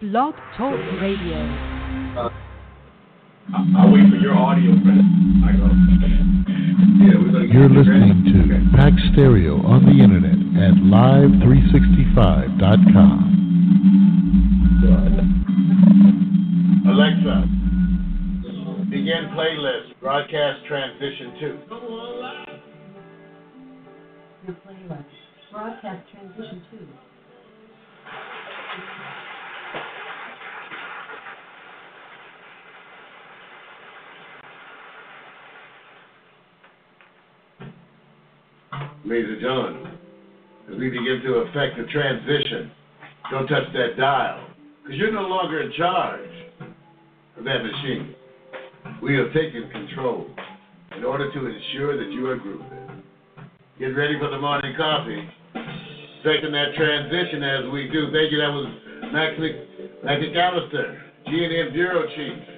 Blog Talk Radio. I, wait for your audio, friend. I go. Yeah, You're listening to Pack Stereo on the internet at live365.com. Alexa, begin playlist broadcast transition 2. Your playlist broadcast transition 2. Major John, as we begin to affect the transition, don't touch that dial, because you're no longer in charge of that machine. We have taken control in order to ensure that you are grooving. Get ready for the morning coffee. Taking that transition as we do. Thank you. That was Max Mc, Mac McAllister, G&M Bureau Chief.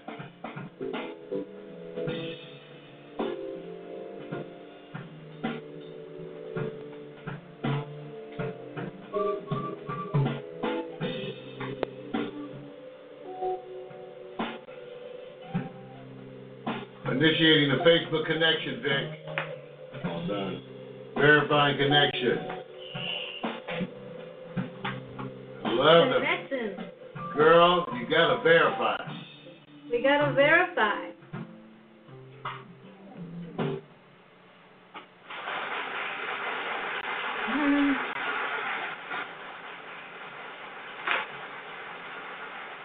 The Facebook connection, Vic. All done. Verifying connection. Love it. Connection. Girl, you gotta verify. We gotta verify.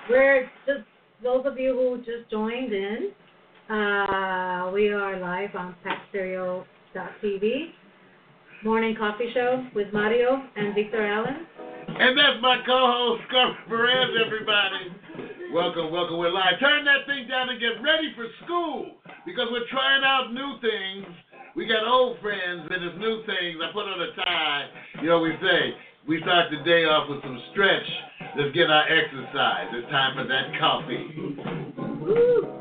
We're just those of you who just joined in. Uh, we are live on PackStereo.tv. Morning coffee show with Mario and Victor Allen. And that's my co-host, Scarf Perez, everybody. Welcome, welcome. We're live. Turn that thing down and get ready for school because we're trying out new things. We got old friends and it's new things. I put on a tie. You know, we say we start the day off with some stretch. Let's get our exercise. It's time for that coffee.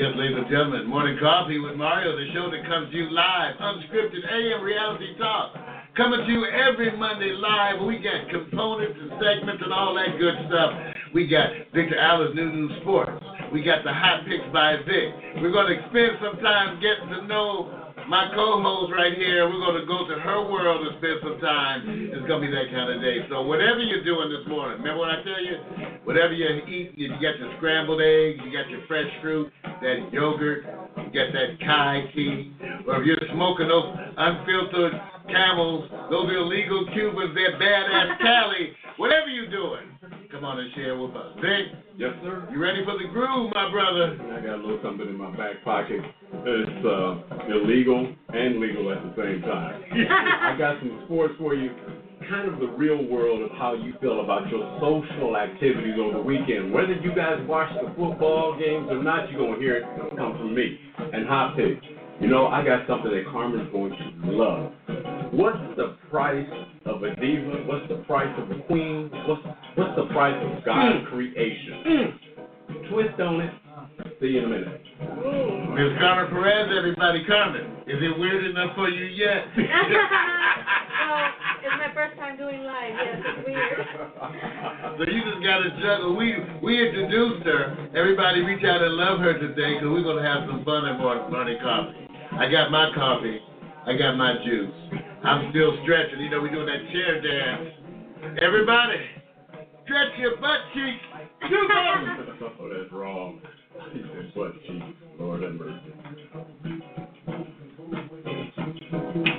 Yes, ladies and gentlemen, Morning Coffee with Mario, the show that comes to you live, unscripted AM reality talk. Coming to you every Monday live. We got components and segments and all that good stuff. We got Victor Allen's New New Sports. We got the Hot Picks by Vic. We're going to spend some time getting to know my co-host right here. We're going to go to her world and spend some time. It's going to be that kind of day. So whatever you're doing this morning, remember what I tell you? Whatever you're eating, you got your scrambled eggs, you got your fresh fruit, that yogurt, you got that chai tea, or if you're smoking those unfiltered camels, those illegal Cubans, that badass Cali, whatever you're doing, come on and share with us. Vic, Yes, sir. you ready for the groove, my brother? I got a little something in my back pocket. It's uh, illegal and legal at the same time. I got some sports for you. Kind of the real world of how you feel about your social activities over the weekend. Whether you guys watch the football games or not, you're going to hear it come from me. And hot picks. You know, I got something that Carmen's going to love. What's the price of a diva? What's the price of a queen? What's, what's the price of God's mm. creation? Mm. Twist on it. See you in a minute. Miss Carmen Perez, everybody, Carmen. Is it weird enough for you yet? well, it's my first time doing live. Yes, it's weird. so you just got to juggle. We we introduced her. Everybody reach out and love her today because we're going to have some fun at Morning Coffee. I got my coffee. I got my juice. I'm still stretching. You know, we're doing that chair dance. Everybody, stretch your butt cheeks. Do something. oh, that's wrong. He said butt cheeks. Lord have mercy.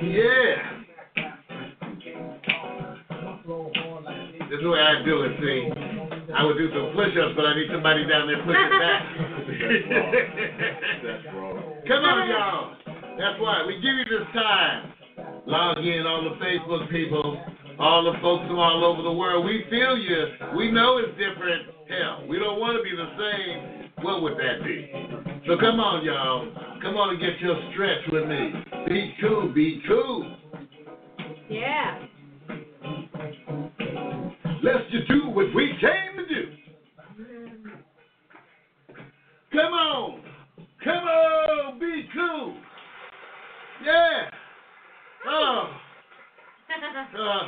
Yeah. This is the way I do it, see. I would do some push-ups, but I need somebody down there pushing back. that's wrong. That's wrong. Come on, y'all. That's why we give you this time. Log in, all the Facebook people, all the folks from all over the world. We feel you. We know it's different. Hell, we don't want to be the same. What would that be? So come on, y'all. Come on and get your stretch with me. Be cool, be cool. Yeah. Let's just do what we came to do. Come on. Come on, be cool. Yeah. Oh. oh.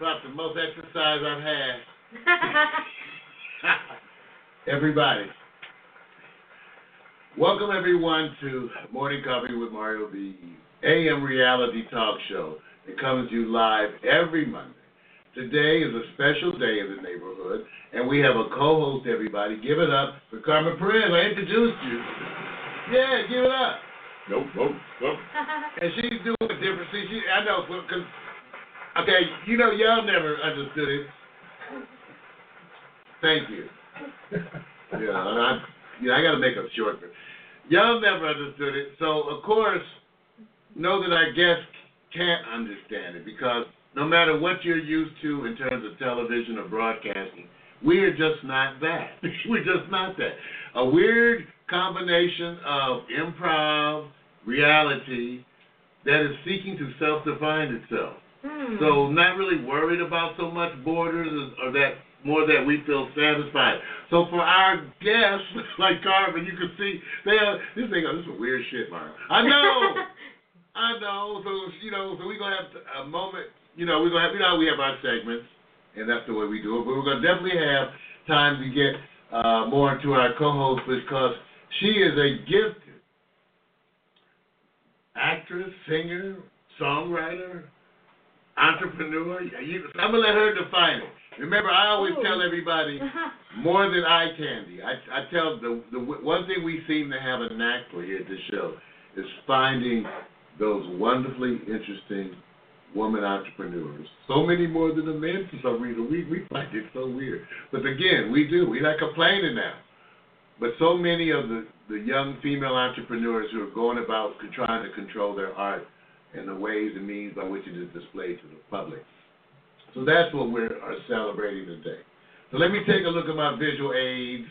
About the most exercise I've had. everybody. Welcome everyone to Morning Coffee with Mario, the AM reality talk show that comes to you live every Monday. Today is a special day in the neighborhood, and we have a co-host. Everybody, give it up for Carmen Perez. I introduced you. Yeah, give it up. Nope, nope, nope. And she's doing a different. See, she, I know, because okay, you know, y'all never understood it. Thank you. Yeah, and I, yeah, I got to make a short. one. Y'all never understood it, so of course, know that our guests can't understand it because no matter what you're used to in terms of television or broadcasting, we are just not that. We're just not that. A weird combination of improv, reality, that is seeking to self-define itself. Hmm. So not really worried about so much borders or that more that we feel satisfied. So for our guests like Carmen, you can see they are this thing. This is a weird shit, Mario. I know, I know. So you know, so we're gonna have a moment. You know, we're gonna have. You know, we have our segments, and that's the way we do it. But we're gonna definitely have time to get uh, more into our co-host because she is a gifted actress, singer, songwriter, entrepreneur. You, I'm gonna let her define it. Remember, I always Ooh. tell everybody more than eye candy. I, I tell the the one thing we seem to have a knack for here at the show is finding those wonderfully interesting woman entrepreneurs. So many more than the men for some reason. We we find it so weird. But again, we do. We're not complaining now. But so many of the, the young female entrepreneurs who are going about trying to control their art and the ways and means by which it is displayed to the public. So that's what we are celebrating today. So let me take a look at my visual aids.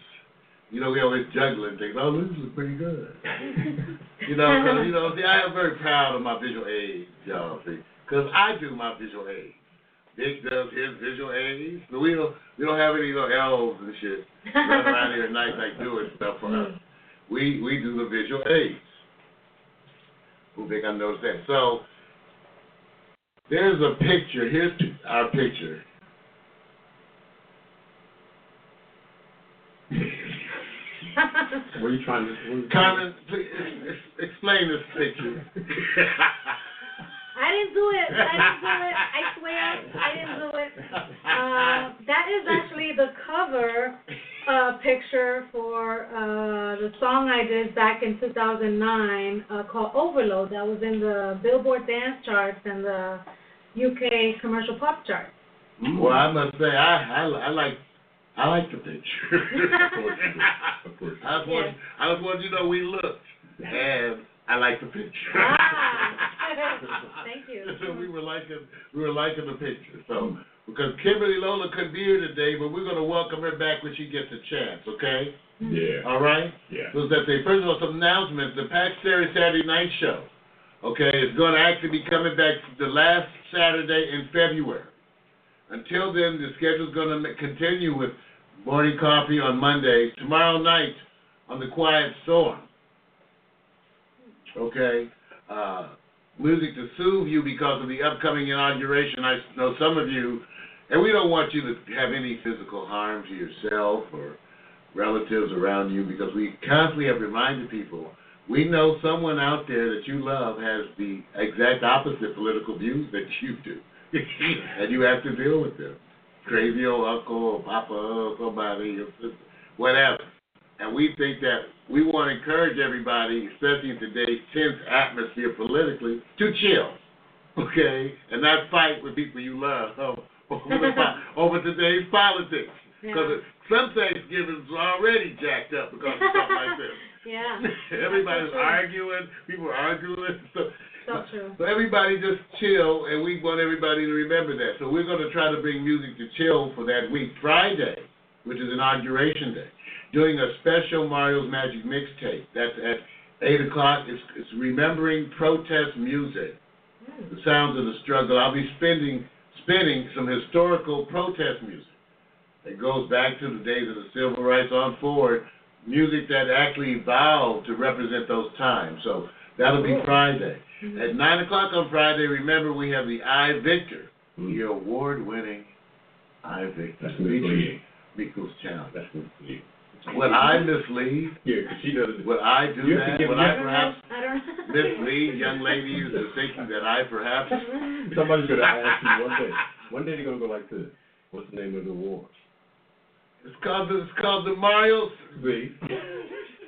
You know, we always juggling things. Oh, this is pretty good. you know, 'cause, you know, see, I am very proud of my visual aids, y'all, see, because I do my visual aids. Dick does his visual aids. We don't, we don't have any little elves and shit running around here at night like doing stuff for us. Hmm. We we do the visual aids. Who think I noticed that? So there's a picture. Here's our picture. What are you trying to? What are you Carmen, please explain this picture. I didn't do it. I didn't do it. I swear, I didn't do it. Uh, that is actually the cover uh, picture for uh, the song I did back in 2009 uh, called Overload. That was in the Billboard dance charts and the UK commercial pop charts. well, I must say, I, I, I like I like the picture. Of course. Of course. I just want I just want you to know we looked, and I like the picture. Ah. Thank you. so we were liking we were liking the picture. So because Kimberly Lola couldn't be here today, but we're gonna welcome her back when she gets a chance. Okay. Yeah. All right. Yeah. So that they first of all some announcements. The Pack Stereo Saturday Night Show, okay, is going to actually be coming back the last Saturday in February. Until then, the schedule's going to continue with morning coffee on Monday. Tomorrow night on the Quiet Storm. Okay. Uh, music to soothe you because of the upcoming inauguration. I know some of you, and we don't want you to have any physical harm to yourself or relatives around you because we constantly have reminded people we know someone out there that you love has the exact opposite political views that you do. and you have to deal with them. Crazy old uncle or papa or somebody or sister, whatever. And we think that we want to encourage everybody, especially in today's tense atmosphere politically, to chill, okay, and not fight with people you love over, over today's politics. Because some Thanksgivings are already jacked up because of stuff like this. Yeah. Everybody's so arguing, people are arguing. So, So true. so everybody just chill, and we want everybody to remember that. So we're going to try to bring music to chill for that week. Friday, which is inauguration day, doing a special Mario's Magic mixtape. That's at 8 o'clock. It's, it's remembering protest music, hmm. the sounds of the struggle. I'll be spending, spinning some historical protest music. It goes back to the days of the civil rights on forward, music that actually evolved to represent those times. So that'll be Friday. Hmm. At 9 o'clock on Friday, remember we have the I Victor, the award winning I Victor, That's good for you. featuring Miko's Challenge. That's good for you. Would I mislead? Yeah, 'cause she doesn't. Would I do You have to that? give Would me- I I don't perhaps I don't. mislead young ladies into thinking that I perhaps? Somebody's gonna ask you one day. One day they're gonna go like this. What's the name of the award? It's called the, it's called the Mario. See?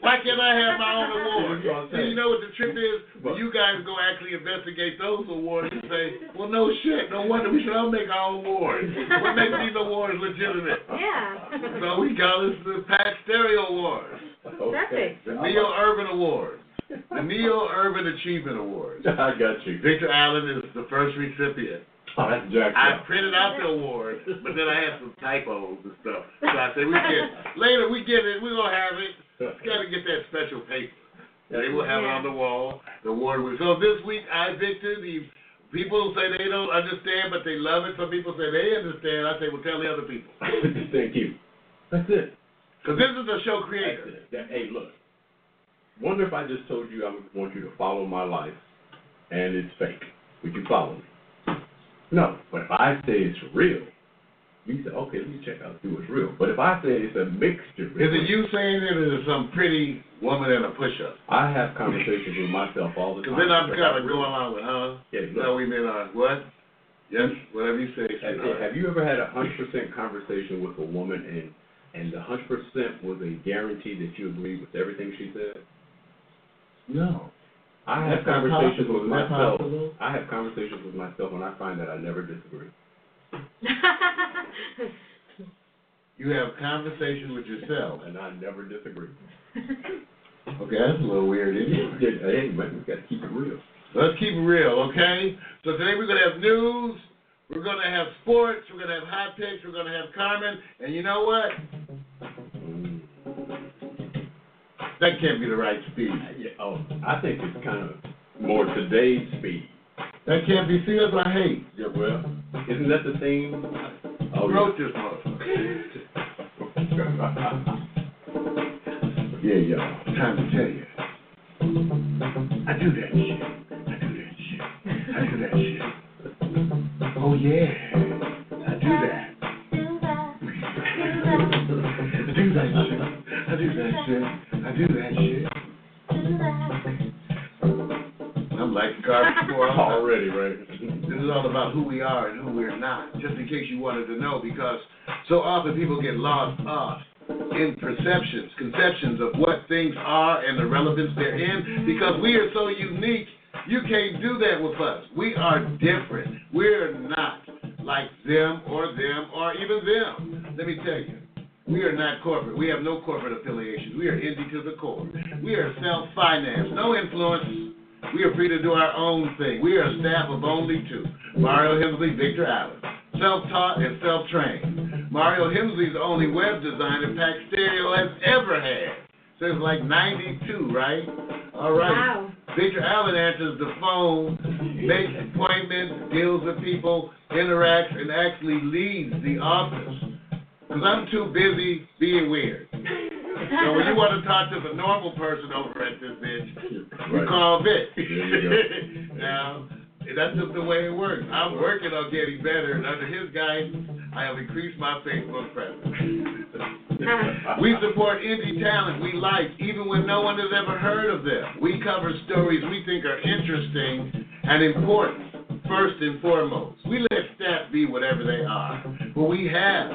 Why can't I have my own award? That's See, you know what the trip is? When you guys go actually investigate those awards and say, well, no shit, no wonder we should all make our own awards. What makes these awards legitimate? Yeah. So we got this the Pack Stereo Awards, Okay. the Neo Urban Awards, the Neo Urban Achievement Awards. I got you. Victor Allen is the first recipient. Oh, that's jacked I up. printed out the award, but then I had some typos and stuff. So I said, we get later. We get it. We gonna have it. Just gotta get that special paper. They will have it on the wall. The award. was- So this week, I Victor. The people say they don't understand, but they love it. Some people say they understand. I say, well, tell the other people. Thank you. That's it. Because this is a show That's creator. it. That- hey, look. Wonder if I just told you I would want you to follow my life, and it's fake. Would you follow me? No. But if I say it's real, you say, okay, let me check out see what's real. But if I say it's a mixture, Is it you saying it, or is it some pretty woman in a push-up? I have conversations with myself all the time. Because then I'm kind of going along with, huh? Yeah, look. No, we mean, uh, what? Yes, whatever you say. Have, sweetheart. have you ever had a hundred percent conversation with a woman and and the hundred percent was a guarantee that you agreed with everything she said? No. I have That's conversations with myself. I have conversations with myself and I find that I never disagree. You have conversations with yourself. And I never disagree. Okay, that's a little weird, isn't it? Man, we gotta keep it real. Let's keep it real, okay? So today we're gonna have news, we're gonna have sports, we're gonna have hot picks, we're gonna have Carmen, and you know what? That can't be the right speed. Yeah, oh, I think it's kind of more today's speed. That can't be. See, that's what I hate. Yeah, well, isn't that the theme? Oh, Who wrote this motherfucker? yeah, yeah. Time to tell you. I do that shit. I do that shit. I do that shit. Oh yeah, I do that. I do that shit. I do that shit. I do that shit. I'm garbage before I'm Already, right? This is all about who we are and who we're not, just in case you wanted to know, because so often people get lost off in perceptions, conceptions of what things are and the relevance they're in, because we are so unique. You can't do that with us. We are different. We're not like them or them or even them. Let me tell you. We are not corporate. We have no corporate affiliations. We are indie to the core. We are self-financed, no influence. We are free to do our own thing. We are a staff of only two Mario Hemsley, Victor Allen. Self taught and self trained. Mario Hemsley is the only web designer Pack Stereo has ever had. Since like 92, right? All right. Wow. Victor Allen answers the phone, makes appointments, deals with people, interacts, and actually leads the office. Because I'm too busy being weird. So when you want to talk to the normal person over at this bitch, you Right. call Vic. Now, that's just the way it works. I'm working on getting better, and under his guidance, I have increased my Facebook presence. we support indie talent we like, even when no one has ever heard of them. We cover stories we think are interesting and important, first and foremost. We let stats be whatever they are. But we have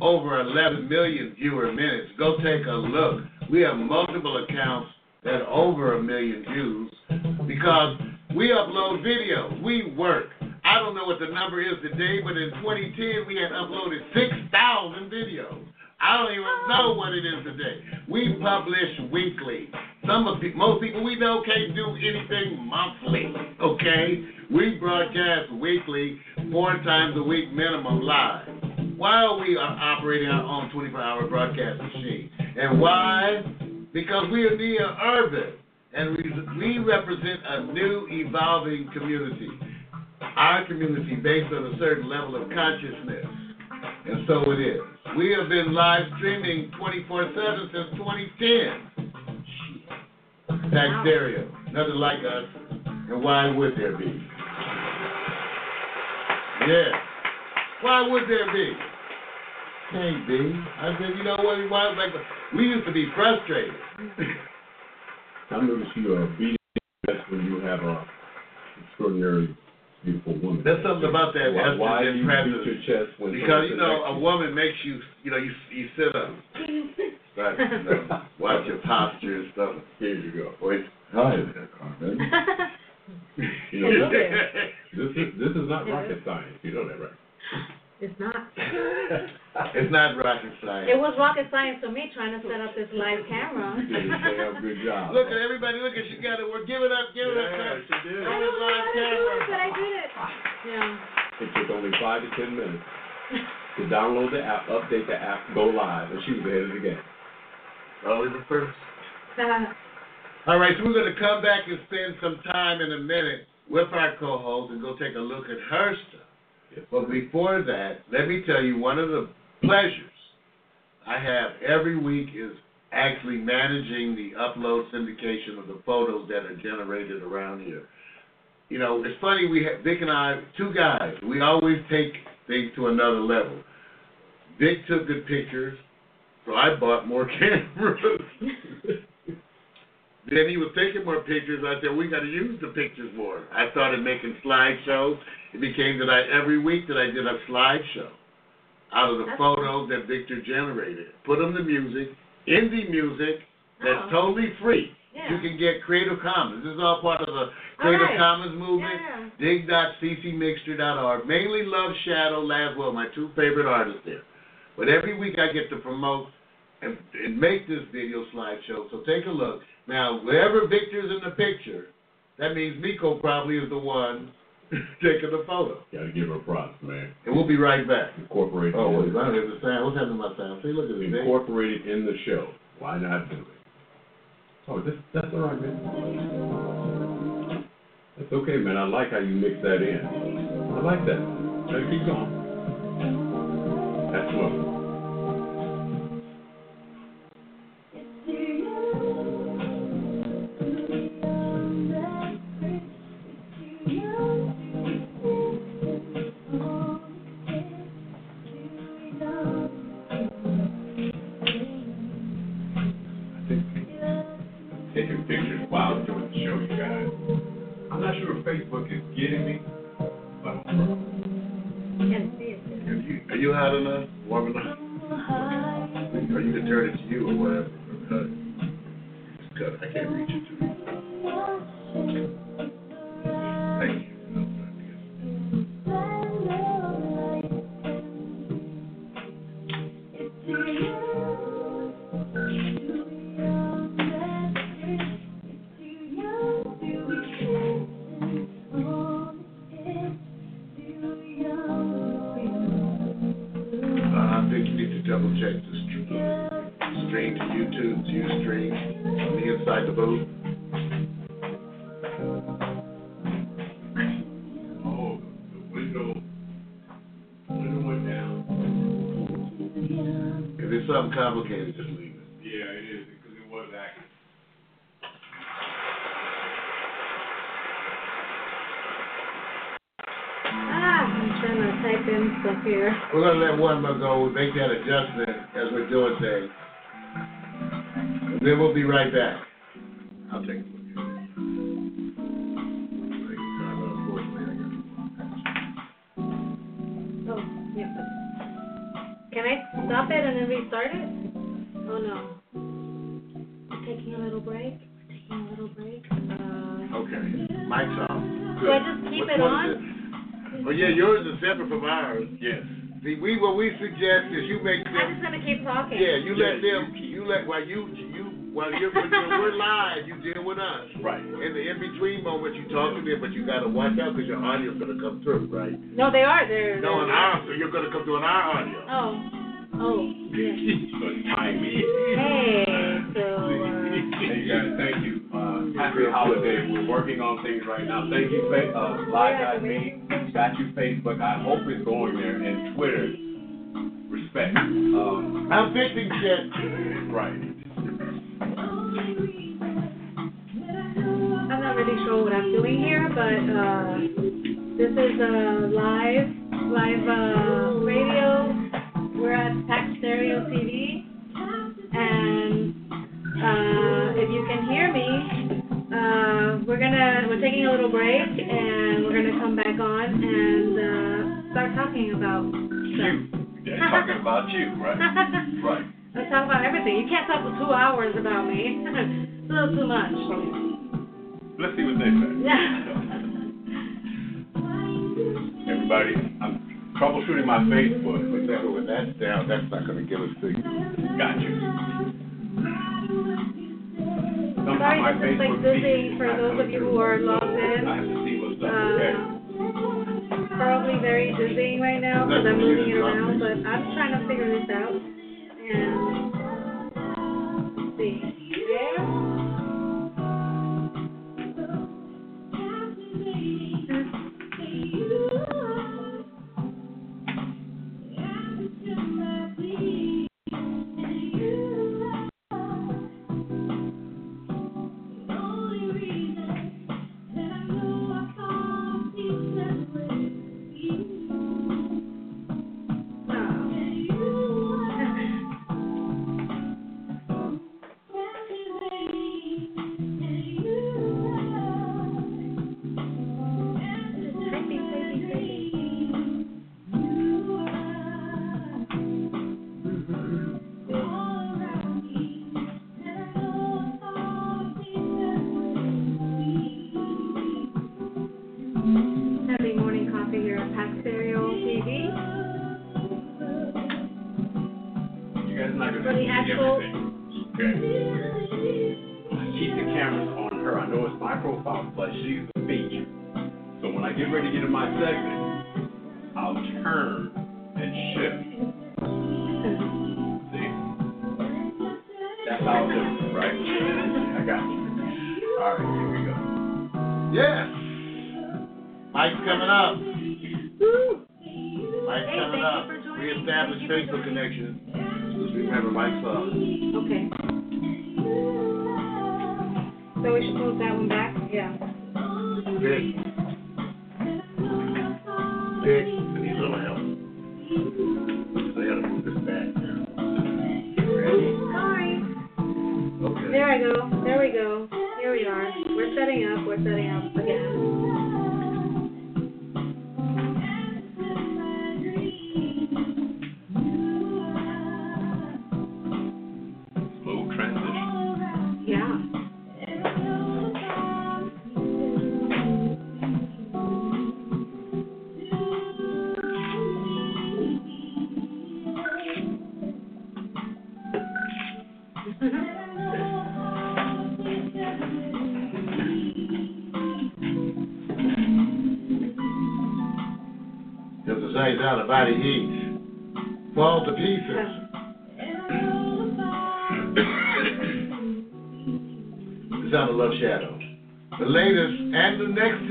over 11 million viewer minutes. Go take a look. We have multiple accounts that over a million views because we upload videos. We work. I don't know what the number is today, but in 2010 we had uploaded 6,000 videos. I don't even know what it is today. We publish weekly. Some of most people we know can't do anything monthly. Okay, we broadcast weekly, four times a week minimum live. While we are operating our own 24-hour broadcast machine, and why? Because we are Neo Urban, and we, we represent a new evolving community. Our community based on a certain level of consciousness. And so it is. We have been live streaming 24 7 since 2010. Pack Stereo. Nothing like us. And why would there be? Yeah. Why would there be? can't be. I said, you know what? Why, like, we used to be frustrated. I noticed you are beating when you have a extraordinary, beautiful woman. There's something about that Why, why do you beat your chest when Because, you know, a woman makes you, you know, you, you sit up. Right, you know, watch your posture and stuff. Here you go. Wait, hi there, Carmen. You know, this, this is this is not rocket science. You know that, right? It's not. It's not rocket science. It was rocket science to me trying to set up this live camera. You did a damn good job. Look at everybody, look at, she got it, well, give it up, give it up. Yeah, she did. I don't know how to do it, but I did it. Yeah. It took only five to ten minutes to download the app, update the app, go live, and she was ahead of the game. Always the first. Uh-huh. All right, so we're going to come back and spend some time in a minute with our co-host and go take a look at her stuff. But before that, let me tell you one of the pleasures I have every week is actually managing the upload syndication of the photos that are generated around here. You know, it's funny, we have, Vic and I, two guys, we always take things to another level. Vic took good pictures, so I bought more cameras. Then he was taking more pictures. I said, we got to use the pictures more. I started making slideshows. It became that I every week that I did a slideshow out of the That's photos that Victor generated. Put them to music, indie music that's Oh. totally free. Yeah. You can get Creative Commons. This is all part of the Creative right. Commons movement. Yeah. Dig.ccmixter.org. Mainly Love Shadow, Laswell, my two favorite artists there. But every week I get to promote and, and make this video slideshow. So take a look. Now, wherever Victor's in the picture, that means Miko probably is the one taking the photo. Got to give her props, man. And we'll be right back. Incorporated. Oh, wait, in, I don't have the sound. What's happening to my sound? See, look at this thing. incorporate in the show. Why not do it? Oh, this, that's all right, man. That's okay, man. I like how you mix that in. I like that. Now keep going. That's what. We're gonna let one more go, we'll make that adjustment as we're doing things. And then we'll be right back. I'll take a look it. Thank you, Carla. Unfortunately, I got- Oh, yeah. Can I stop it and then restart it? Oh, no. We're taking a little break. We're taking a little break. Uh, Okay, mic's off. Do I just keep Which it on? is it? Oh, yeah, yours is separate from ours. Yes. See, we, what we suggest is you make I'm them, just gonna keep talking. yeah, you Yeah, let them, you you let, while you, you, while you're, when you're- we're live, you deal with us. Right. In the in-between moments, you talk to them, but you gotta watch out, because your audio's gonna come through, right? No, they are. They're. No, they're- in our, so you're gonna come through in our audio. Oh. Oh. Yeah. So time me. Hey. So. Uh, Hey guys, thank you. Uh, happy holiday. We're working on things right now. Thank you, Fa- uh, Live Got you Facebook. I hope it's going there and Twitter. Respect. Um, I'm fixing shit. right. I'm not really sure what I'm doing here, but uh, this is a live, live uh, radio we're at Pack Stereo TV, and uh, if you can hear me, uh, we're gonna we're taking a little break, and we're gonna come back on and uh, start talking about stuff. Yeah, talking about you, right? Right. Let's talk about everything. You can't talk for two hours about me. it's a little too much. Let's see what they say. Yeah. Everybody, I'm troubleshooting my Facebook, but that, when that's down, that's not gonna give us the, got you. Sorry, this is like busy for those of you who are logged in. I have to see what's up with that. Uh, probably very dizzying right now because I'm moving it around, but I'm trying to figure this out. And let's see.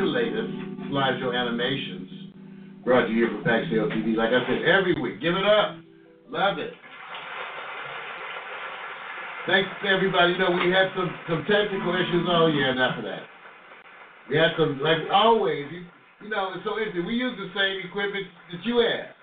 The next to latest slideshow animations brought to you here from Pack Stereo TV. Like I said, every week. Give it up. Love it. Thanks to everybody. You know, we had some, some technical issues oh, all year, enough of that. We had some, like always, you, you know, it's so interesting. We use the same equipment that you have.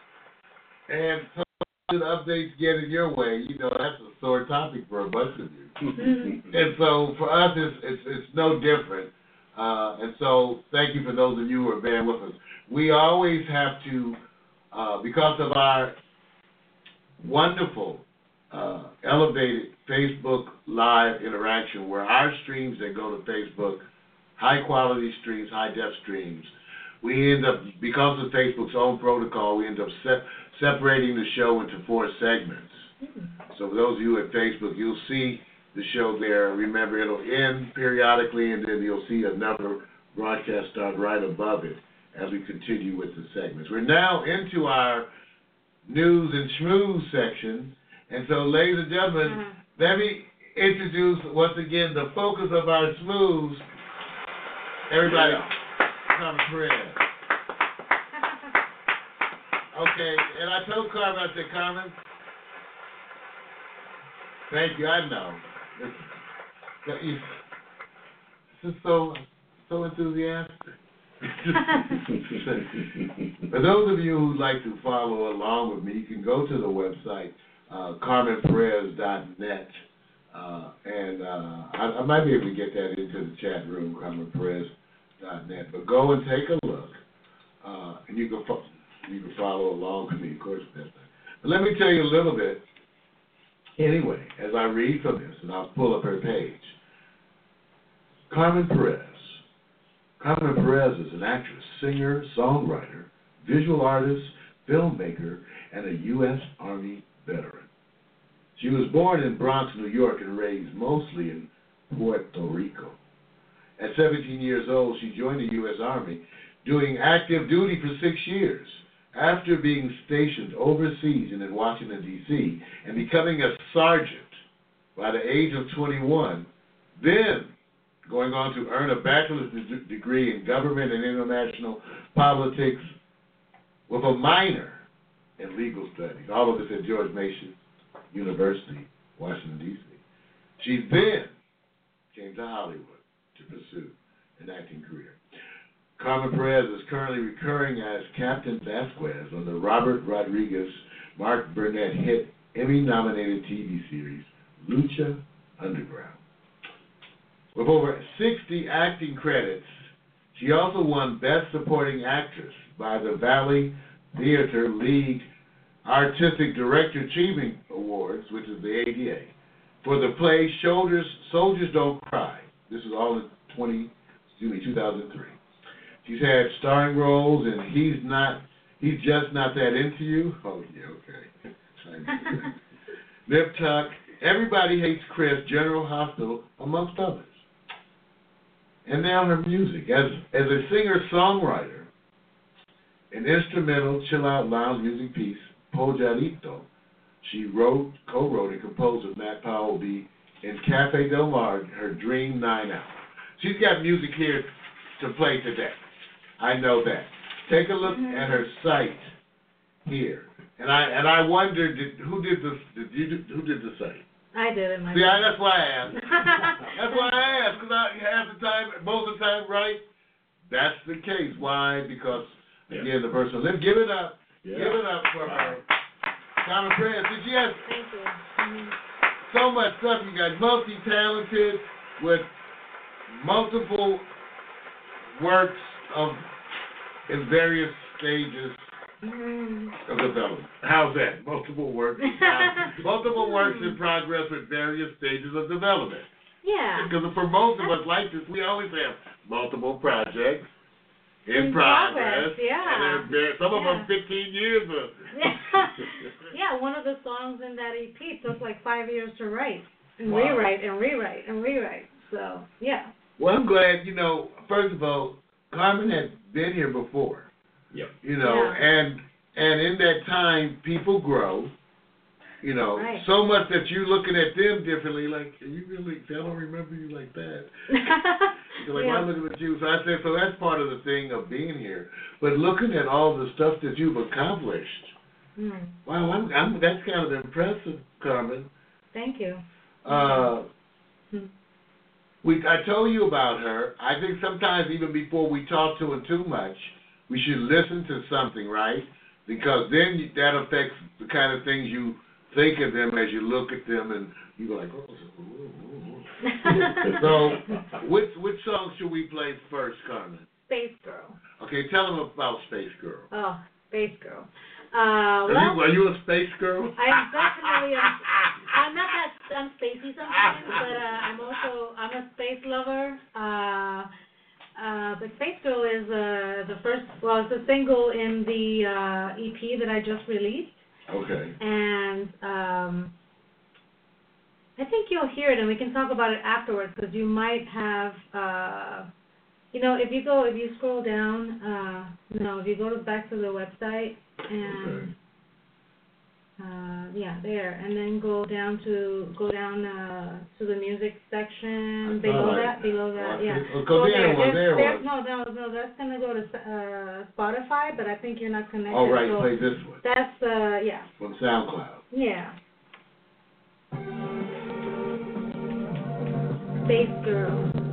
And so the updates getting your way, you know, that's a sore topic for a bunch of you. And so for us, it's it's, it's no different. Uh, and so thank you for those of you who are bearing with us. We always have to, uh, because of our wonderful uh, elevated Facebook Live interaction, where our streams that go to Facebook, high quality streams, high def streams, we end up because of Facebook's own protocol, we end up se- separating the show into four segments. So for those of you at Facebook, you'll see the show there. Remember, it'll end periodically, and then you'll see another broadcast start right above it as we continue with the segments. We're now into our news and schmooze section, and so, ladies and gentlemen, Uh-huh. let me introduce once again the focus of our schmooze. Everybody, come Fred. Okay, and I told Carmen, I said, Carmen, thank you, I know. That you- This is so, so enthusiastic. For those of you who'd like to follow along with me, you can go to the website, uh, carmenperez.net. Uh, and uh, I, I might be able to get that into the chat room, carmenperez.net. But go and take a look. Uh, and you can, fo- you can follow along with me, of course. But let me tell you a little bit, anyway, as I read from this, and I'll pull up her page. Carmen Perez. Carmen Perez is an actress, singer, songwriter, visual artist, filmmaker, and a U.S. Army veteran. She was born in Bronx, New York, and raised mostly in Puerto Rico. At 17 years old, she joined the U.S. Army, doing active duty for six years. After being stationed overseas and in Washington, D.C., and becoming a sergeant by the age of 21, then going on to earn a bachelor's de- degree in government and international politics with a minor in legal studies. All of this at George Mason University, Washington, D.C. She then came to Hollywood to pursue an acting career. Carmen Perez is currently recurring as Captain Vasquez on the Robert Rodriguez, Mark Burnett hit Emmy nominated TV series Lucha Underground. With over 60 acting credits, she also won Best Supporting Actress by the Valley Theater League Artistic Director Achievement Awards, which is the ADA, for the play Shoulders, Soldiers Don't Cry. This is all in 20, excuse me, 2003. She's had starring roles and He's Not, He's Just Not That Into You. Oh, yeah, okay. Nip Tuck, Everybody Hates Chris, General Hospital, amongst others. And now her music. As, as a singer songwriter, an instrumental chill out lounge music piece, Pollarito, she wrote, co wrote, and composed with Matt Powell B. in Cafe Del Mar, her Dream Nine Hour. She's got music here to play today. I know that. Take a look mm-hmm. at her site here. And I and I wondered did, who did the did you do, who did the site? I did it myself. See, I, that's why I asked. That's why I asked, because I half the time, most of the time, right? That's the case. Why? Because Yeah. again, the person. Let's give it up. Yeah. Give it up for her. Carmen Perez. Did she have Thank you. So much stuff? You got multi-talented with multiple works of in various stages of mm-hmm. development. How's that? Multiple works. in prog- multiple works in progress with various stages of development. Yeah. Because for most of us like this, we always have multiple projects in, In progress, yeah. And they're- some of Yeah. them 15 years. Of, yeah, one of the songs in that EP took like five years to write and Wow. rewrite and rewrite and rewrite. So yeah. well, I'm glad, you know, first of all, Carmen had been here before, Yep. you know, Yeah. and and in that time, people grow. You know, Right. so much that you're looking at them differently. Like, you really, I don't remember you like that. You're like, Yeah. why looking at you? So I said, so that's part of the thing of being here. But looking at all the stuff that you've accomplished, Mm. wow, I'm, I'm that's kind of impressive, Carmen. Thank you. Uh, Hmm. We, I told you about her. I think sometimes even before we talk to her too much, we should listen to something, right? Because then you- that affects the kind of things you think of them as you look at them, and you go like, oh. ooh, ooh, ooh. so, which which song should we play first, Carmen? Space Girl. Okay, tell them about Space Girl. Oh, Space Girl. Uh, Are, well, you, are you a space girl? I'm definitely a, I'm not that I'm spacey sometimes, but uh, I'm also I'm a space lover. Uh, uh, but Space Girl is uh, the first, well, it's a single in the uh, EP that I just released, Okay. and um, I think you'll hear it, and we can talk about it afterwards because you might have, uh, you know, if you go, if you scroll down, uh, no, if you go back to the website and. Okay. Uh, yeah, there, and then go down to go down uh, to the music section below that, below that, oh, yeah. oh, Go there there there's- was. No, no, no, that's gonna go to uh, Spotify, but I think you're not connected. All right, so play this one That's uh, yeah, from SoundCloud. yeah. Space Girl.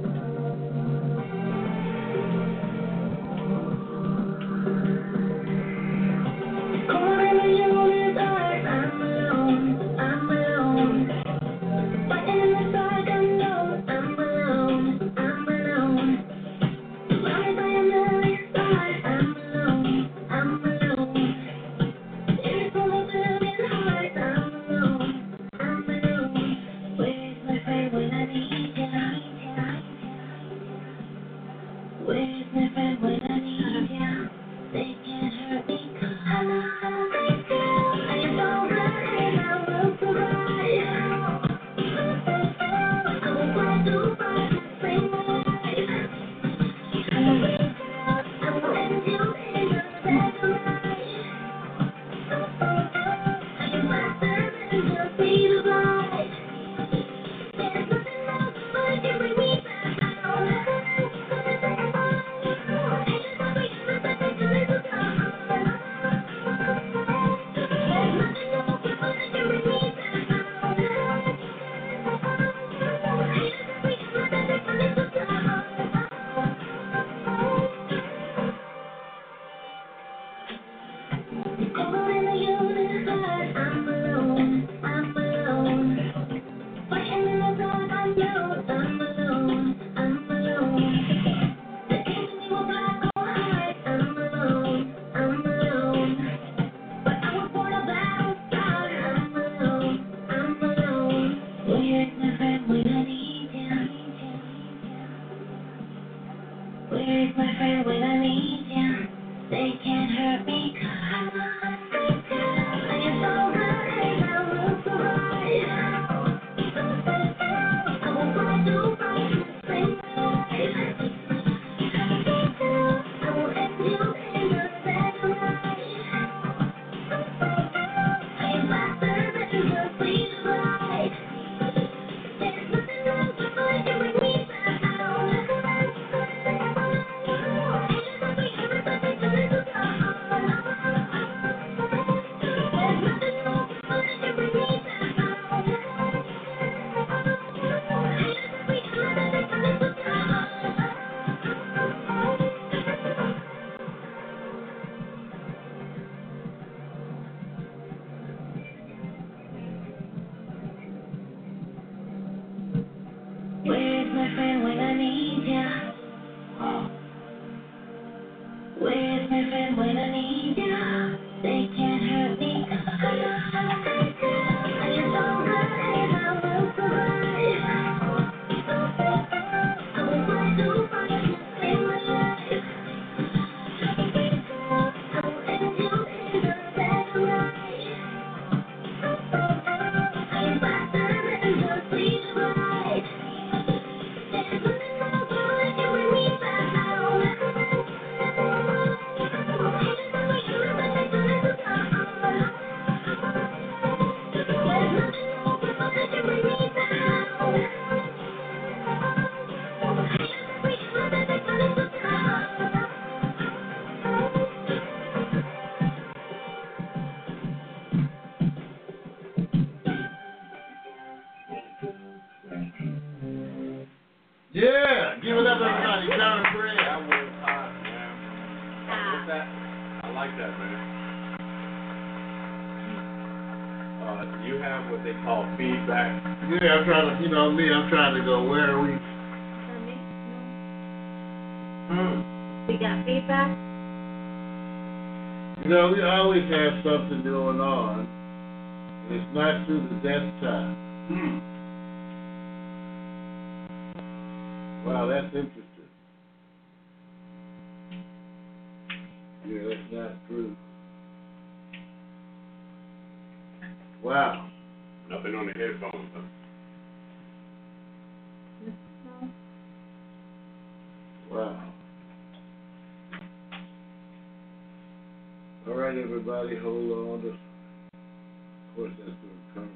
You know me, I'm trying to go, where are we? Hmm. We got feedback? You know, we always have something going on. And it's not through the desktop. Hmm. Wow, that's interesting. Yeah, that's not true. Wow. Nothing on the headphones. Huh? Wow. All right, everybody, hold on. Of course, that's the comments.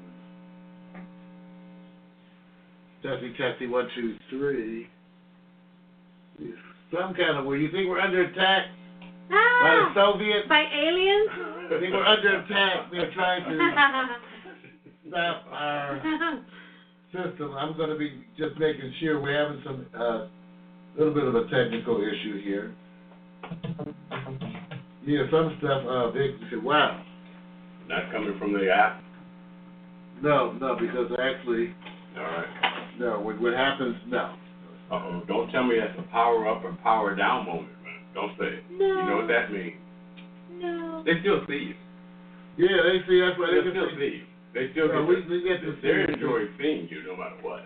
Testing, testing, one, two, three. Some kind of way. You think we're under attack by Ah! the Soviets? By aliens? I think we're under attack. They're trying to stop our system. I'm going to be just making sure we're having some uh, little bit of a technical issue here. Yeah, some stuff. Uh, Vic said, "Wow." Not coming from the app. No, no, because actually, All right. no. What, what happens? No. Uh oh. Don't tell me that's a power up or power down moment, man. Don't say it. No. You know what that means? No. They still see you. Yeah, they see. That's why They they still can see you. They still No, get. we, to- we get to They're see. enjoying seeing you no matter what.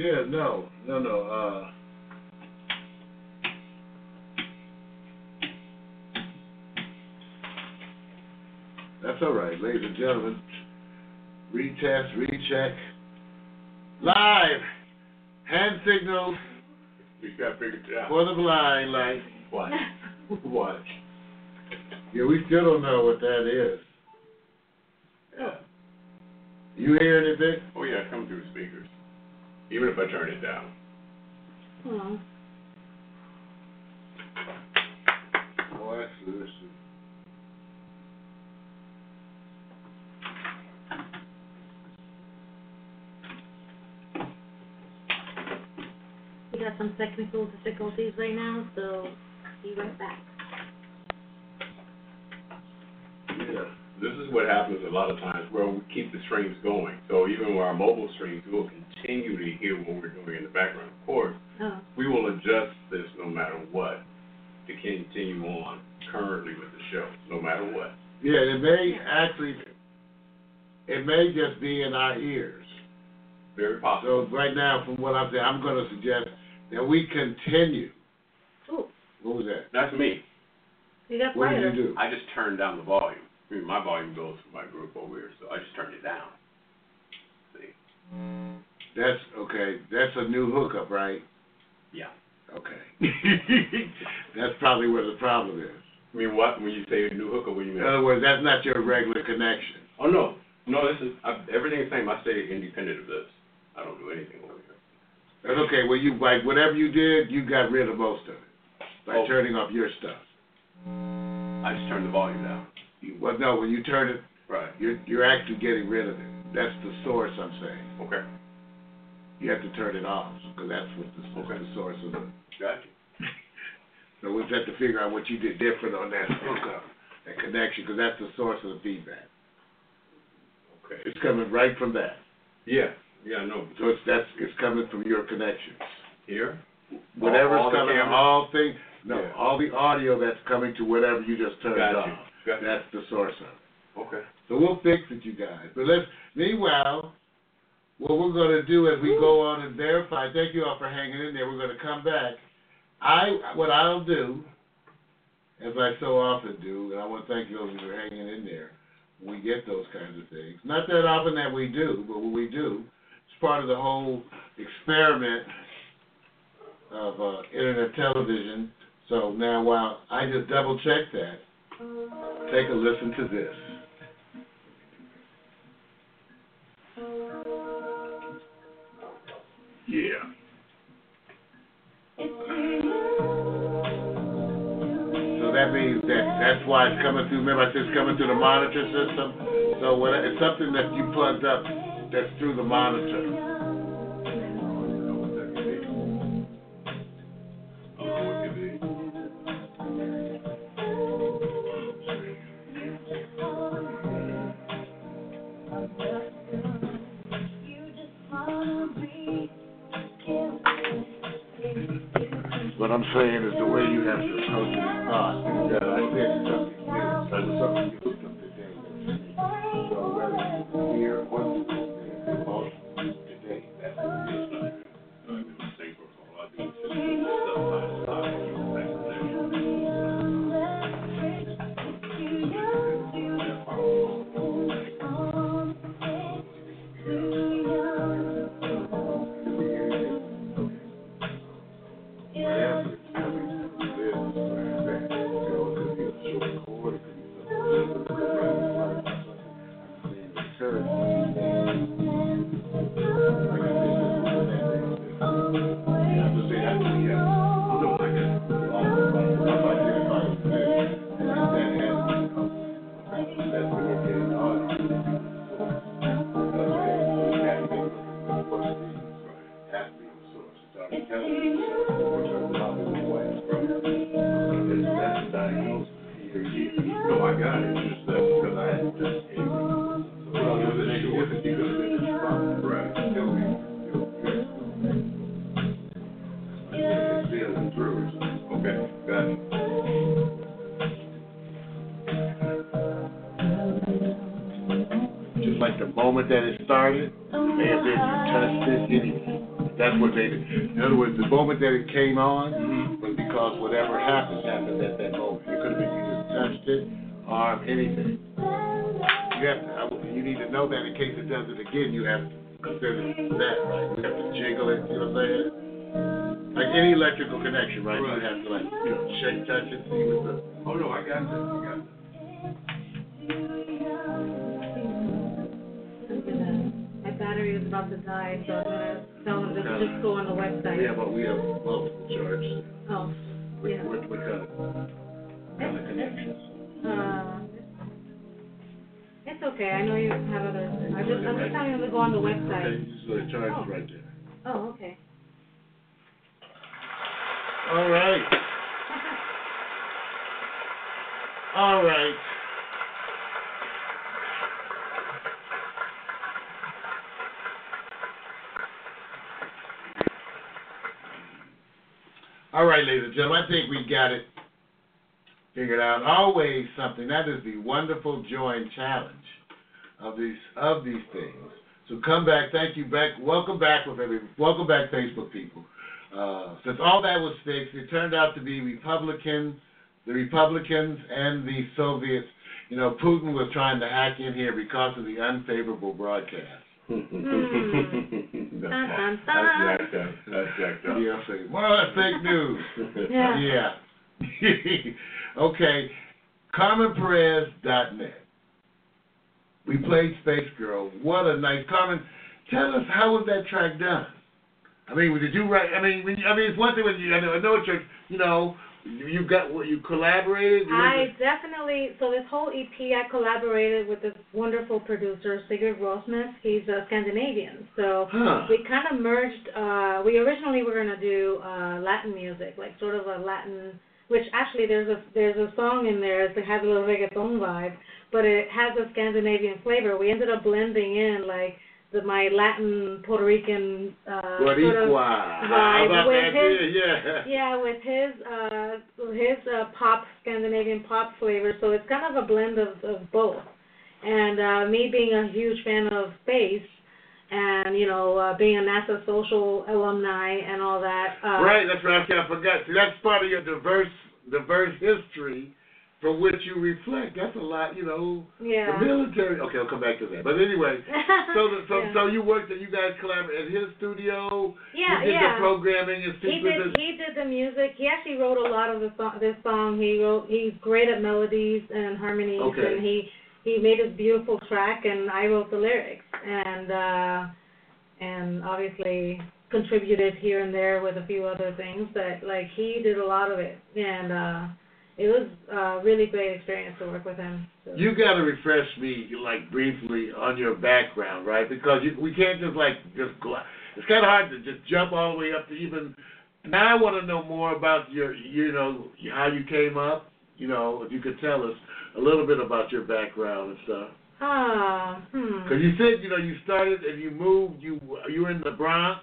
Yeah, no, no, no. Uh, that's all right, ladies and gentlemen. Retest, recheck. Live. Hand signals We got figured it out. for the blind, like. What? what? Yeah, we still don't know what that is. Yeah. You hear anything? Oh yeah, come through speakers. Even if I turn it down. Oh. Oh, actually, this. We got some technical difficulties right now, so be right back. Yeah. This is what happens a lot of times where we keep the streams going. So even with our mobile streams, we'll continue to hear what we're doing in the background. Of course, Oh. we will adjust this no matter what to continue on currently with the show, no matter what. Yeah, it may actually, it may just be in our ears. Very possible. So right now, from what I'm saying, I'm going to suggest that we continue. Ooh, What was that? That's me. you got What did you do? I just turned down the volume. I mean, my volume goes for my group over here, so I just turned it down. See? That's okay. That's a new hookup, right? Yeah. Okay. that's probably where the problem is. I mean, what? When you say a new hookup, what do you mean? In other words, that's not your regular connection. Oh, no. No, this is, I, everything's the same. I stay independent of this. I don't do anything over here. That's okay. Well, you like whatever you did, you got rid of most of it by Oh. turning off your stuff. I just turned the volume down. You, well, no, when you turn it, Right. you're you're actually getting rid of it. That's the source. I'm saying. Okay. You have to turn it off because that's what the, Okay. the source of the. Gotcha. So we just have to figure out what you did different on that hookup, that connection, because that's the source of the feedback. Okay. It's coming right from that. Yeah. Yeah, I know. So it's that's it's coming from your connections. Here? Whatever's all the coming, all things, no, Yeah. all the audio that's coming to whatever you just turned Got off. That's the source of it. Okay. So we'll fix it, you guys. But let's. Meanwhile, what we're going to do as we go on and verify. Thank you all for hanging in there. We're going to come back. I what I'll do, as I so often do, and I want to thank those who are hanging in there. We get those kinds of things. Not that often that we do, but when we do, it's part of the whole experiment of uh, internet television. So now, while I just double check that, take a listen to this. Yeah. So that means that that's why it's coming through. Remember, I said it's coming through the monitor system. So when it's something that you plugged up that's through the monitor. Is the it is thought. That it came on was because whatever happened happened at that moment. It could have been you just touched it, arm, anything. You have to. I, you need to know that in case it does it again, you have to consider that, right? You have to jiggle it. You know what I'm saying? Like any electrical connection, right? You Right. have to like you know shake, touch it, see what the. Oh, no, I got that, I got that. My battery is about to die, so I'm gonna tell him to just go on the website. Yeah, but we have multiple charges. Oh, What, yeah. what, what kind of, kind of connections? Uh, it's okay, I know you have other, I just, I'm just telling you to go on the Okay, website. so the charge is right there. Oh, okay. All right. All right. All right, ladies and gentlemen, I think we got it figured out. Always something. That is the wonderful joy and challenge of these of these things. So come back. Thank you back. Welcome back with every. Welcome back, Facebook people. Uh, since all that was fixed, it turned out to be Republicans, the Republicans and the Soviets. You know, Putin was trying to hack in here because of the unfavorable broadcast. Hmm. That's Dun, dun, dun. jacked up, that's jacked up. Yeah, say, well, that's fake news. Yeah. Yeah. okay. CarmenPerez.net. We played Space Girl. What a nice Carmen. Tell us how was that track done? I mean, did you write? I mean, I mean, it's one thing when you. I know, I know it's your, you know, you, you got what you collaborated. You I definitely, so this whole EP, I collaborated with this wonderful producer, Sigurd Rosnes. He's a Scandinavian. So Huh. we kind of merged, uh, we originally were going to do uh, Latin music, like sort of a Latin, which actually there's a there's a song in there that has a little reggaeton vibe, but it has a Scandinavian flavor. We ended up blending in like the my Latin Puerto Rican uh, sort of vibe with his- yeah. yeah, with his uh his uh pop Scandinavian pop flavor, so it's kind of a blend of, of both. And uh me being a huge fan of space and, you know, uh being a NASA social alumni and all that. Uh Right, that's right. I forgot. See, that's part of your diverse, diverse history from which you reflect. That's a lot, you know. Yeah. The military. Okay, I'll come back to that. But anyway, so the, so Yeah. so you worked and you guys collaborated at his studio. Yeah, you did yeah. the programming and He did. He did the music. He actually wrote a lot of the song, this song. He wrote. He's great at melodies and harmonies, Okay. and he he made this beautiful track, and I wrote the lyrics, and uh, and obviously contributed here and there with a few other things. But like he did a lot of it, and uh, it was a really great experience to work with him. So. You got to refresh me, like briefly, on your background, right? Because you, we can't just like just go. It's kind of hard to just jump all the way up to even. Now I want to know more about your, you know, how you came up. You know, if you could tell us a little bit about your background and stuff. Oh, hmm. Because you said, you know, you started and you moved, you you were in the Bronx.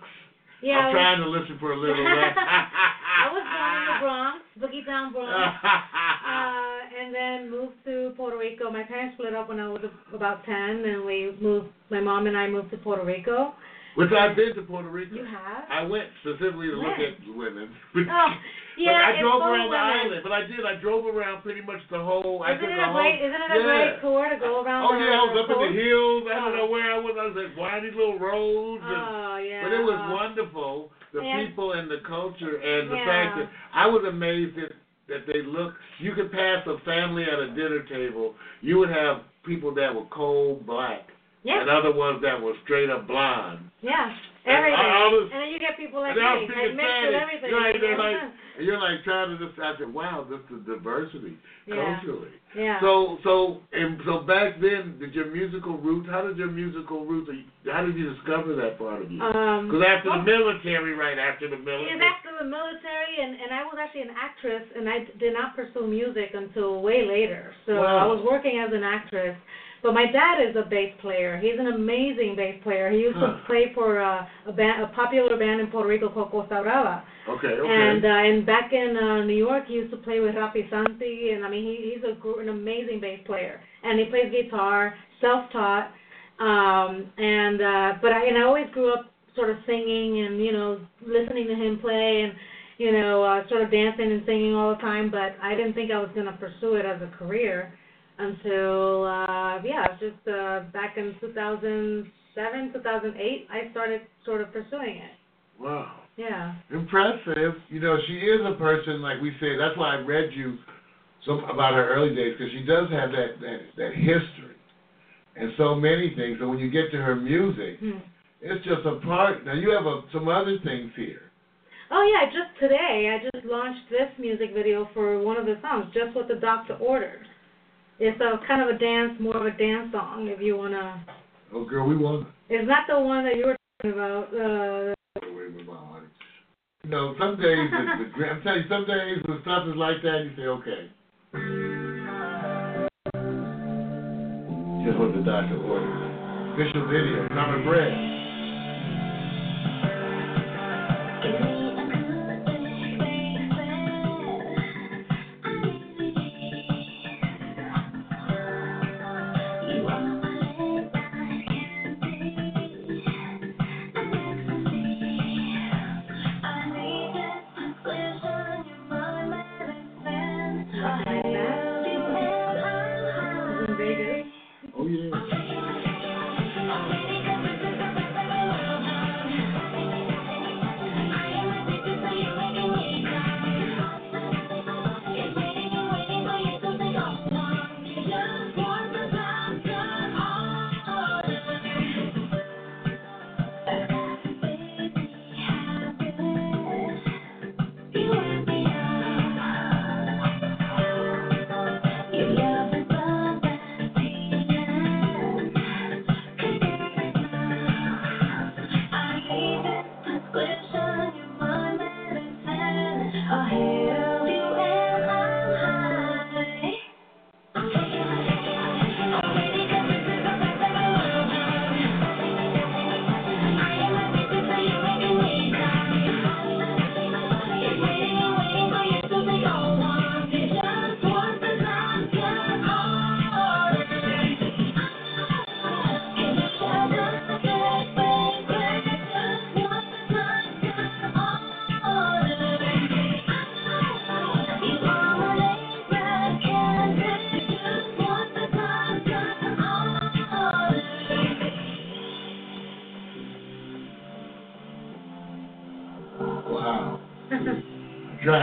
Yeah, I I'm was- trying to listen for a little bit. I was born in the Bronx, Boogie Down Bronx, uh, and then moved to Puerto Rico. My parents split up when I was about ten, and we moved. My mom and I moved to Puerto Rico. Which I've been to Puerto Rico. You have? I went specifically to look at women. Oh, yeah, but I drove around of the island. But I did. I drove around pretty much the whole. I Isn't took it a a whole, great? Isn't it a yeah. great tour to go around? Oh the, yeah, I was up in the hills. I don't Oh. know where I was. I was like windy little roads. And, Oh yeah. But it was wonderful. The Yeah. people and the culture and the Yeah. fact that I was amazed that that they look. You could pass a family at a dinner table. You would have people that were cold black Yeah. and other ones that were straight up blonde. Yeah. And Everything. Was- and then you get people like and me, like mixed with everything. Right, you they're know? like, and you're like trying to just. I said, wow, this is diversity Yeah. culturally. yeah. So so and so back then, did your musical roots? How did your musical roots? How did you discover that part of you? um, Because after the military, right after the military. Yeah, after the military, and and I was actually an actress, and I did not pursue music until way later. So Wow. I was working as an actress. But my dad is a bass player. He's an amazing bass player. He used Huh. to play for uh, a band, a popular band in Puerto Rico called Costa Brava. Okay, okay. And uh, and back in uh, New York, he used to play with Rafi Santi, and I mean, he, he's a gr- an amazing bass player, and he plays guitar, self-taught. Um, and uh, but I and I always grew up sort of singing and you know listening to him play and you know uh, sort of dancing and singing all the time. But I didn't think I was going to pursue it as a career until uh, yeah, just uh, back in 2007, 2008, I started sort of pursuing it. wow. Yeah. Impressive. You know, she is a person like we say. That's why I read you some about her early days because she does have that that that history and so many things. So when you get to her music, Hmm. it's just a part. Now you have a, some other things here. Oh yeah, just today I just launched this music video for one of the songs, just what the doctor ordered. It's a kind of a dance, more of a dance song, if you wanna. Oh, girl, we won. It's not the one that you were talking about. Uh, Away with my honey. You know, some days I'm telling you, some days when stuff is like that, you say, okay. Just what the doctor ordered. Official video, Summer Bread.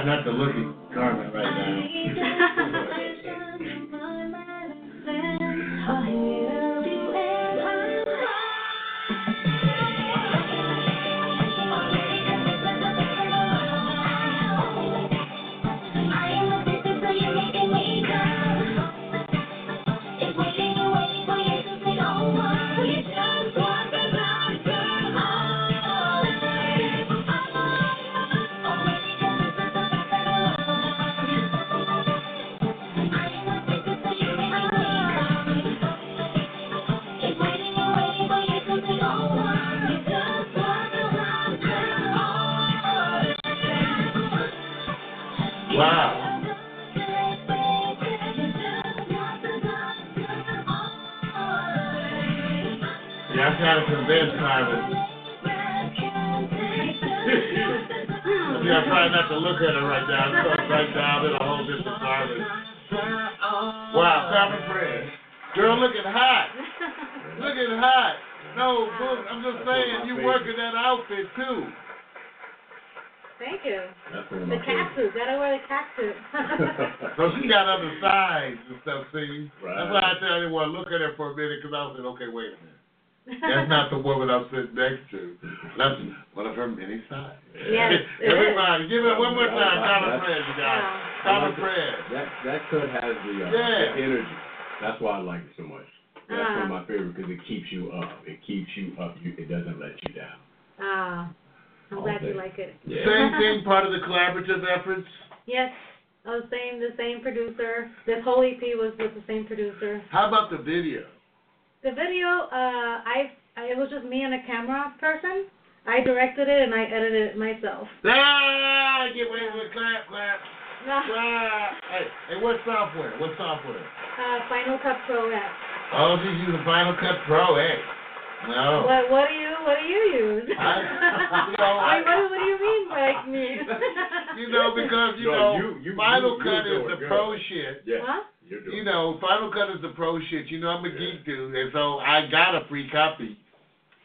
Not to look That's not the woman I'm sitting next to. That's one of her many sides. Yes, it is. Everybody, give it one more time. Common That's- Fred, you guys. Yeah. Common Fred. That that cut has the, uh, Yeah. the energy. That's why I like it so much. That's Ah. one of my favorites because it keeps you up. It keeps you up. You, it doesn't let you down. Ah, I'm All glad you like it. Yeah. Same thing, part of the collaborative efforts. Yes, I was saying the same producer. This whole EP was with the same producer. How about the video? The video, uh, I, I it was just me and a camera person. I directed it and I edited it myself. Ah, get away with clap, clap, No, clap. Hey, hey, what software? What software? uh, Final Cut Pro X. Oh, she's using Final Cut Pro X. No. What what do you what do you use? I- you know, I- what, what do you mean by me? You know, because you No, know, you- you- Final you- Cut is the good. pro shit. Yeah. Huh? You're doing You know, Final Cut is the pro shit. You know, I'm a Yeah. geek dude, and so I got a free copy.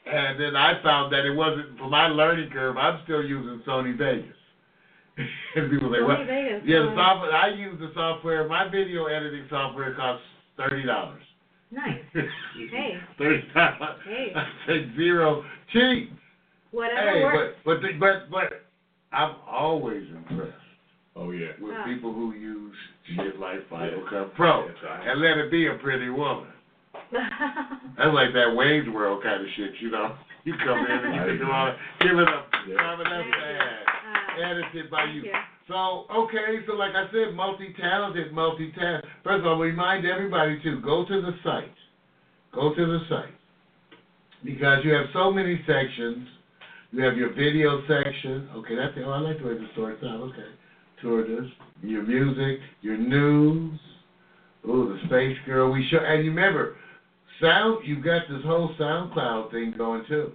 And then I found that it wasn't for my learning curve. I'm still using Sony Vegas. and people say, Sony "What?" Vegas, Yeah, the software. I use the software. My video editing software costs thirty dollars. Nice. Hey. thirty dollars. Hey. I say zero cheap. Whatever Hey, works. but but the, but but I'm always impressed Oh yeah. with Ah. people who use shit like Final Cut Pro Yes, I- and let it be a pretty woman. That's like that Wayne's World kind of shit, you know. You come in and you can do all that. Give it up. Yeah. Carmen, that's Thank you. Ah, Edited by you. you. So, okay, so like I said, multi-talented, multi-talented. First of all, remind everybody to go to the site. Go to the site. Because you have so many sections. You have your video section. Okay, that's it. Oh, I like the way the story sounds. Okay. Tour this. Your music, your news. Ooh, the Space Girl. We show, and you remember, sound. You got this whole SoundCloud thing going too.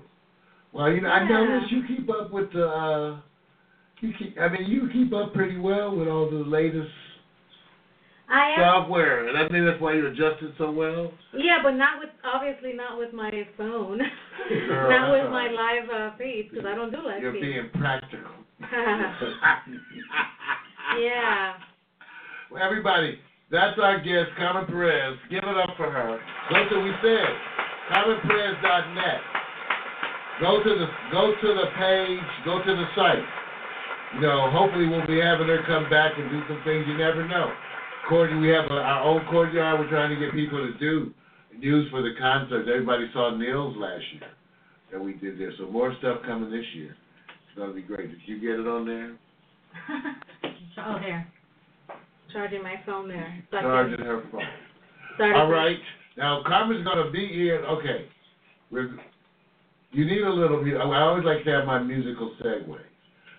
Well, you know, I Yeah. noticed you keep up with the. Uh, you keep. I mean, you keep up pretty well with all the latest I am. software, and I think that's why you adjusted so well. Yeah, but not with obviously not with my phone. Girl, not with my live uh, feeds because I don't do live You're feeds. being practical. yeah. Well, everybody, that's our guest, Carmen Perez. Give it up for her. Go to we said, CarmenPerez.net. Go to the go to the page. Go to the site. You know, hopefully we'll be having her come back and do some things. You never know. Courtyard, we have a, our own courtyard. We're trying to get people to do news for the concerts. Everybody saw Neil's last year that we did there. So more stuff coming this year. It's gonna be great. Did you get it on there? oh, there. Charging my phone there. So I can Charging her phone. start All it. right. Now Carmen's gonna be here. Okay. We're, you need a little bit. I always like to have my musical segue.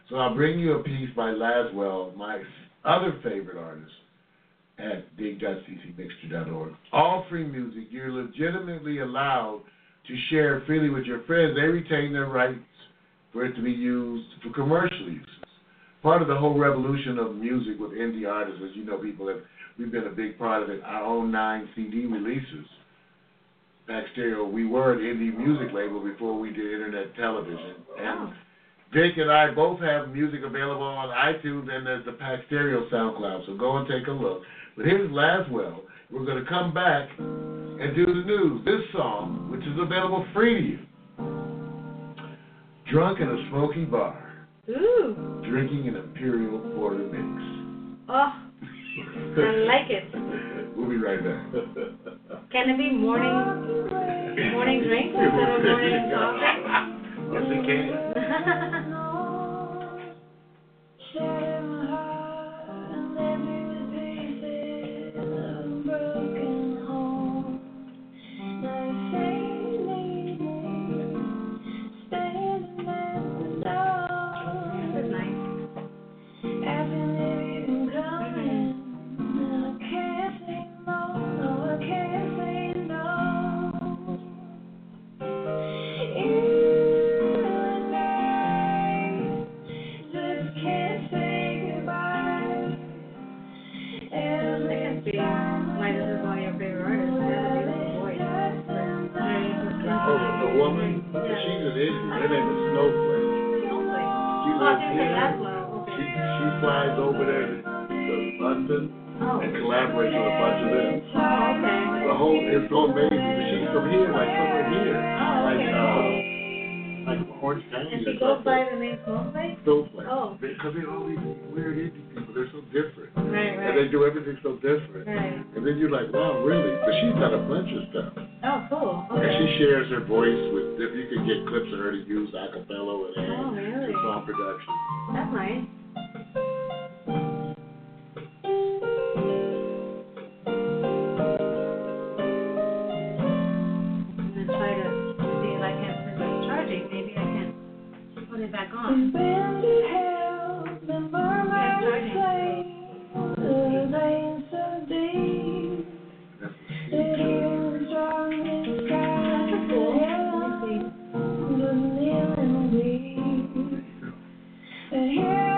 So I'll bring you a piece by Laswell, my other favorite artist, at dig.ccmixter.org. All free music. You're legitimately allowed to share freely with your friends. They retain their rights for it to be used for commercial uses. Part of the whole revolution of music with indie artists, as you know, people have we've been a big part of it. Our own nine CD releases. Pack Stereo, we were an indie music label before we did internet television. And Oh. Vic and I both have music available on iTunes and there's the Pack Stereo SoundCloud. So go and take a look. But here's Laswell. We're going to come back and do the news. This song, which is available free to you. Drunk in a smoky bar, Ooh. drinking an Imperial Porter mix. Oh, I like it. We'll be right back. Can it be morning morning drink instead of morning coffee? Yes, it can. She she flies over there to, to London Oh, and collaborates with a bunch of them. oh, okay. The whole it's so amazing. But she's from here, like somewhere here, Oh, like okay. uh, like Orange County And she goes by the name Snowflake? Snowflake. Oh. Because they're all these weird indie people. They're so different. Right, right. And they do everything so different. Right. And then you're like, wow, really? But she's got a bunch of stuff. Oh, cool. And she shares her voice with, if you can get clips of her to use a cappella with her Oh, really? to song production. That's nice. I'm gonna try to see if I Every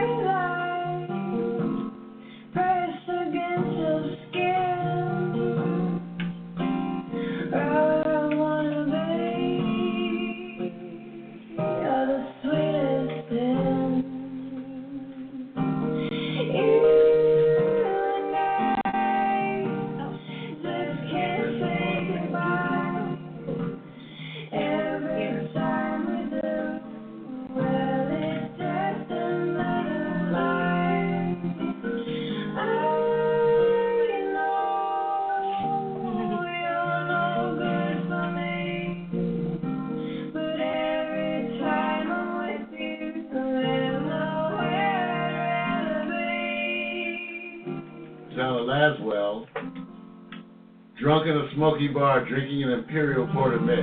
drunk in a smoky bar drinking an Imperial Porter mix.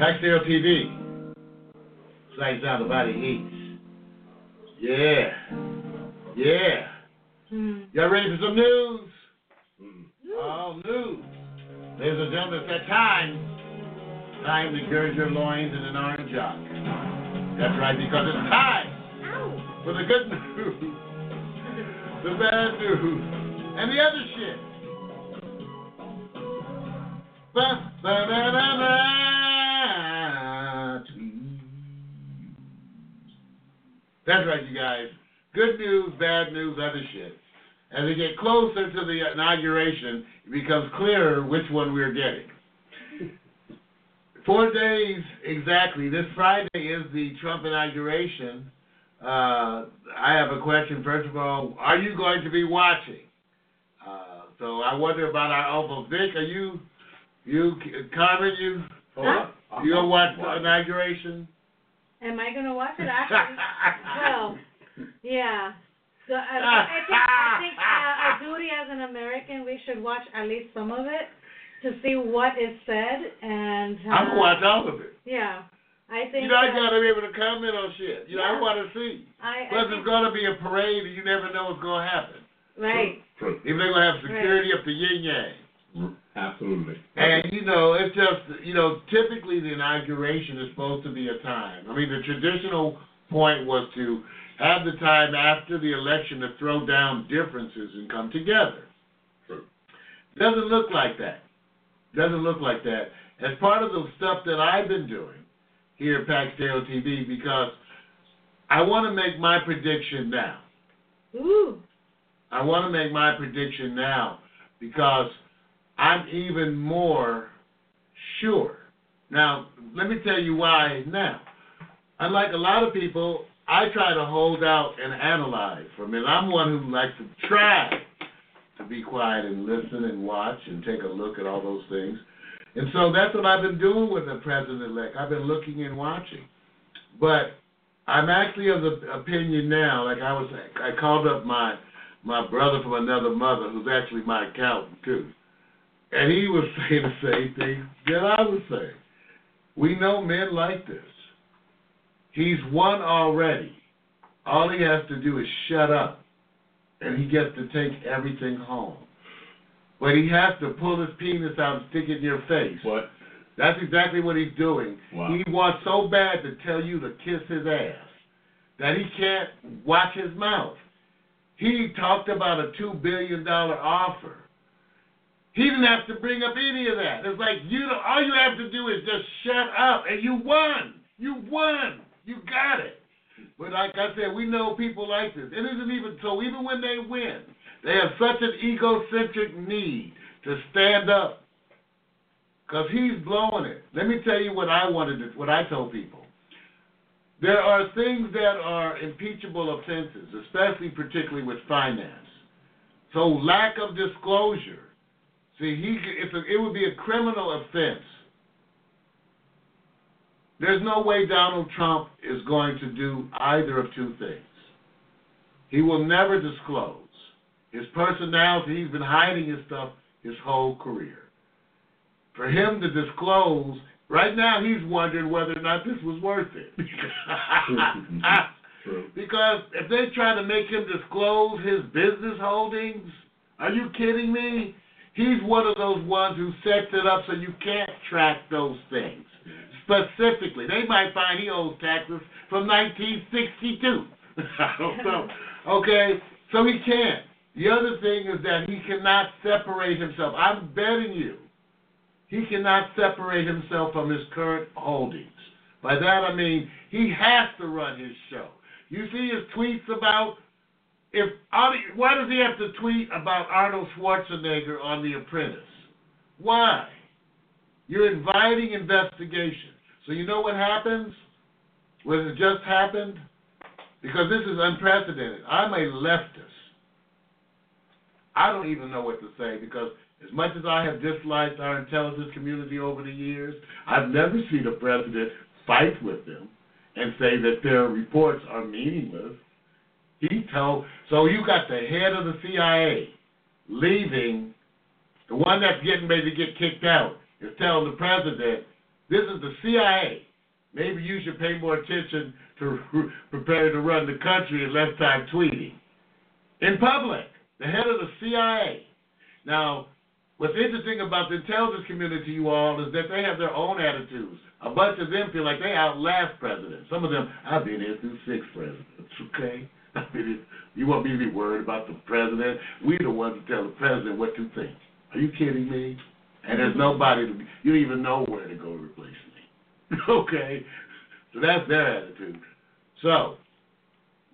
Paxdale TV. Sights out the body eats. Yeah. Yeah. Hmm. Y'all ready for some news? Mm. Oh, news. Ladies and gentlemen, it's that time. Time to gird your loins in an orange jock. That's right, because it's time Ow. for the good news, the bad news, and the other shit. That's right, you guys. Good news, bad news, other shit. As we get closer to the inauguration, it becomes clearer which one we're getting. Four days exactly. This Friday is the Trump inauguration. Uh, I have a question. First of all, are you going to be watching? Uh, so I wonder about our Uncle Vic. Are you, you, Carmen? You, Huh? you gonna watch the inauguration? Am I gonna watch it? Actually, well, yeah. So I, I think I think uh, our duty as an American, we should watch at least some of it to see what is said and. Uh, I'm gonna watch all of it. Yeah, I think. You know, I gotta be able to comment on shit. You know, Yeah. I want to see. I, I Plus, think, it's gonna be a parade, and you never know what's gonna happen. right. True. Even they're gonna have security up to yin yang. Absolutely. And you know, it's just you know, typically the inauguration is supposed to be a time. I mean, the traditional point was to have the time after the election to throw down differences and come together. True. Doesn't look like that. Doesn't look like that. As part of the stuff that I've been doing here at Paxdale TV, because I want to make my prediction now. Ooh. I want to make my prediction now because I'm even more sure. Now, let me tell you why now. Unlike a lot of people, I try to hold out and analyze a minute. I'm one who likes to try to be quiet and listen and watch and take a look at all those things. And so that's what I've been doing with the president elect. I've been looking and watching. But I'm actually of the opinion now, like I was I called up my my brother from another mother who's actually my accountant too. And he was saying the same thing that I was saying. We know men like this. He's won already. All he has to do is shut up, and he gets to take everything home. But he has to pull his penis out and stick it in your face. What? That's exactly what he's doing. Wow. He wants so bad to tell you to kiss his ass that he can't watch his mouth. He talked about a $2 billion offer. He didn't have to bring up any of that. It's like you don't, all you have to do is just shut up and you won. You won. You got it. But like I said, we know people like this. It isn't even so even when they win, they have such an egocentric need to stand up. Cause he's blowing it. Let me tell you what I wanted to, what I told people. There are things that are impeachable offenses, especially particularly with finance. So lack of disclosure. See, he it's a, it would be a criminal offense. There's no way Donald Trump is going to do either of two things. He will never disclose his personality. He's been hiding his stuff his whole career. For him to disclose, right now he's wondering whether or not this was worth it. Because if they try to make him disclose his business holdings, are you kidding me? He's one of those ones who sets it up so you can't track those things. Specifically, they might find he owes taxes from 1962. I don't know. Okay, so he can't. The other thing is that he cannot separate himself. I'm betting you, he cannot separate himself from his current holdings. By that I mean he has to run his show. You see his tweets about if why does he have to tweet about Arnold Schwarzenegger on The Apprentice? Why? You're inviting investigation. So you know what happens? What has just happened? Because this is unprecedented. I'm a leftist. I don't even know what to say because as much as I have disliked our intelligence community over the years, I've never seen a president fight with them and say that their reports are meaningless. He told so you got the head of the CIA leaving, the one that's getting ready to get kicked out is telling the president, "This is the CIA. Maybe you should pay more attention to preparing to run the country and less time tweeting." In public, the head of the CIA. Now, what's interesting about the intelligence community, you all, is that they have their own attitudes. A bunch of them feel like they outlast presidents. Some of them, I've been here through six presidents, okay? I mean, you want me to be worried about the president? We're the ones to tell the president what to think. Are you kidding me? And there's mm-hmm. nobody to be, you don't even know where to go to replace me. okay? So that's their attitude. So,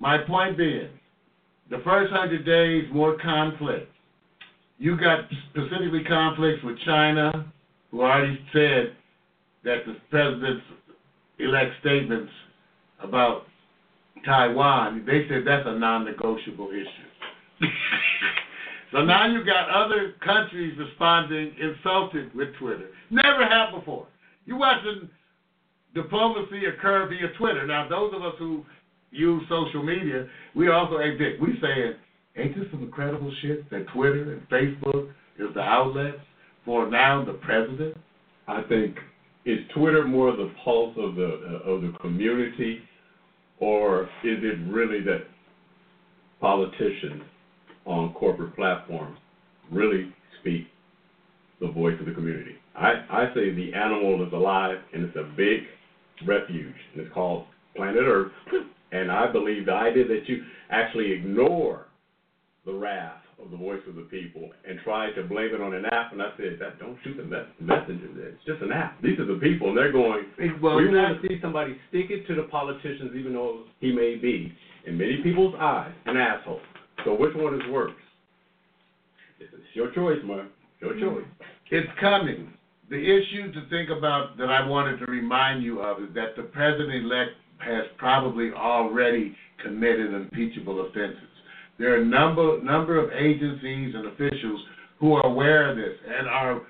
my point being, the first hundred days, more conflict. You got specifically conflicts with China, who already said that the president's elect statements about Taiwan, they said that's a non-negotiable issue. so now you got other countries responding insulted with Twitter. Never have before. You watching diplomacy occur via Twitter. Now those of us who use social media, we also hey Dick, we saying, ain't this some incredible shit that Twitter and Facebook is the outlet for now the president? I think is Twitter more the pulse of the uh, of the community, or is it really that politicians on corporate platforms really speak the voice of the community? I, I say the animal is alive and it's a big refuge, and it's called planet Earth. And I believe the idea that you actually ignore the wrath of the voice of the people and try to blame it on an app, and I said, that don't shoot the mes- messenger. It's just an app. These are the people, and they're going, Well, we want to see somebody stick it to the politicians, even though he may be, in many people's eyes, an asshole. So which one is worse? It's your choice, Mark. Your choice. It's coming. The issue to think about that I wanted to remind you of is that the president elect has probably already committed impeachable offenses. There are a number number of agencies and officials who are aware of this and are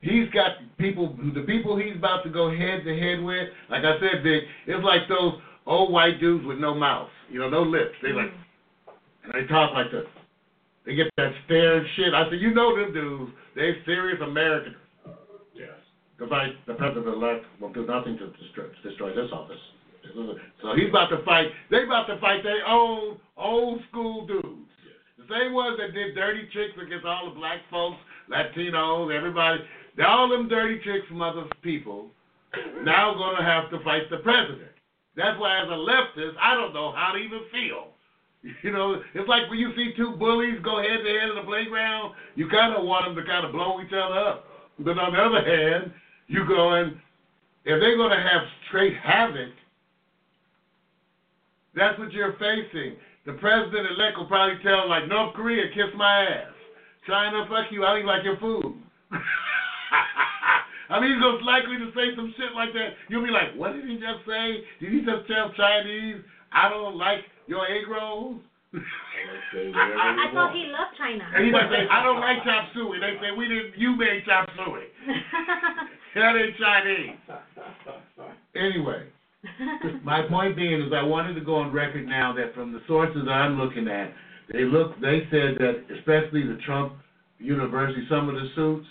he's got people the people he's about to go head to head with, like I said, Vic, it's like those old white dudes with no mouth, you know, no lips. They like and they talk like this. They get that stare and shit. I said, you know them dudes, they serious Americans. Yes. Because I, the president elect will do nothing to destroy, to destroy this office. So he's about to fight. They about to fight their own old school dudes. The same ones that did dirty tricks against all the black folks, Latinos, everybody. All them dirty tricks from other people. Now going to have to fight the president. That's why, as a leftist, I don't know how to even feel. You know, it's like when you see two bullies go head to head in the playground, you kind of want them to kind of blow each other up. But on the other hand, you going, if they're going to have straight havoc, that's what you're facing. The president elect will probably tell, like, North Korea, kiss my ass. China, fuck you, I don't even like your food. I mean, he's most likely to say some shit like that. You'll be like, what did he just say? Did he just tell Chinese, I don't like your egg rolls? Say whatever I thought he loved China. And he might say, I don't like chop suey. They say, we didn't, you made chop suey. That ain't Chinese. Anyway, my point being is I wanted to go on record now that from the sources I'm looking at, they look, they said that especially the Trump University, some of the suits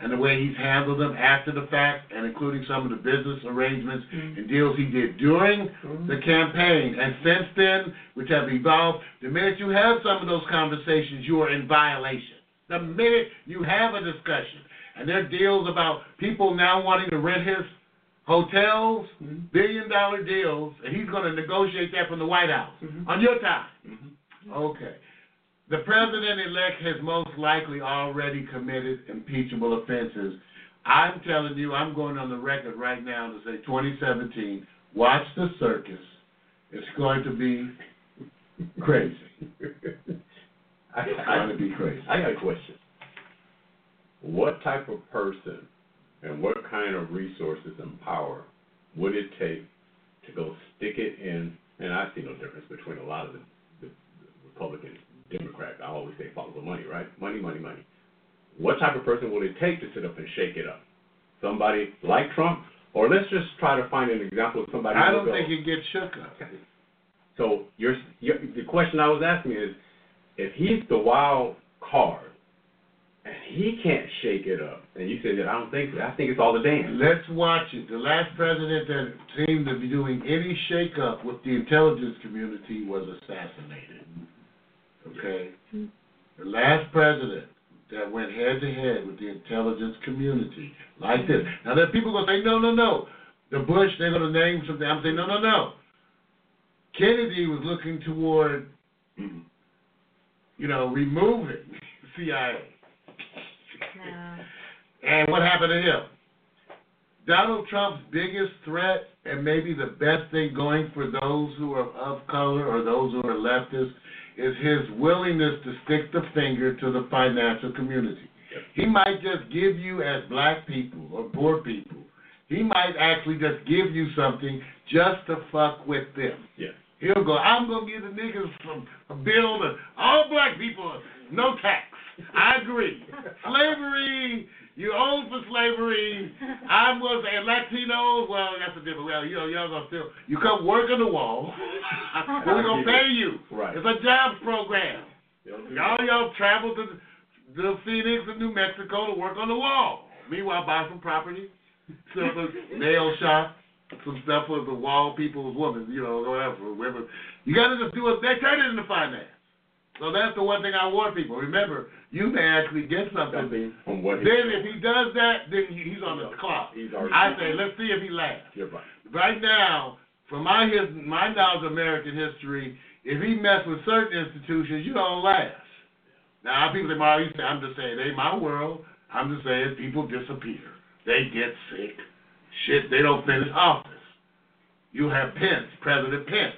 and the way he's handled them after the fact, and including some of the business arrangements mm. and deals he did during mm. the campaign, and since then, which have evolved. The minute you have some of those conversations, you are in violation. The minute you have a discussion, and there are deals about people now wanting to rent his hotels, mm-hmm. billion dollar deals, and he's going to negotiate that from the White House mm-hmm. on your time. Mm-hmm. Okay. The president elect has most likely already committed impeachable offenses. I'm telling you, I'm going on the record right now to say 2017, watch the circus. It's going to be crazy. I, It's I, going to be crazy. I got a question. What type of person and what kind of resources and power would it take to go stick it in? And I see no difference between a lot of the, the, the Republican Democrats. I always say follow the money, right? Money, money, money. What type of person would it take to sit up and shake it up? Somebody like Trump, or let's just try to find an example of somebody. I don't think he gets shook up. so you're, you're, the question I was asking is, if he's the wild card he can't shake it up, and you said that I don't think so. I think it's all the dance. Let's watch it. The last president that seemed to be doing any shake up with the intelligence community was assassinated. Okay? The last president that went head to head with the intelligence community like this. Now there are people gonna say, no, no, no. The Bush, they're gonna name something. I'm saying, no, no, no. Kennedy was looking toward, mm-hmm. you know, removing CIA. And what happened to him? Donald Trump's biggest threat, and maybe the best thing going for those who are of color or those who are leftists, is his willingness to stick the finger to the financial community. He might just give you, as black people or poor people, he might actually just give you something just to fuck with them. Yes. He'll go, I'm going to give the niggas some, a bill that all black people, no tax. I agree. Slavery, you own for slavery. I'm going to say Latinos, well, that's a different, well, you know, y'all to still, you come work on the wall, we're going to pay you. Right. It's a jobs program. They don't do Y'all, y'all travel to the Phoenix and New Mexico to work on the wall. Meanwhile, buy some property, a nail shop, some stuff for the wall people's women, you know, whatever, women. You got to just do it. They turn it into finance. So that's the one thing I warn people. Remember, you may actually get something. From what he Then if he does that, then he's on the clock. I say, let's see if he lasts. You're right. Right now, from my his, my knowledge of American history, if he mess with certain institutions, you don't last. Now people say, "Mario, you say I'm just saying, it ain't my world. I'm just saying people disappear. They get sick. Shit, they don't finish office. You have Pence, President Pence.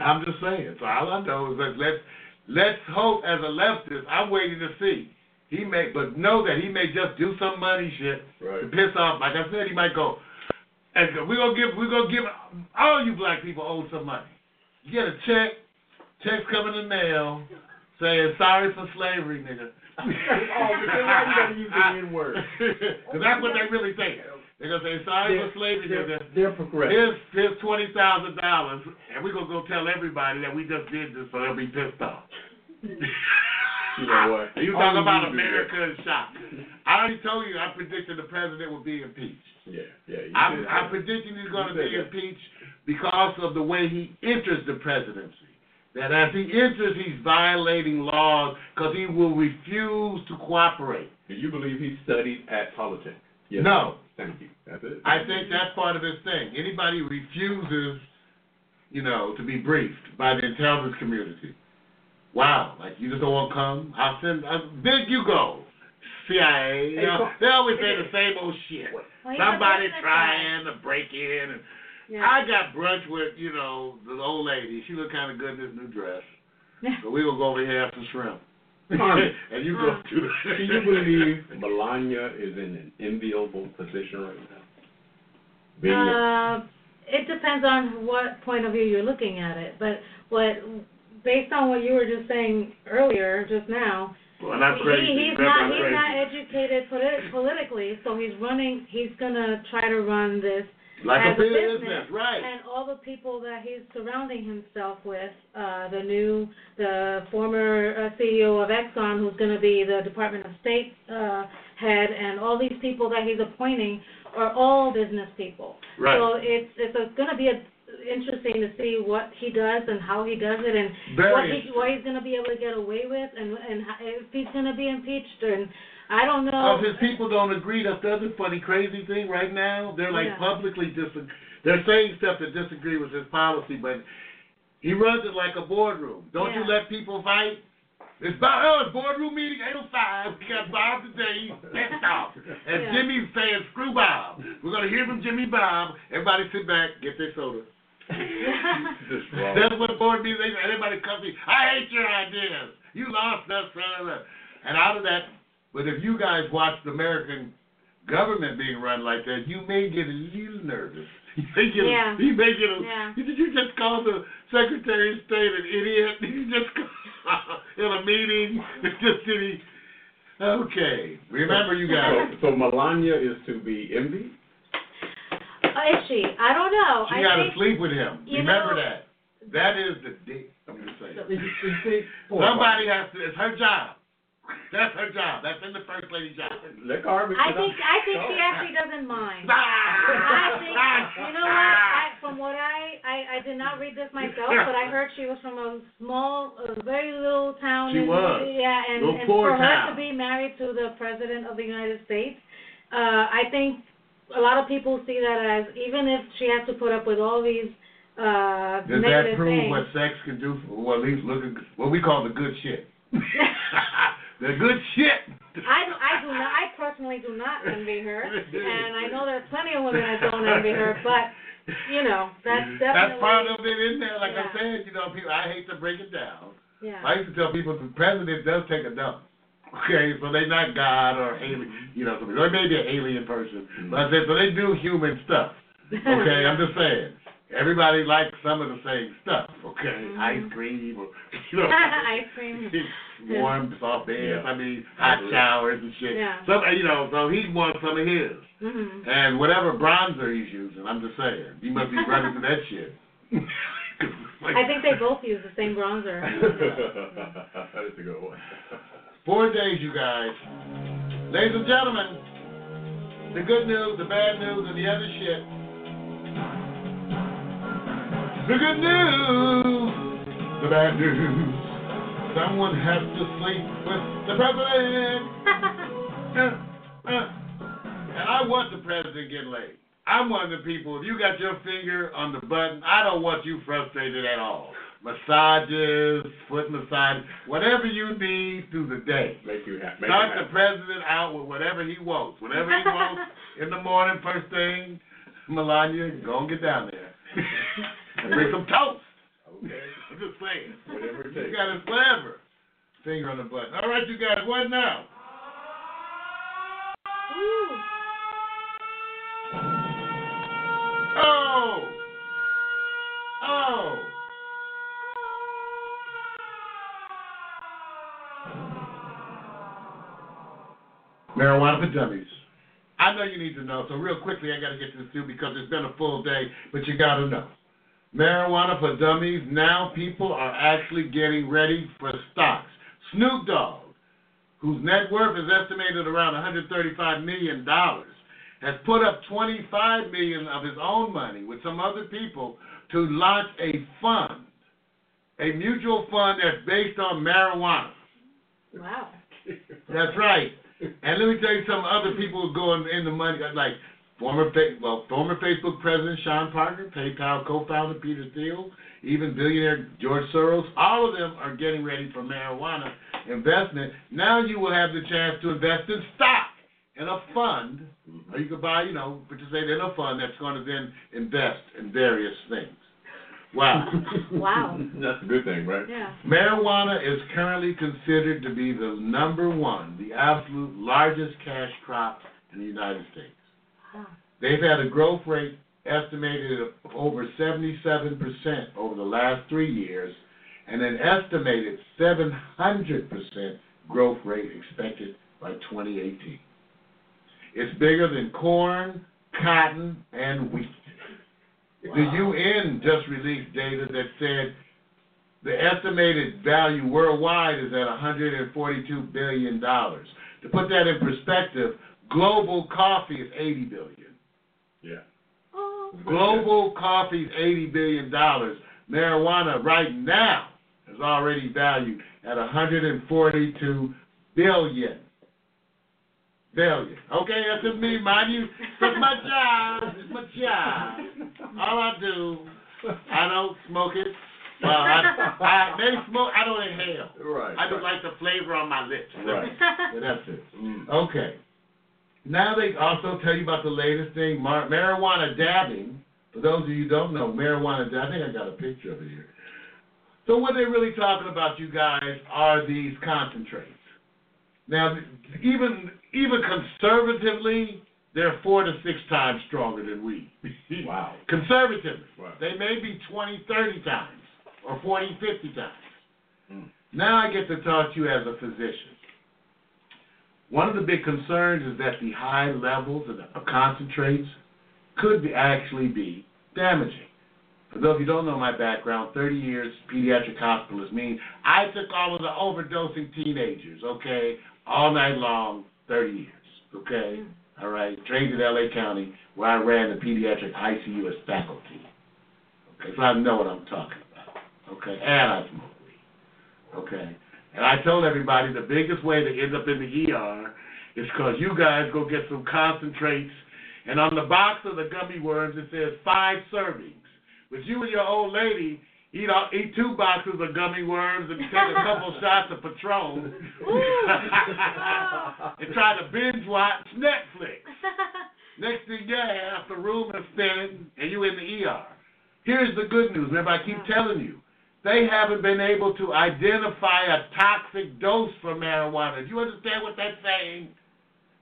I'm just saying. So all I know is that let's let's hope as a leftist, I'm waiting to see. He may, but know that he may just do some money shit to piss off. Like I said, he might go, and we're gonna give we're gonna give all you black people owe some money. You get a check, check's coming in the mail, saying sorry for slavery, nigga. Oh, because why you gotta use the N-word? Because that's what they really think. They're gonna say sorry for slavery, They're, nigga. they're progressive. Here's here's twenty thousand dollars, and we're gonna go tell everybody that we just did this, so they'll be pissed off. You know what? You All talk about you America in shock. I already told you I predicted the president would be impeached. Yeah, yeah. I'm, I'm predicting he's going to be that. impeached because of the way he enters the presidency. That as he enters, he's violating laws because he will refuse to cooperate. Do you believe he studied at politics? Yes. No. Thank you. That's it. I think that's part of his thing. Anybody refuses you know, to be briefed by the intelligence community. Wow, like you just don't want to come? I'll send. Uh, big you go. CIA. You know, they always say the same old shit. Well, Somebody trying to break in, and Yeah. I got brunch with you know the old lady. She looked kind of good in this new dress. So we gonna go over here have some shrimp. Carmen, and you go to the. Can you believe Melania is in an enviable position right now? Being a- Uh, it depends on what point of view you're looking at it, but what, based on what you were just saying earlier, just now, well, I'm he, crazy. he's Remember, not, I'm he's crazy. not educated politi- politically, so he's running, he's gonna try to run this like as a business, business, right? and all the people that he's surrounding himself with, uh, the new, the former uh, CEO of Exxon, who's going to be the Department of State uh, head, and all these people that he's appointing are all business people. Right. So it's it's going to be a, interesting to see what he does and how he does it, and Very what he, what he's going to be able to get away with, and and if he's going to be impeached, and I don't know. Because his people don't agree. That's the other funny, crazy thing right now. They're like Yeah. publicly disagree. They're saying stuff that disagree with his policy, but he runs it like a boardroom. Don't you let people fight? It's Bob, oh, it's boardroom meeting 805. We got Bob today. Off. And Yeah. Jimmy's saying, screw Bob. We're going to hear from Jimmy Bob. Everybody sit back, get their soda. This is wrong. That's what a board meetings. Everybody comes in. I hate your ideas. You lost us, blah. and out of that. But if you guys watch the American government being run like that, you may get a little nervous. You may get. Yeah. A, you may get. A, Yeah. Did you just call the Secretary of State an idiot? Did you just call in a meeting? Just did he? Okay. Remember, you guys. So, so Melania is to be envied? Uh, is she? I don't know. She got to sleep with him. Remember know- that. That is the dick. I'm just saying. Poor Somebody has to. It's her job. That's her job. That's in the first lady's job. Let Carmen I get think up. I think she actually doesn't mind. I I think you know what? I, from what I, I I did not read this myself, but I heard she was from a small, a very little town. She in, was. Yeah, and, Little and poor for her to be married to the president of the United States, uh, I think a lot of people see that as even if she has to put up with all these uh, Does that negative prove things. what sex can do? For, well, at least look at what we call the good shit. the good shit. I, do, I do not. I personally do not envy her, and I know there's plenty of women that don't envy her. But you know, that's definitely That's part of it in there. Like I Yeah. said, you know, people. I hate to break it down. yeah. I used to tell people the president does take a dump. Okay, so they're not God or alien, you know, something. or maybe an alien person. But I said, so they do human stuff. Okay, I'm just saying. Everybody likes some of the same stuff. Okay, Mhm. ice cream or you know, Ice cream. warm soft beds. Yeah. I mean, hot showers and shit. Yeah. Some, you know, so he wants some of his. hmm And whatever bronzer he's using, I'm just saying, he must be running to that shit. like, I think they both use the same bronzer. That's a good one. Four days, you guys. Ladies and gentlemen, the good news, the bad news, and the other shit. The good news, the bad news. Someone has to sleep with the president. And I want the president getting laid. I'm one of the people, if you got your finger on the button, I don't want you frustrated at all. Massages, foot massage, whatever you need through the day. Make you happy. Start the president out with whatever he wants. Whatever he wants in the morning, first thing, Melania, go and get down there. and bring some toast. Okay. I'm just saying. Whatever it takes. You got his whatever. Finger on the button. All right, you guys, what now? Ooh. Oh! Oh! Marijuana for dummies. I know you need to know, so real quickly I got to get this through because it's been a full day, but you got to know. Marijuana for dummies, now people are actually getting ready for stocks. Snoop Dogg, whose net worth is estimated around $135 million, has put up 25 million of his own money with some other people to launch a fund, a mutual fund that's based on marijuana. Wow. That's right. And let me tell you some other people going in the money, like Former well, former Facebook president Sean Parker, PayPal co-founder Peter Thiel, even billionaire George Soros, all of them are getting ready for marijuana investment. Now you will have the chance to invest in stock in a fund, or you could buy, you know, participate in a fund that's going to then invest in various things. Wow. Wow. That's a good thing, right? Yeah. Marijuana is currently considered to be the number one, the absolute largest cash crop in the United States. Wow. They've had a growth rate estimated of over 77% over the last three years, and an estimated 700% growth rate expected by 2018. It's bigger than corn, cotton, and wheat. The UN just released data that said the estimated value worldwide is at 142 billion dollars. To put that in perspective, global coffee is 80 billion. Yeah. Oh. Global coffee is 80 billion dollars. Marijuana right now is already valued at 142 billion. Billion. Okay, that's just me, mind you. That's my job. It's my job. All I do, I don't smoke it. Well, I, I they smoke. I don't inhale. Right. I just like the flavor on my lips. Right. But that's it. Mm. Okay. Now they also tell you about the latest thing, mar- marijuana dabbing. For those of you who don't know, marijuana dab- I think I got a picture of it here. So what they're really talking about, you guys, are these concentrates. Now, even even conservatively, they're four to six times stronger than weed. Wow. Conservatively. Wow. They may be 20, 30 times, or 40, 50 times. Mm. Now I get to talk to you as a physician. One of the big concerns is that the high levels of, concentrates could be, actually be damaging. For those of you who don't know my background, 30 years pediatric hospitalist means I took all of the overdosing teenagers, okay, all night long, 30 years, okay? Mm. All right, trained in LA County where I ran the pediatric ICU as faculty. Okay, so I know what I'm talking about, okay? And I smoke weed, okay? And I told everybody the biggest way to end up in the ER is because you guys go get some concentrates, and on the box of the gummy worms it says five servings. But you and your old lady eat all, eat two boxes of gummy worms and take a couple shots of Patron and try to binge watch Netflix. Next thing you have, the room is spinning and you in the ER. Here's the good news. Remember, I keep telling you, they haven't been able to identify a toxic dose for marijuana. Do you understand what that's saying?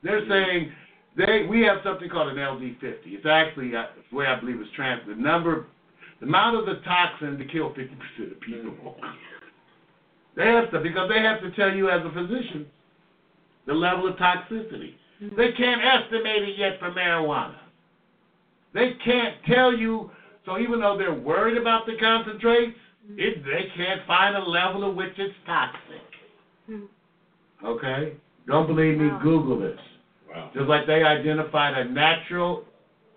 They're mm-hmm. saying they we have something called an LD50. It's actually uh, the way I believe it's transferred. The number, the amount of the toxin to kill 50% of people. Mm-hmm. They have to because they have to tell you as a physician the level of toxicity. Mm-hmm. They can't estimate it yet for marijuana. They can't tell you. So even though they're worried about the concentrates, it, they can't find a level at which it's toxic. Hmm. Okay? Don't believe me? Wow. Google this. Wow. Just like they identified a natural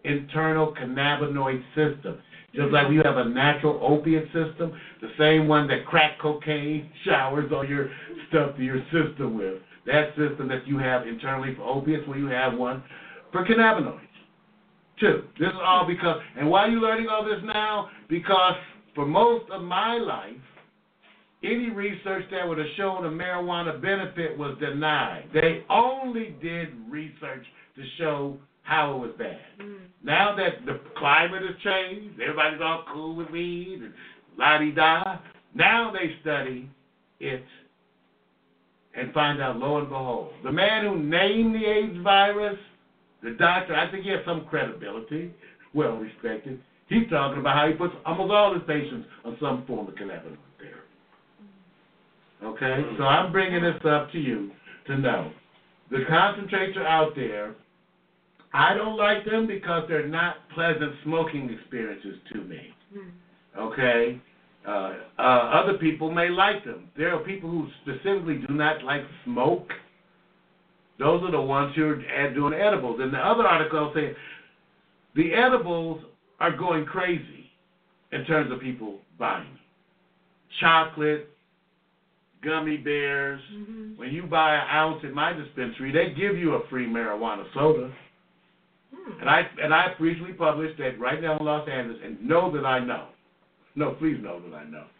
internal cannabinoid system. Just like we have a natural opiate system, the same one that crack cocaine showers all your stuff to your system with. That system that you have internally for opiates, well, you have one for cannabinoids. Two. This is all because, and why are you learning all this now? Because for most of my life, any research that would have shown a marijuana benefit was denied. They only did research to show how it was bad. Mm. Now that the climate has changed, everybody's all cool with weed and la di da. Now they study it and find out, lo and behold, the man who named the AIDS virus, the doctor, I think he has some credibility, well respected. He's talking about how he puts almost all his patients on some form of cannabinoid therapy. Okay, so I'm bringing this up to you to know the concentrates are out there. I don't like them because they're not pleasant smoking experiences to me. Okay? Uh, uh, other people may like them. There are people who specifically do not like smoke. Those are the ones who are doing edibles. And the other article saying the edibles are going crazy in terms of people buying. Chocolate, gummy bears. When you buy an ounce at my dispensary, they give you a free marijuana soda. Hmm. And I and I recently published that right now in Los Angeles, and know that I know, no, please know that I know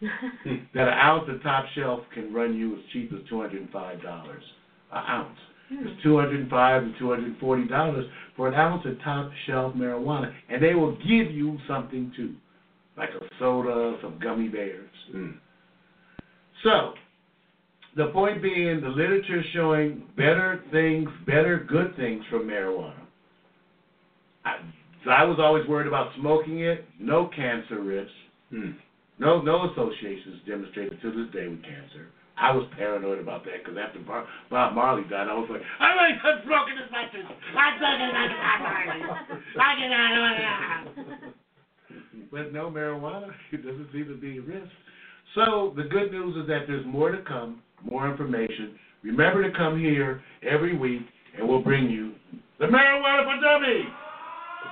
that an ounce of top shelf can run you as cheap as two hundred and five dollars an ounce. It's two hundred and five to two hundred and forty dollars for an ounce of top shelf marijuana, and they will give you something too, like a soda, some gummy bears. Mm. So, the point being, the literature is showing better things, better good things from marijuana. I, so I was always worried about smoking it. No cancer risks. Mm. No, no associations demonstrated to this day with cancer. I was paranoid about that because after Bar- Bob Marley died, I was like, I'm like touch smoking as much as I fucking like Bob Marley. I can out But no marijuana, it doesn't seem to be a risk. So the good news is that there's more to come, more information. Remember to come here every week, and we'll bring you the marijuana for dummies.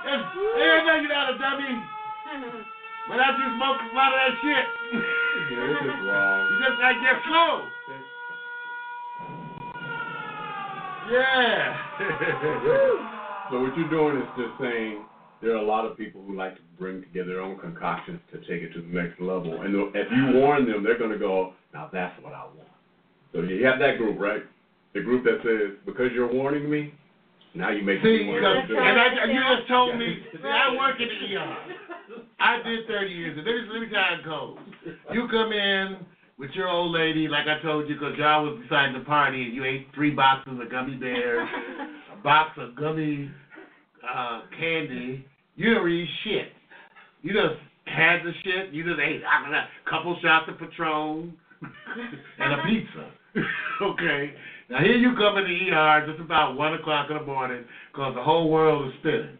It's, hey, you're not a dummy. But I just smoke a lot of that shit. Yeah, this is wrong. You just gotta get slow. Yeah. So what you're doing is just saying there are a lot of people who like to bring together their own concoctions to take it to the next level. And if you warn them, they're going to go, now that's what I want. So you have that group, right? The group that says, because you're warning me, now you make See, me want to do and. I, you just told me, I work in the ER. I did 30 years, and let me, let me tell you goes. You come in with your old lady, like I told you, because y'all was deciding to party, and you ate three boxes of gummy bears, a box of gummy uh, candy. You don't eat shit. You just had the shit. You just ate a couple shots of Patron and a pizza. okay. Now here you come in the ER just about one o'clock in the morning because the whole world is spinning.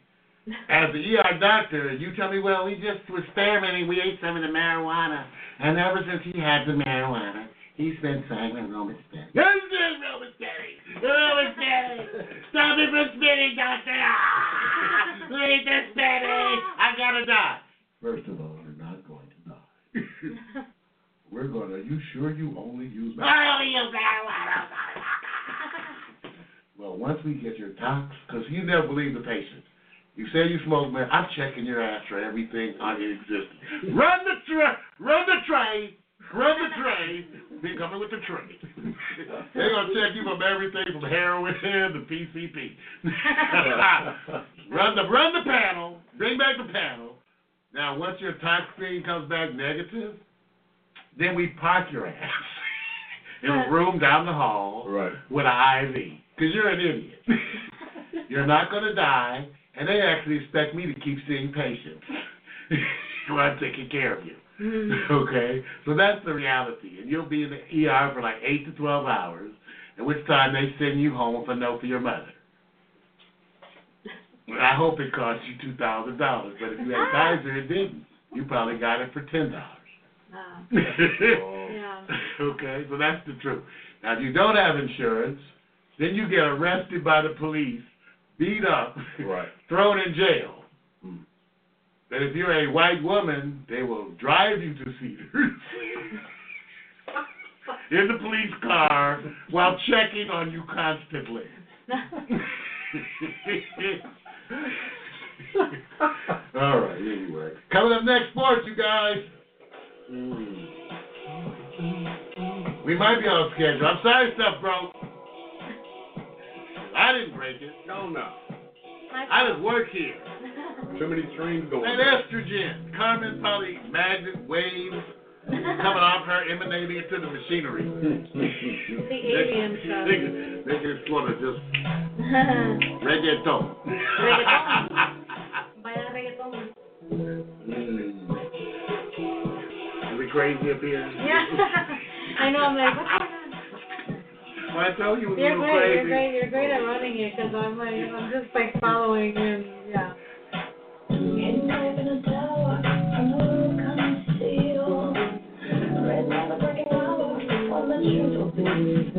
As the ER doctor, you tell me, well, we just was experimenting. We ate some of the marijuana, and ever since he had the marijuana, he's been saying Roman spinning. Yes, yes, Roman spinning. Roman spinning. Stop me from spinning, doctor. Ah, Leave the spinning. I gotta die. First of all, you're not going to die. We're going. To, are you sure you only use marijuana? I only use marijuana. Well, once we get your tox, because you never believe the patient. You say you smoke, man. I'm checking your ass for everything on your existence. Run the tray, run the tray, run the tray. Be coming with the tray. They're gonna check you from everything from heroin to PCP. run the run the panel. Bring back the panel. Now, once your tox screen comes back negative, then we park your ass in a room down the hall Right. with an IV because you're an idiot. you're not going to die, and they actually expect me to keep seeing patients while I'm taking care of you. okay, so that's the reality, and you'll be in the ER for like eight to twelve hours, at which time they send you home with a note for your mother. I hope it cost you two thousand dollars, but if you had Kaiser, it didn't. You probably got it for ten dollars. Oh. yeah. okay, so that's the truth. Now, if you don't have insurance, then you get arrested by the police, beat up, Right. thrown in jail. Hmm. But if you're a white woman, they will drive you to Cedars in the police car while checking on you constantly. All right, anyway. Coming up next, sports, you guys. Mm. We might be on schedule. I'm sorry stuff broke. I didn't break it. No, no. I just work here. Too many strings going. And estrogen, Carmen probably magnet waves coming off her, emanating into the machinery. The alien stuff. Making making it sort of just reggaeton. Reggaeton. Vaya reggaeton. Mm. Is it crazy up here? Yeah. I know, I'm like, what's going on? Well, I tell you, you're great, you're great, you're great at running it, because I'm like, I'm just like following and, yeah. Thank you.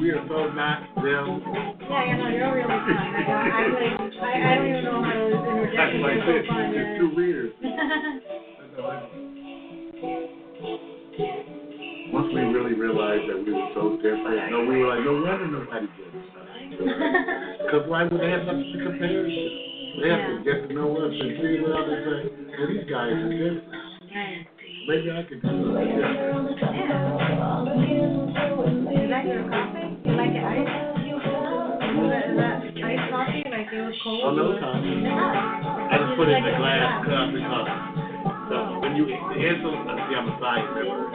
We are so not them. Yeah, yeah, no, you're really fun. I, I, like, I, I don't even know how to interject. That's like so fun, There's yeah. two readers. Once we really realized that we were so different, no, we were like, no wonder nobody gets us. Because why would they have nothing to compare to? They have to get to know us and see what they say. Well, these guys are different. Maybe I could do something different. Yeah. You like your coffee? You like it iced? Is that, is that iced coffee? Like it was cold? Oh, no coffee. I just put it in the glass cup because the, when you the insulated, see I'm a science member.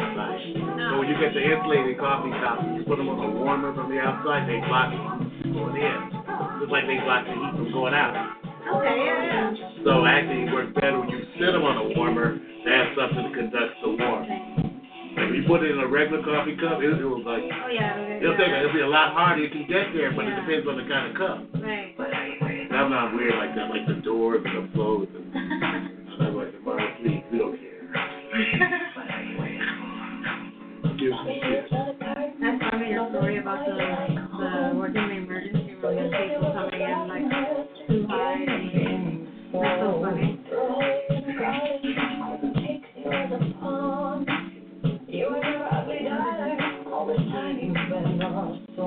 So when you get the insulated coffee cups, you put them on a warmer from the outside, they block it going in, just like they block the heat from going out. Okay, yeah, yeah. So actually, it works better when you sit them on a warmer to have something that conducts the warmth. If you put it in a regular coffee cup, it, it was like Oh, yeah. okay, it'll take it'll be a lot harder. It can get there, but it depends on the kind of cup. Right. I'm not weird like that, like the doors and the flows and I'm like the mind please, we don't care. Give some shit. That's funny, your story about the, the working in the emergency room and people coming in like too high and that's so funny. It's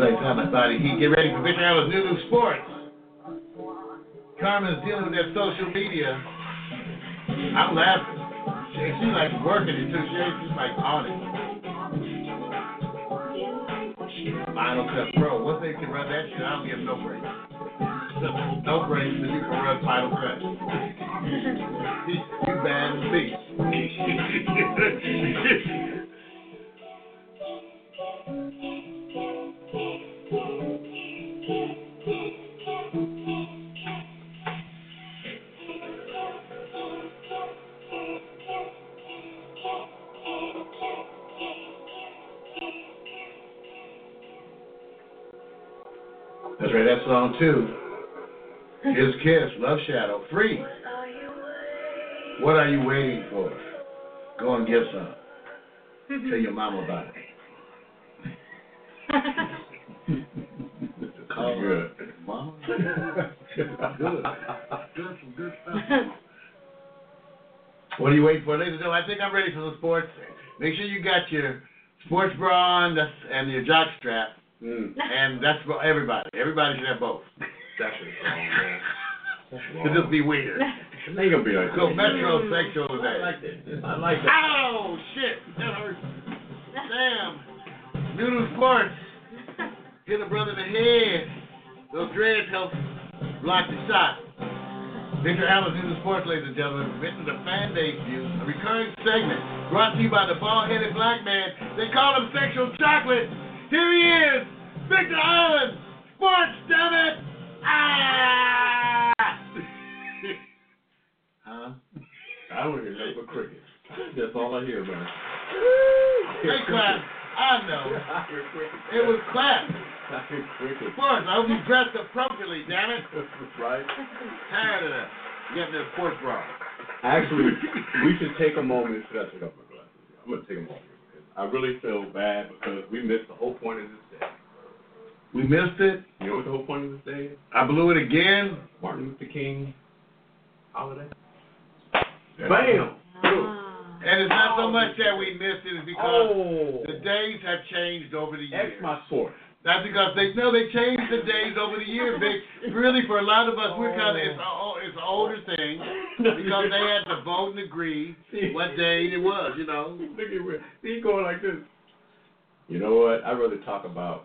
like time I thought he'd get ready for Victor Allen's new sports. Carmen's dealing with that social media. I'm laughing. She, she's like working it too. She, she's like on it. Final Cut Pro. Once they can run that shit, I don't give no breaks. No breaks, then you can run Final Cut. you bad as beast. That's right, that song too. His Kiss, Love Shadow, free. What are you waiting for? Go and get some. Tell your mama about it. Call her. Mama. good. Good, some good stuff. What are you waiting for, ladies and gentlemen? I think I'm ready for the sports. Make sure you got your sports bra on that's- and your jock strap. Mm. And that's for everybody. Everybody should have both. That's it. Man. It'll just be weird. It ain't gonna be like Go that. metrosexual I today. like that. I like that. Oh Shit! That hurts. Damn. Noodle Sports. Hit a brother in the head. Those dreads help block the shot. Victor Allen's Noodle Sports, ladies and gentlemen. This is a fan base view, a recurring segment brought to you by the bald-headed black man. They call him Sexual Chocolate. Here he is, Victor Allen. Sports, damn it! Ah! huh? I don't hear nothing but crickets. That's all I hear, man. They clap. I know. I hear crickets. It was clap. I hear crickets. Sports. I hope you dressed appropriately, damn it. right? Tired of that. You got that sports bra. Actually, we should take a moment. Should I take off my glasses? I'm gonna take a moment. I really feel bad because we missed the whole point of this day. We missed it. You know what the whole point of this day is? I blew it again. Martin Luther King holiday. Bam. Bam! Ah. And it's not so much that we missed it, it's because Oh! the days have changed over the X years. my source. That's because they no, they changed the days over the years. They really for a lot of us, we're kind of it's a it's an older thing because they had to vote and agree what day it was. You know. Look at him. He going like this. You know what? I'd rather talk about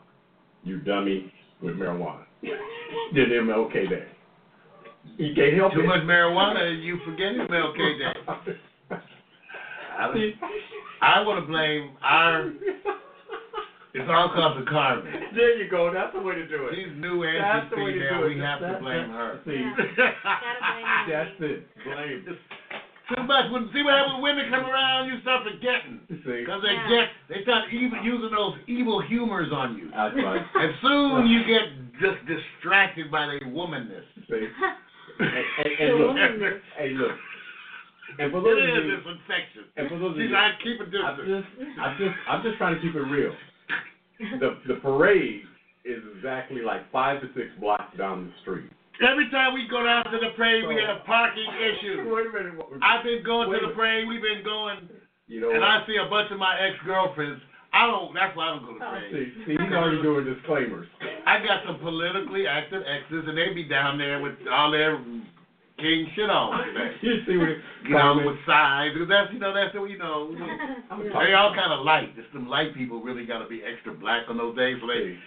you dummy with marijuana than MLK Day. You can't help Too it. much marijuana, you forget MLK Day. I, I want to blame our. It's all because of Carmen. There you go. That's the way to do it. She's new and That's she's the way to female. do it. We have to That- blame her. See, Gotta that's it. Blame. Too much. When see what happens when women come around, you start forgetting. See, Because they Yeah. get, they start evil, using those evil humors on you. that's right. And soon you get just distracted by their womanness. See, and, and, and look, hey, look. And for those It of is. you, It's infectious. and for those of She's you, like, keep a I'm distance. just, I'm just, I'm just trying to keep it real. The the parade is exactly like five to six blocks down the street. Every time we go down to the parade, we have parking issues. Wait a minute. what- I've been going to the parade. We've been going, You know and what? I see a bunch of my ex girlfriends. I don't. That's why I don't go to the parade. See, see, he's already doing disclaimers. I got some politically active exes, and they be down there with all their king shit on. You see what? You know, with sides. Because that's you know that's what you know. They all kind of light. Just them light people really got to be extra black on those days. So they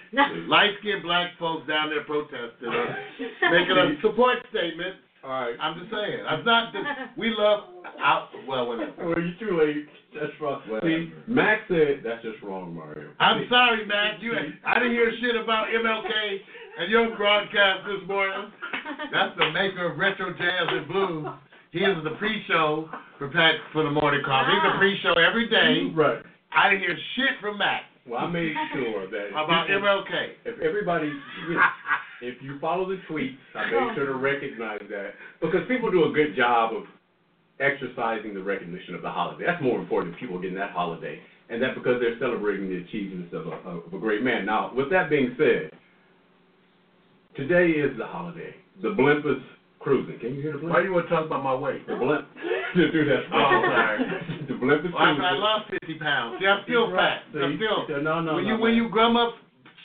light skinned black folks down there protesting, uh, making a support statement. All right. I'm just saying. I'm not. Just, we love. Out, well, whatever. Well, you're too late. That's wrong. See, Max said that's just wrong, Mario. I'm See, sorry, Matt. You, I didn't hear shit about MLK and your broadcast this morning. That's the maker of retro jazz and blues. He is the pre-show for Pat for the morning call. He's the pre-show every day. Right. I didn't hear shit from Matt Well, I made sure that about people- MLK. if everybody, if you follow the tweets, I made oh. sure to recognize that because people do a good job of exercising the recognition of the holiday. That's more important than people getting that holiday, and that because they're celebrating the achievements of a, of a great man. Now, with that being said, today is the holiday. The blimp is cruising. Can you hear the blimp? Why do you want to talk about my weight? The blimp. Dude, that's Oh, sorry. the blimp is Well, I, cruising. I lost 50 pounds. See, I'm still Right. fat. I'm See? still. No, no, when no, you when you grum up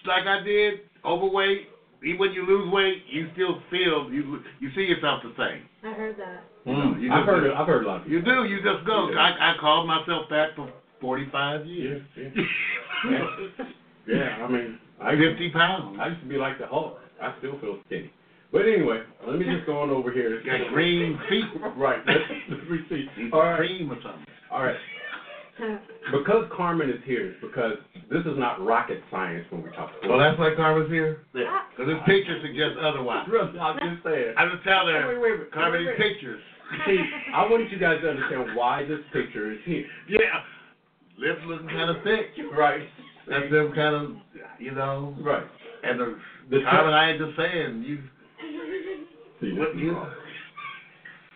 like I did, overweight, even when you lose weight, you still feel you you see yourself the same. I heard that. Mm, you I've heard it. I've heard a lot of You do. You just go. You do. I I called myself fat for 45 years. Yeah, yeah. Yeah, I mean, I used, 50 pounds. I used to be like the Hulk. I still feel skinny. But anyway, let me just go on over here. Got green feet. Right. Let, let me see. Need All some right. cream or something. All right. Because Carmen is here, it's because this is not rocket science when we talk. Well, that's why Carmen's here. Yeah. Because this picture suggests otherwise. I'm just saying. I just tell Wait, her, wait, wait, wait, Carmen, wait, these wait. pictures. See, I want you guys to understand why this picture is here. Yeah. Lips looking kind of thick. Right. That's them kind of, you know. Right. And the, The Carmen, I ain't just saying, you, See, what, this is you wrong.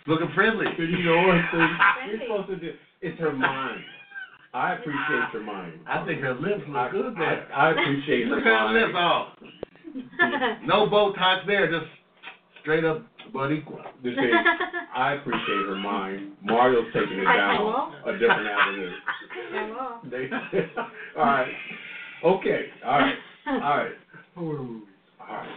looking friendly. So you know what? See, You're supposed to do. It's her mind. I appreciate your mind. I think her lips look I, good there. I, I appreciate her Look at her lips mind. off. No Botox there, just straight up butt equal. You see, I appreciate her mind. Mario's taking it down a different avenue. They, all right. Okay. All right. All right. All right.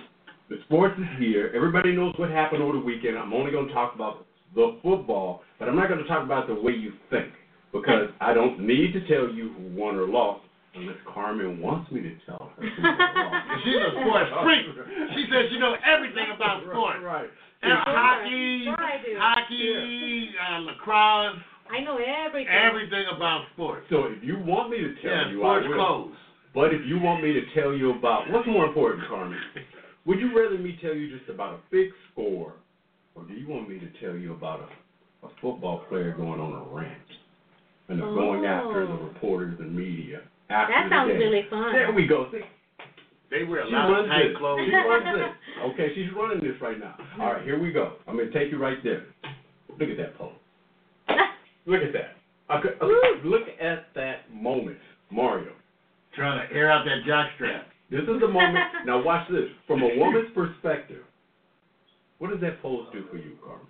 The sports is here. Everybody knows what happened over the weekend. I'm only going to talk about the football, but I'm not going to talk about the way you think because I don't need to tell you who won or lost unless Carmen wants me to tell her who won or lost. She's a sports freak. She says she knows everything about sports. Right. And hockey, Sure I do. hockey, uh, lacrosse, I know everything. everything about sports. So if you want me to tell Yeah, you, I sports will. clothes. But if you want me to tell you about what's more important, Carmen, would you rather me tell you just about a big score, or do you want me to tell you about a, a football player going on a rant and they're going after the Oh. reporters and media after That the sounds game? really fun. There we go. See, They wear a she lot of tight this. clothes. She runs this. Okay, she's running this right now. All right, here we go. I'm gonna take you right there. Look at that pole. Look at that. Okay, okay, look at that moment, Mario. Trying to air out that jockstrap. This is the moment. now watch this. From a woman's perspective, what does that pose do for you, Carmen?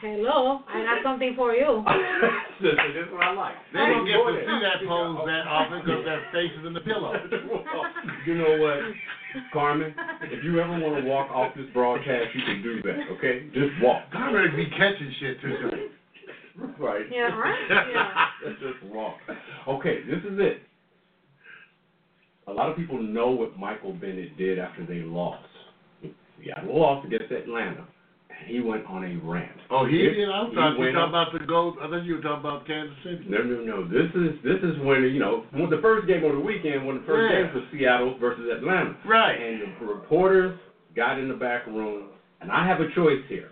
Hello, I got something for you. this, this is what I like. They don't get to see that pose that often because their face is in the pillow. Well, you know what, Carmen? If you ever want to walk off this broadcast, you can do that. Okay, just walk. I'm ready to be catching shit too. Right. Yeah, right? Yeah. Just walk. Okay, this is it. A lot of people know what Michael Bennett did after they lost. Seattle lost against Atlanta, and he went on a rant. Oh, he did. I thought you were talking about the gold. I thought you were talking about Kansas City. No, no, no. This is this is when you know when the first game of the weekend, when the first Yeah. game was Seattle versus Atlanta, Right. and the reporters got in the back room, and I have a choice here.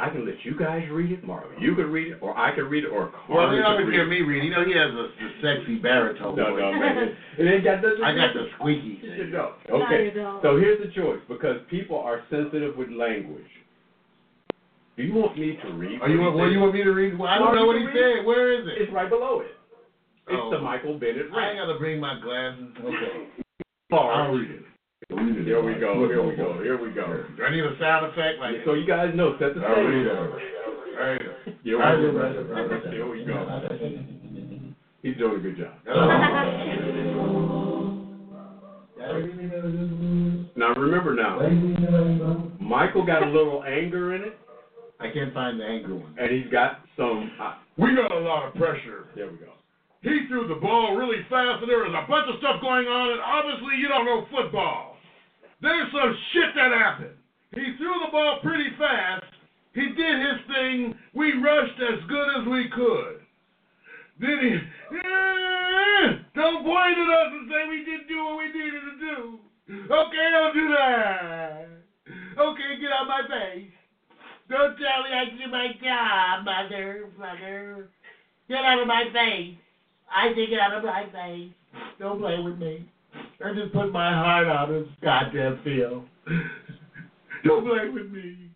I can let you guys read it, Mario. You can read it, or I can read it, or Carl Well, Carmen they can always read hear it. me read. You know, he has a, a sexy baritone No, voice. no, man. It ain't got nothing to I do got with the squeaky You thing. know. No, Okay. you don't. So here's the choice because people are sensitive with language. Do you want me to read? Are you what want? he Well, you want me to read? Well, I don't know what he can said. Where is it? It's right below it. It's Oh. the Michael Bennett I rant. gotta bring my glasses. Okay. I'll read it. Here we go. Here we go. Here we go. Do I need a sound effect like? So you guys know, set the stage. right. Here we go. Here we go. He's doing a good job. Now remember now, Michael got a little anger in it, I can't find the anger one. and he's got some. Uh, We got a lot of pressure. there we go. He threw the ball really fast, and there was a bunch of stuff going on, and obviously you don't know football. There's some shit that happened. He threw the ball pretty fast. He did his thing. We rushed as good as we could. Then he, "Eh, don't point at us and say we didn't do what we needed to do. Okay, don't do that. Okay, get out my face. Don't tell me I did my job, mother, mother. Get out of my face. I say get out of my face. Don't play with me. I just put my heart out in this goddamn field. Don't play with me.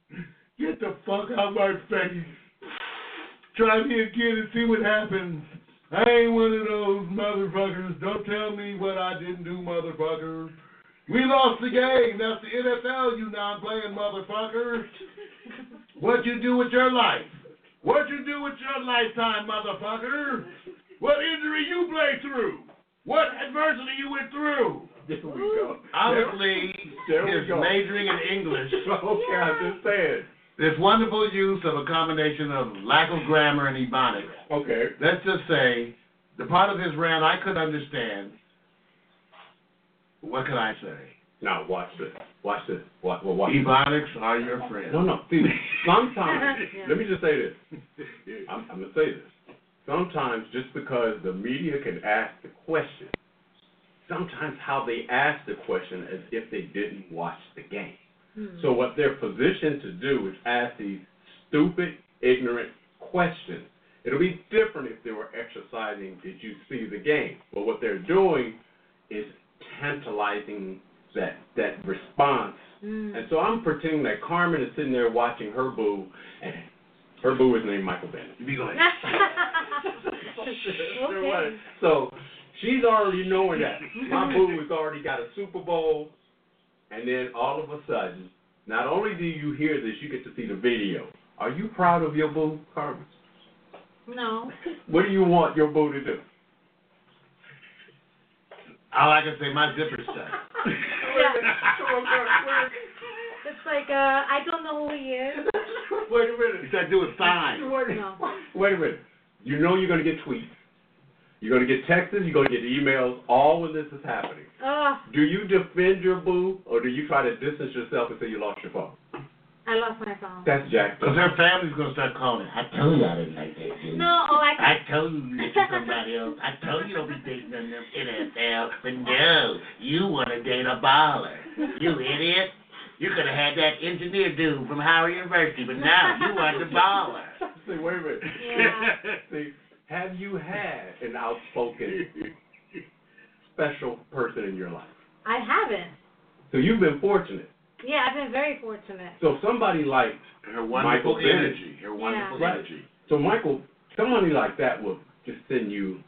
Get the fuck out of my face. Try me again and see what happens. I ain't one of those motherfuckers. Don't tell me what I didn't do, motherfucker. We lost the game. That's the NFL, you non-playing motherfuckers. What you do with your life? What you do with your lifetime, motherfucker? What injury you play through? What adversity you went through? There we go. Obviously, There we go. majoring in English. Okay, I'm just saying. This wonderful use of a combination of lack of grammar and ebonics. Okay. Let's just say, the part of his rant I could understand. What can I say? Now watch this. Watch this. Watch. Well, watch. this. Ebonics are your friend. No, no. See, sometimes. Yeah. Let me just say this. I'm, I'm gonna say this. Sometimes, just because the media can ask the question, sometimes how they ask the question as if they didn't watch the game. Hmm. So what they're positioned to do is ask these stupid, ignorant questions. It'll be different if they were exercising, did you see the game? But what they're doing is tantalizing that that response. Mm. And so I'm pretending that Carmen is sitting there watching her boo, and her boo is named Michael Bennett. You be going, okay. So she's already knowing that my boo has already got a Super Bowl, and then all of a sudden, not only do you hear this, you get to see the video. Are you proud of your boo, Carmen? No. What do you want your boo to do? all I can say, my zipper's shut. It's like, uh, I don't know who he is. Wait a He minute. said, do it fine. Wait, No. wait a minute. You know you're going to get tweets. You're going to get texts. You're going to get emails. All when this is happening. Oh, Do you defend your boo, or do you try to distance yourself and say you lost your phone? I lost my phone. That's Jack. Because her family's going to start calling. I told you I didn't like that dude. No, oh, I I told you you get somebody else. I told you don't be dating them NFL. But no, you want to date a baller. You idiot. You could have had that engineer dude from Howard University, but now you want the baller. See, wait a minute. Yeah. See, have you had an outspoken, special person in your life? I haven't. So you've been fortunate. Yeah, I've been very fortunate. So somebody like, Her Michael wonderful Bennett. energy. Her wonderful Right. energy. so Michael, somebody like that will just send you.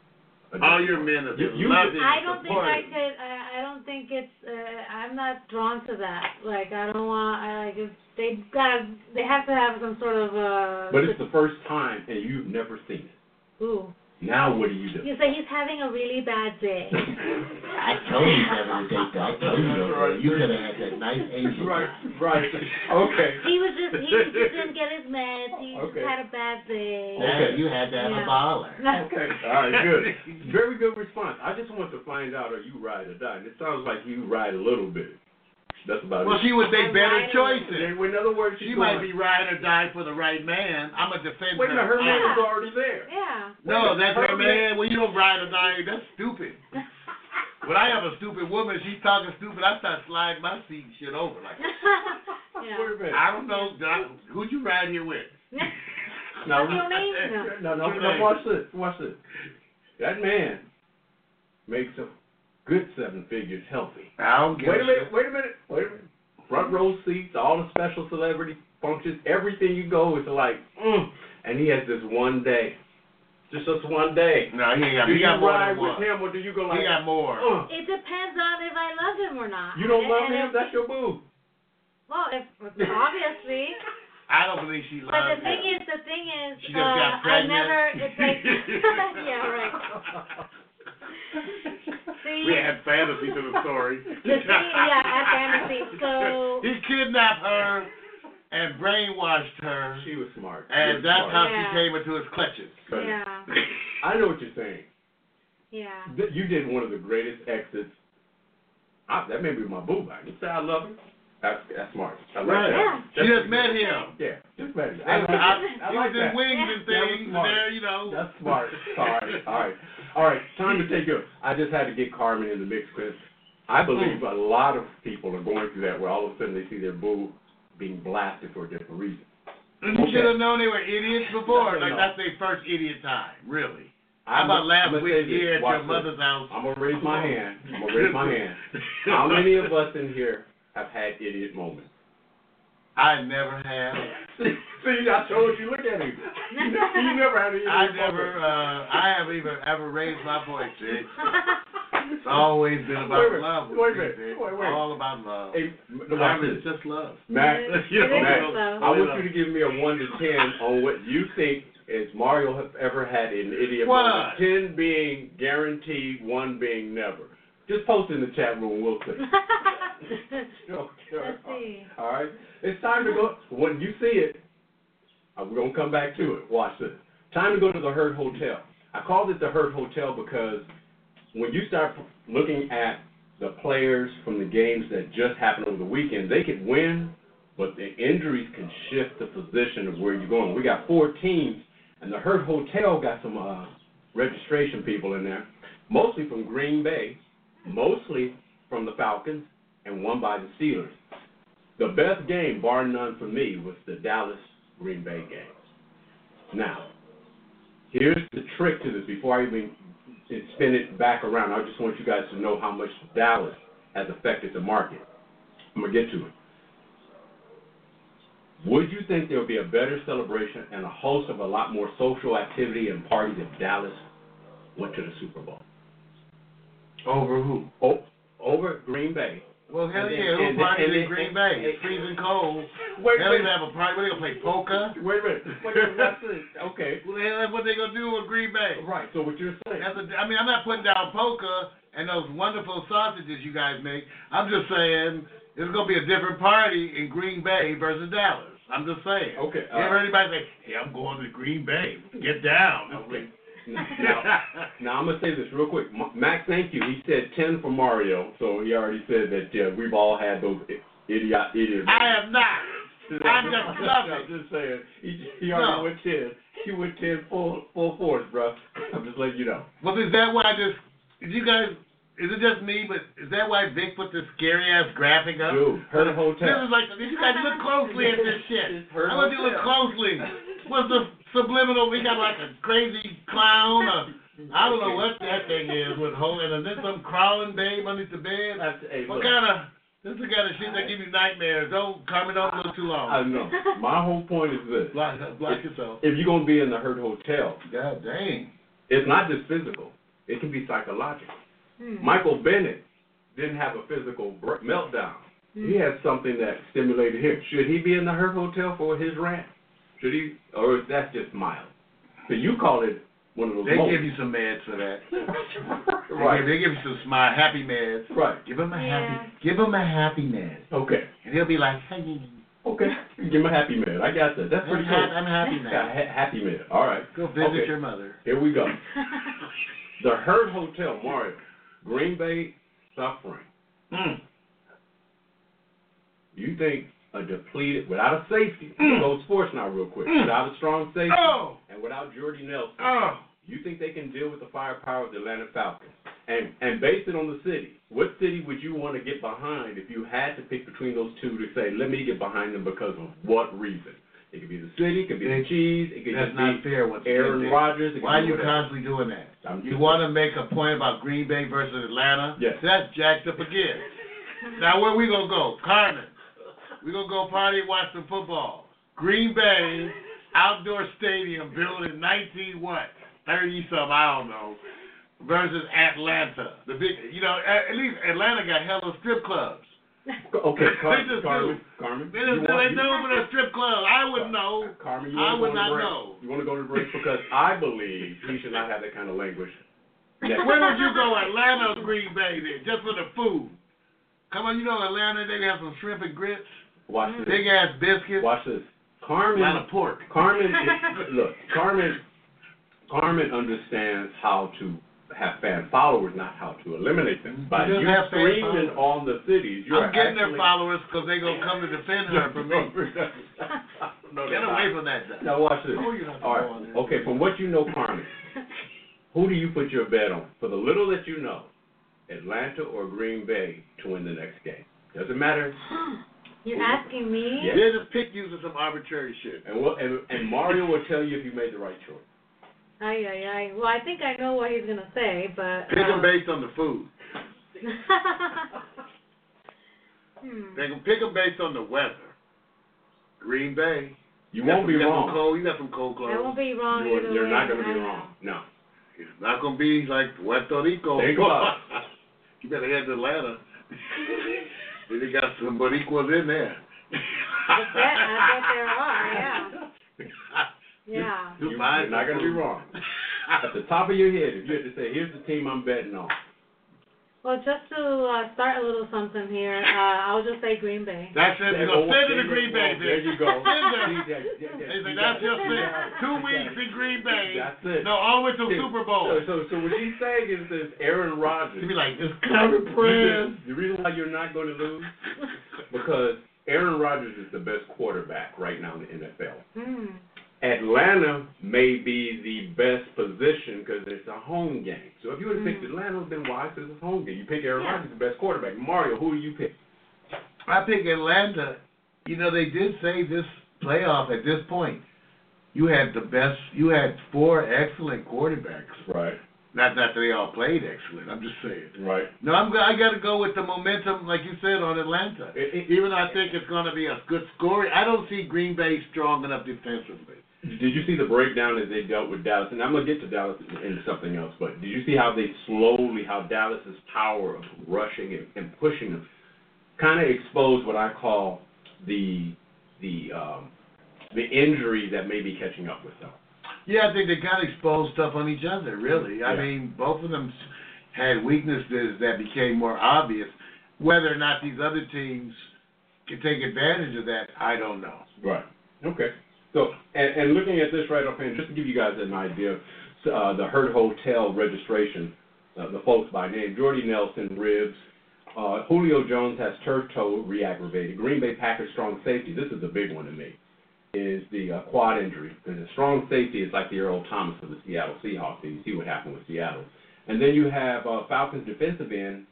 A All your men have You- been you- loving I don't think I could. I, I don't think it's. Uh, I'm not drawn to that. Like I don't want. I like. It's, they gotta. They have to have some sort of. Uh, But it's the first time and you've never seen it. Ooh. Now what do you do? You say he's having a really bad day. I told you never to date that. I told you never. You could have had that nice Asian Right, right. Okay. he was just. He just didn't get his meds. He Okay. just had a bad day. Yeah, you had to have Yeah. a baller. Okay. All right, good. Very good response. I just want to find out are you ride or die. And it sounds like you ride a little bit. That's about Well, it. she would make better right. choices. In other words, She might be ride or die for the right man. I'm a defender. Wait a minute, her man Yeah. is already there. Yeah. No, that's Her her man. Well, you don't ride or die. That's stupid. When I have a stupid woman, she's talking stupid. I start sliding my seat and shit over. Like, yeah. Wait a minute. I don't know. I- Who'd you ride here with? Now, What's your name? no, No. no, no, name. watch this. Watch this. That man makes a good seven figures healthy. I don't give Wait a a minute, shit. wait a minute, wait a minute. front row seats, all the special celebrity functions, everything you go is like, mm. and he has this one day, just this one day. No, he ain't got. Do He you got more ride than with one. him or do you go like? He got more. "Uh, It depends on if I love him or not. you don't And- love and him? if- That's your boo. Well, if, obviously. I don't believe she loves But the thing him. is, the thing is, She uh, just got I never. It's like, yeah, right. See, We had fantasy to the story. The thing, yeah, I fantasy. So he kidnapped her and brainwashed her, She was smart. and You're that's how. Yeah. she came into his clutches. Yeah, I know what you're saying. yeah. You did one of the greatest exits. I, that may be my boo. I can say I love him. That's that's smart. I like Right. that. Yeah. She just met him. Yeah, just met him. I, I like I, that. I he like was in that. wings and things, and smart. there, you know. That's smart. Sorry. All right. All right. Time to take you. I just had to get Carmen in the mix because I believe a lot of people are going through that where all of a sudden they see their boo being blasted for a different reason. And you Okay. should have known they were idiots before. No, Like no. that's their first idiot time, really. How I'm about I'm last gonna week here at your this. mother's house? I'm gonna raise my hand. I'm gonna raise my hand. How many of us in here have had idiot moments? I never have. See, I told you. Look at him. You never had an idiot I never. Uh, I haven't even ever raised my voice, Jake. It's always been about Wait love. with Wait a minute. Wait, wait. All about love. Hey, m- I watch mean, this. it's just love. Mac, It is- You it is Mac, love. I want you to give me a one to ten on what you think is Mario have ever had an idiot What? moment. Ten being guaranteed, one being never. Just post in the chat room. We'll see. Let's see. All right. It's time to go. When you see it, uh, we're gonna come back to it. Watch this. Time to go to the Hurt Hotel. I called it the Hurt Hotel because when you start looking at the players from the games that just happened over the weekend, they could win, but the injuries can shift the position of where you're going. We got four teams, and the Hurt Hotel got some uh, registration people in there, mostly from Green Bay, mostly from the Falcons, and one by the Steelers. The best game, bar none for me, was the Dallas Green Bay game. Now, here's the trick to this before I even spin it back around. I just want you guys to know how much Dallas has affected the market. I'm going to get to it. Would you think there would be a better celebration and a host of a lot more social activity and parties if Dallas went to the Super Bowl? Over who? Oh, over Green Bay. Well, hell yeah, who and then- in Green Bay? It's freezing cold. Wait, Hell, wait, they have a party. What are they gonna play polka? wait a minute. Wait a minute. Okay. What the hell? What they gonna do with Green Bay? Right. So what you're saying? That's a, I mean, I'm not putting down polka and those wonderful sausages you guys make. I'm just saying it's gonna be a different party in Green Bay versus Dallas. I'm just saying. Okay, You ever uh, heard anybody say, "Hey, I'm going to Green Bay. Get down." Okay. Now, now I'm gonna say this real quick. M- Mac, thank you. He said ten for Mario, so he already said that uh, we've all had those i- idiot idiots. I am not. I'm just I'm just saying. He, he already No. went ten. He went ten full full force, bro. I'm just letting you know. Well, is that why this? Is you guys? Is it just me? But is that why Vic put this scary ass graphic up? Dude, Hurt Hotel. This is like you guys look closely at this shit. I want you to look closely. What's the subliminal? We got like a crazy clown. Or, I don't know what that thing is with holding, and then some crawling babe underneath the bed. That's, hey, What kind of? This is the kind of shit that give you nightmares. Don't Carmen, don't look too long. I know. My whole point is this: Block, block yourself. if you're gonna be in the Hurt Hotel, God dang. it's not just physical; it can be psychological. Hmm. Michael Bennett didn't have a physical br- meltdown. He had something that stimulated him. Should he be in the Hurt Hotel for his rant? Should he, or is that just mild? So you call it one of those. They moments. give you some meds for that. They right. give, they give you some smile, happy meds. Right. Give him a Yeah. happy, give him a happy med, Okay. and he'll be like, hey, Okay. Give him a happy man. I got that. That's I'm, pretty ha- cool. I'm happy Yeah, ha- happy man. All right. Go visit Okay. your mother. Here we go. The Hurt Hotel, Mario. Green Bay suffering. Mm. You think a depleted, without a safety, Mm. go sports now real quick, Mm. without a strong safety, Oh, and without Jordy Nelson, oh. you think they can deal with the firepower of the Atlanta Falcons? And and base it on the city. What city would you want to get behind if you had to pick between those two to say, let me get behind them because of what reason? It could be the city, it could be the cheese, it could That's just not be fair. Once Aaron Rodgers. Why are you constantly doing that? I'm You want to make a point about Green Bay versus Atlanta? Yes. That's jacked up again. now where we gonna go, Carmen? We're gonna go party and watch some football. Green Bay outdoor stadium built in nineteen what? Thirty something, I don't know. Versus Atlanta. The big you know, at, at least Atlanta got hella strip clubs. Okay, Car- They just Carmen, do. Carmen. They you just want- they know for the strip club. I wouldn't know. Carmen, you I want would to go not to break? know. You want to go to break because I believe he should not have that kind of language. Next- Where would you go, Atlanta or Green Bay then, just for the food? Come on, you know Atlanta, they have some shrimp and grits, Watch mm. this. big ass biscuits, Watch this. Carmen. lot of pork. Carmen, is, look, Carmen, Carmen understands how to have fan followers, not how to eliminate them. Mm-hmm. By She you have fan screaming on the cities, you I'm are getting their followers because they're gonna come to defend her from me. no, Get away from that. Stuff. Now watch this. Oh, you don't have to All go right. on there. Okay, from what you know, Carmen, who do you put your bet on? For the little that you know, Atlanta or Green Bay to win the next game. Doesn't matter. You're asking me? Yeah. They just pick using some arbitrary shit. And what and, and Mario will tell you if you made the right choice. Ay, ay, ay. Well, I think I know what he's gonna say, but. Pick them um, based on the food. hmm. They can pick them based on the weather. Green Bay. You got won't some- be you got wrong. Some cold, you got some cold clothes. I won't be wrong You're, either you're way. not going to be wrong. No. It's not gonna be like Puerto Rico. There you go. you better head to Atlanta. then they got some Boricuas in there. I bet, I bet there are, yeah. Yeah. You, you're not going to be wrong. At the top of your head, if you had to say, here's the team I'm betting on. Well, just to uh, start a little something here, uh, I'll just say Green Bay. That's it. You're gonna send it to Green Bay. There you go. Send them. See, yeah, yeah, They say you that's just it. it. You got it. Two weeks in Green Bay. That's it. No, all the way to Yeah. Super Bowl. So, so, so what she's saying is this Aaron Rodgers. You be like, it's covered You press. The reason why you're not going to lose because Aaron Rodgers is the best quarterback right now in the NFL. Hmm. Atlanta may be the best position because it's a home game. So if you would have picked Mm. Atlanta, then why? Because it's a home game. You pick Aaron. Rodgers, the best quarterback. Mario, who do you pick? I pick Atlanta. You know, they did say this playoff at this point. You had the best. You had four excellent quarterbacks. Right, Not that they all played excellent. I'm just saying. right. No, I'm. I got to go with the momentum, like you said, on Atlanta. It- it- Even though I think it's going to be a good scoring, I don't see Green Bay strong enough defensively. Did you see the breakdown as they dealt with Dallas? And I'm gonna get to Dallas in something else, but did you see how they slowly, how Dallas's power of rushing and, and pushing them, kind of exposed what I call the the um, the injury that may be catching up with them. Yeah, I think they got exposed stuff on each other. Really, I Yeah. mean, both of them had weaknesses that became more obvious. Whether or not these other teams can take advantage of that, I don't know. Right. Okay. So, and, and looking at this right offhand, just to give you guys an idea, uh, the Hurt Hotel registration, uh, the folks by name, Jordy Nelson, ribs, uh, Julio Jones has turf toe reaggravated. Green Bay Packers strong safety, this is the big one to me, is the uh, quad injury. Because the strong safety is like the Earl Thomas of the Seattle Seahawks, and you see what happened with Seattle. And then you have uh, Falcons defensive end,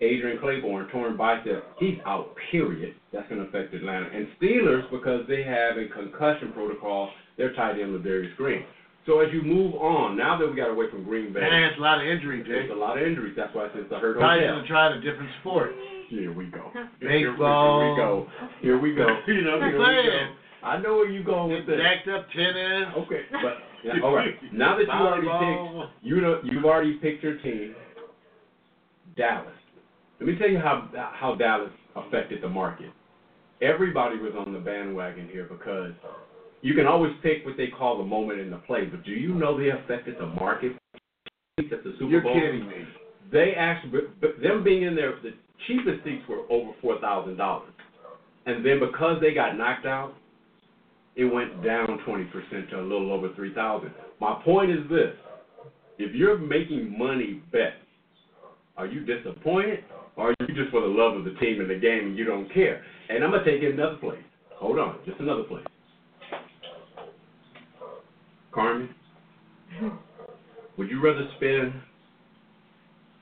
Adrian Clayborn, torn bicep. He's out, period. That's going to affect Atlanta. And Steelers, because they have a concussion protocol, they're tied in with Darius Green. So as you move on, now that we got away from Green Bay, Man, it's a lot of injuries, there's Jay. a lot of injuries. That's why it's the hurt Probably hotel. should have tried a different sport. Here we go. Baseball. Here we go. Here we go. You know what I'm Here we go. saying? I know where you're going with this. Jacked up tennis. Okay, but yeah, all right. Now that you already picked, you know, you've already picked your team. Dallas. Let me tell you how how Dallas affected the market. Everybody was on the bandwagon here because you can always pick what they call the moment in the play, but do you know they affected the market at the Super You're Bowl? kidding me. They actually, but, them being in there, the cheapest seats were over four thousand dollars, and then because they got knocked out, it went down twenty percent to a little over three thousand. My point is this: if you're making money bet, are you disappointed, or you just for the love of the team and the game and you don't care? And I'm gonna take it another place. Hold on, just another place. Carmen, would you rather spend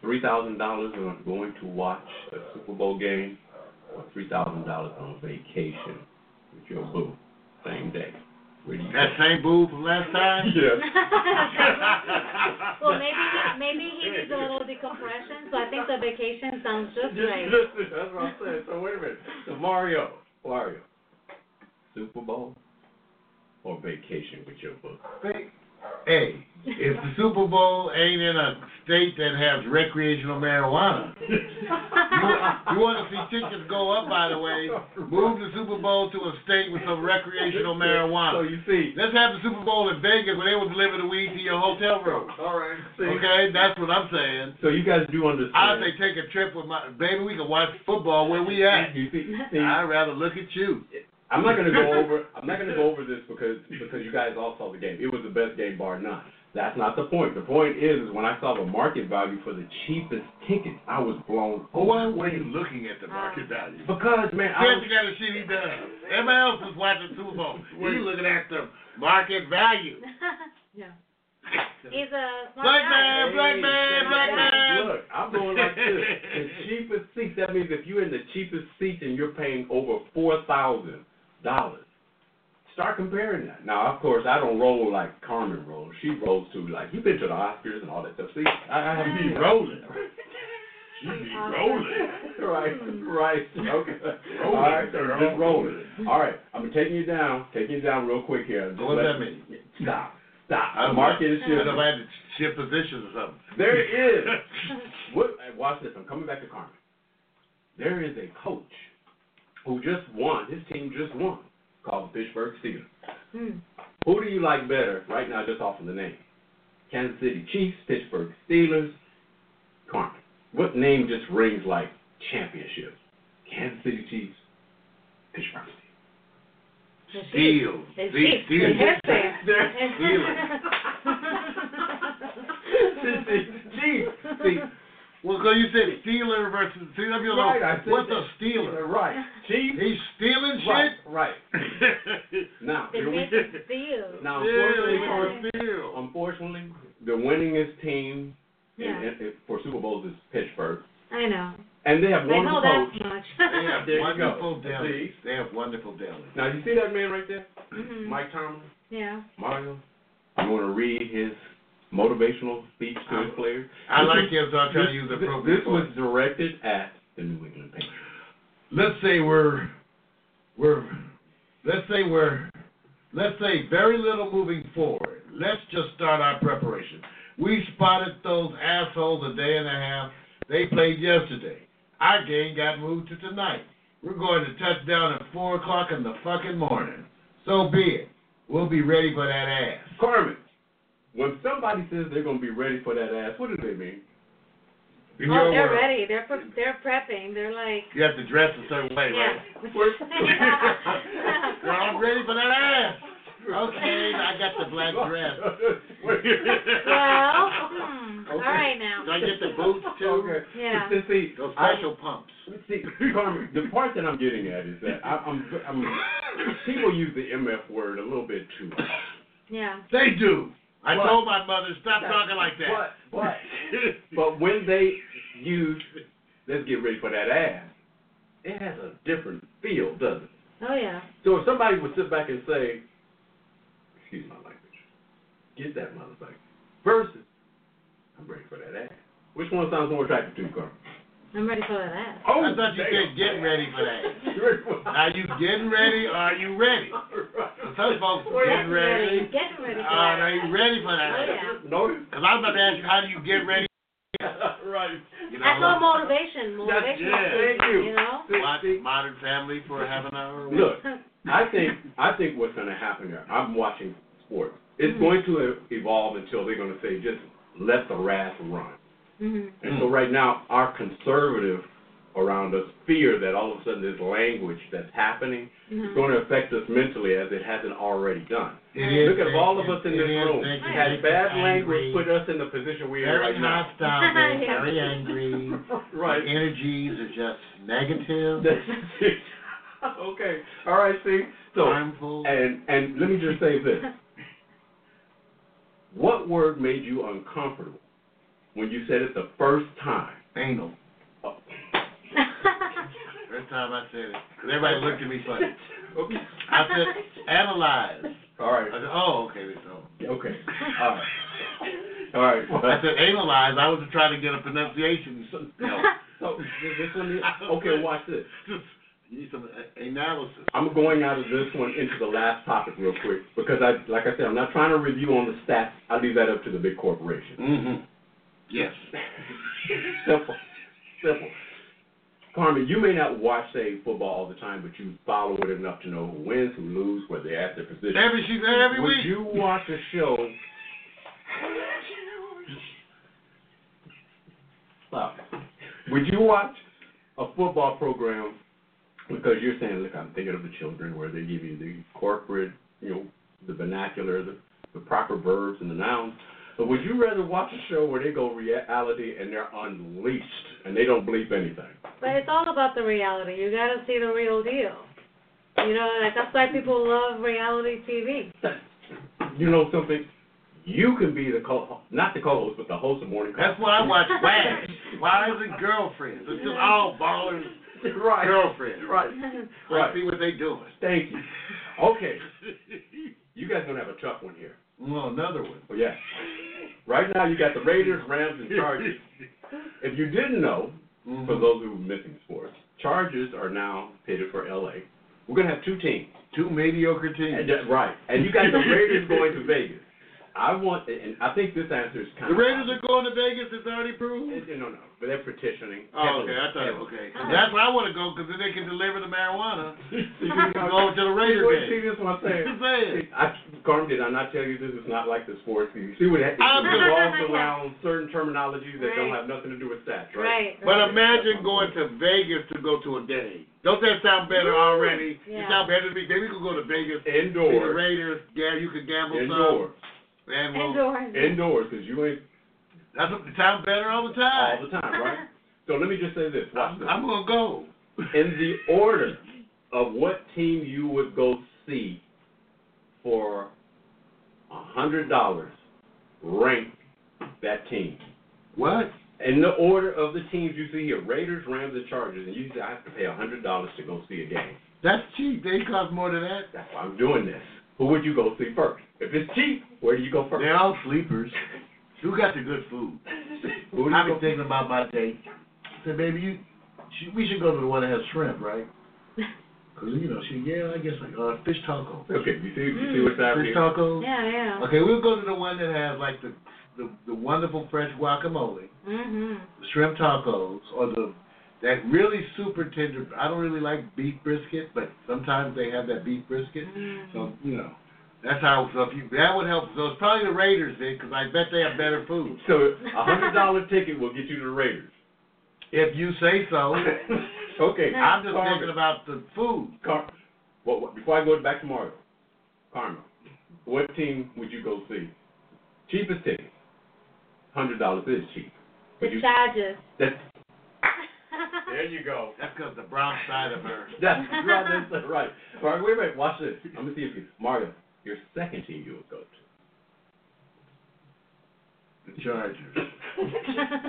three thousand dollars on going to watch a Super Bowl game, or three thousand dollars on vacation with your boo same day? Where do you That same boo from last time? Yes. well, maybe maybe he needs a little decompression, so I think the vacation sounds just right. Listen, that's what I'm saying. So wait a minute. So Mario, Mario, Super Bowl or vacation with your book? Hey, if the Super Bowl ain't in a state that has recreational marijuana, you, you want to see tickets go up, by the way, move the Super Bowl to a state with some recreational marijuana. So you see. Let's have the Super Bowl in Vegas where they will deliver the weed to your hotel room. All right. See. Okay, that's what I'm saying. So you guys do understand. I say take a trip with my baby. We can watch football where we at. You see, see, I'd rather look at you. I'm not gonna go over. I'm not gonna go over this because because you guys all saw the game. It was the best game bar none. That's not the point. The point is, is when I saw the market value for the cheapest tickets, I was blown Oh, why were away. Uh, you looking at the market value? Because man, I Here's was, the kind of shit he does. Everybody else is watching Super Bowl. He's looking at the market value. yeah. He's a Black guy. man, black Hey, man, black man. Look, I'm going like this. The cheapest seats. That means if you're in the cheapest seat and you're paying over four thousand dollars. Start comparing that. Now, of course, I don't roll like Carmen rolls. She rolls to like you've been to the Oscars and all that stuff. See, I, I have Be rolling. She be rolling. right, right. Okay. Rolling, All right, girl. just rolling. All right, I'm taking you down, taking you down real quick here. Just What does let- that mean? Stop, stop. I The don't market is I don't know if shifting. I had to shift positions or something. There is. What, watch this. I'm coming back to Carmen. There is a coach who just won. His team just won, called the Pittsburgh Steelers. Hmm. Who do you like better right now, just off of the name? Kansas City Chiefs, Pittsburgh Steelers, Carmen. What name just rings like championship? Kansas City Chiefs, Pittsburgh Steelers. The Steel. It's See, cheap. steel. The hairspray. Chiefs. See, Well, because you said Steeler versus see, let me right, I said what's that. a Steeler? Right. Chiefs. He's stealing Right, shit. right. Now, They here we make it. Now, unfortunately, he's for, steal. unfortunately, the winningest team in, Yeah. in, for Super Bowls is Pittsburgh, I know. and they have I know wonderful that coach. much. They have There wonderful go. delis. They have wonderful delis. Now, you see that man right there, mm-hmm. Mike Tomlin, Yeah. Mario. You want to read his motivational speech to his players. I This like him, so I try to this- use this- appropriate This was directed at the New England Patriots. let's say we're we're let's say we're let's say very little moving forward. Let's just start our preparation. We spotted those assholes a day and a half. They played yesterday. Our game got moved to tonight. We're going to touchdown at four o'clock in the fucking morning. So be it. We'll be ready for that ass. Carmen, when somebody says they're going to be ready for that ass, what do they mean? In oh, they're world, ready. They're pre- they're prepping. They're like, You have to dress a certain way, yeah. right? Girl, I'm ready for that ass. Okay, I got the black dress. well, hmm, all right now. Do I get the boots too? Okay. Yeah. See, see, Those I- special pumps. See, Carmen, the part that I'm getting at is that I, I'm, I'm, people use the MF word a little bit too much. Yeah. They do. I But- told my mother, stop talking like that. But, but, but when they use, let's get ready for that ass, it has a different feel, doesn't it? Oh yeah. So if somebody would sit back and say, excuse my language, get that motherfucker, versus, I'm ready for that ass. Which one sounds more attractive to you, Carmen? I'm ready for that ass. Oh, I thought you said get ready for that. you're you getting ready or are you ready? Some folks getting ready. Getting ready for Uh, that are you ready for that? Oh, yeah. Notice? Because I was about to ask you, how do you get ready? right. You That's all motivation. Motivation. yeah. Thank you. You know. Watch Modern Family for half an hour. Look, I think I think what's going to happen here. I'm watching sports. It's Mhm. going to evolve until they're going to say just let the wrath run. Mhm. And so right now, our conservative around us fear that all of a sudden this language that's happening is Mhm. going to affect us mentally as it hasn't already done. It is Look at all of us in this is room. making Had us bad angry. language put us in the position we're right now. hostile, very, Yeah. very angry. Right. Energies are just negative, That's it. okay. All right. See. So harmful. and and let me just say this. What word made you uncomfortable when you said it the first time? Anal. Oh, First time I said it. 'Cause everybody looked at me funny. okay. I said, analyze. All right. I said, oh, okay, so. Okay. All right. All right. I said, analyze. I was trying to get a pronunciation. You know, So this one is okay. Watch this. You need some analysis. I'm going out of this one into the last topic real quick because I, like I said, I'm not trying to review on the stats. I leave that up to the big corporation. Mm-hmm. Yes. Simple, simple. Carmen, you may not watch say football all the time, but you follow it enough to know who wins, who lose, where they're at their position. Every she's there every Would week. you watch a show? Stop. Would you watch a football program because you're saying, look, I'm thinking of the children where they give you the corporate, you know, the vernacular, the, the proper verbs and the nouns. But would you rather watch a show where they go reality and they're unleashed and they don't bleep anything? But it's all about the reality. You gotta see the real deal. You know, like that's why people love reality TV. You know something? You can be the co not the co-host, but the host of Morning That's why I watch WAG. Wives and girlfriends. It's just all ballers, right. girlfriends. Right. I Right. see what they doing. Thank you. Okay. You guys gonna have a tough one here. Well, another one. Oh yeah. Right now you got the Raiders, Rams, and Chargers. If you didn't know, Mhm. for those who are missing sports, Chargers are now headed for LA. We're gonna have two teams. Two mediocre teams. And, right. And you got the Raiders going to Vegas. I want, and I think this answer is kind The of. Raiders are going to Vegas. It's already proved. No, no, but they're petitioning. Oh, heavily, okay. I thought heavily. okay. 'Cause That's where I want to go because then they can deliver the marijuana. You can go to the Raiders see, game. See, this is what I'm saying. I'm saying. See, I, Carmen, did I not tell you this is not like the sports? You see what it I'm just- revolves around certain terminologies that don't have nothing to do with stats, right? Right. But right. imagine going to Vegas to go to a day. Don't that sound better already? It Yeah. sound better to me. Maybe we could go to Vegas. See the Indoors. Raiders. Yeah, you could gamble Indoors. some. And we'll, Indoors. Indoors, because you ain't that's what, it sounds better all the time. all the time, right? So let me just say this. Watch I'm, this. I'm gonna go. In the order of what team you would go see for a hundred dollars, rank that team. What? In the order of the teams you see here, Raiders, Rams, and Chargers, and you say I have to pay a hundred dollars to go see a game. That's cheap. They cost more than that. That's why I'm doing this. Who would you go see first? If it's cheap, where do you go first? They're all sleepers. Who got the good food? Who I've been thinking about my date. I said, baby, you, she, we should go to the one that has shrimp, right? Cause you know, she yeah, I guess like uh, fish taco. Okay, you see, you see what's happening? Fish tacos. Yeah, yeah. Okay, we'll go to the one that has like the the, the wonderful fresh guacamole, mm-hmm. the shrimp tacos, or the that really super tender. I don't really like beef brisket, but sometimes they have that beef brisket. Mm. So you know, that's how. So if you that would help. So it's probably the Raiders then, because I bet they have better food. So a hundred dollar ticket will get you to the Raiders. If you say so. okay, I'm just Carmen, thinking about the food. Car- what, what, before I go back to Mario, Carmen, what team would you go see? Cheapest ticket. Hundred dollars is cheap. Would The you, Chargers. that's, there you go. That's because the brown side of her. That's right. That's right. All right, wait, wait. Watch this. I'm gonna see if you, Mario, your second team you would go to. The Chargers.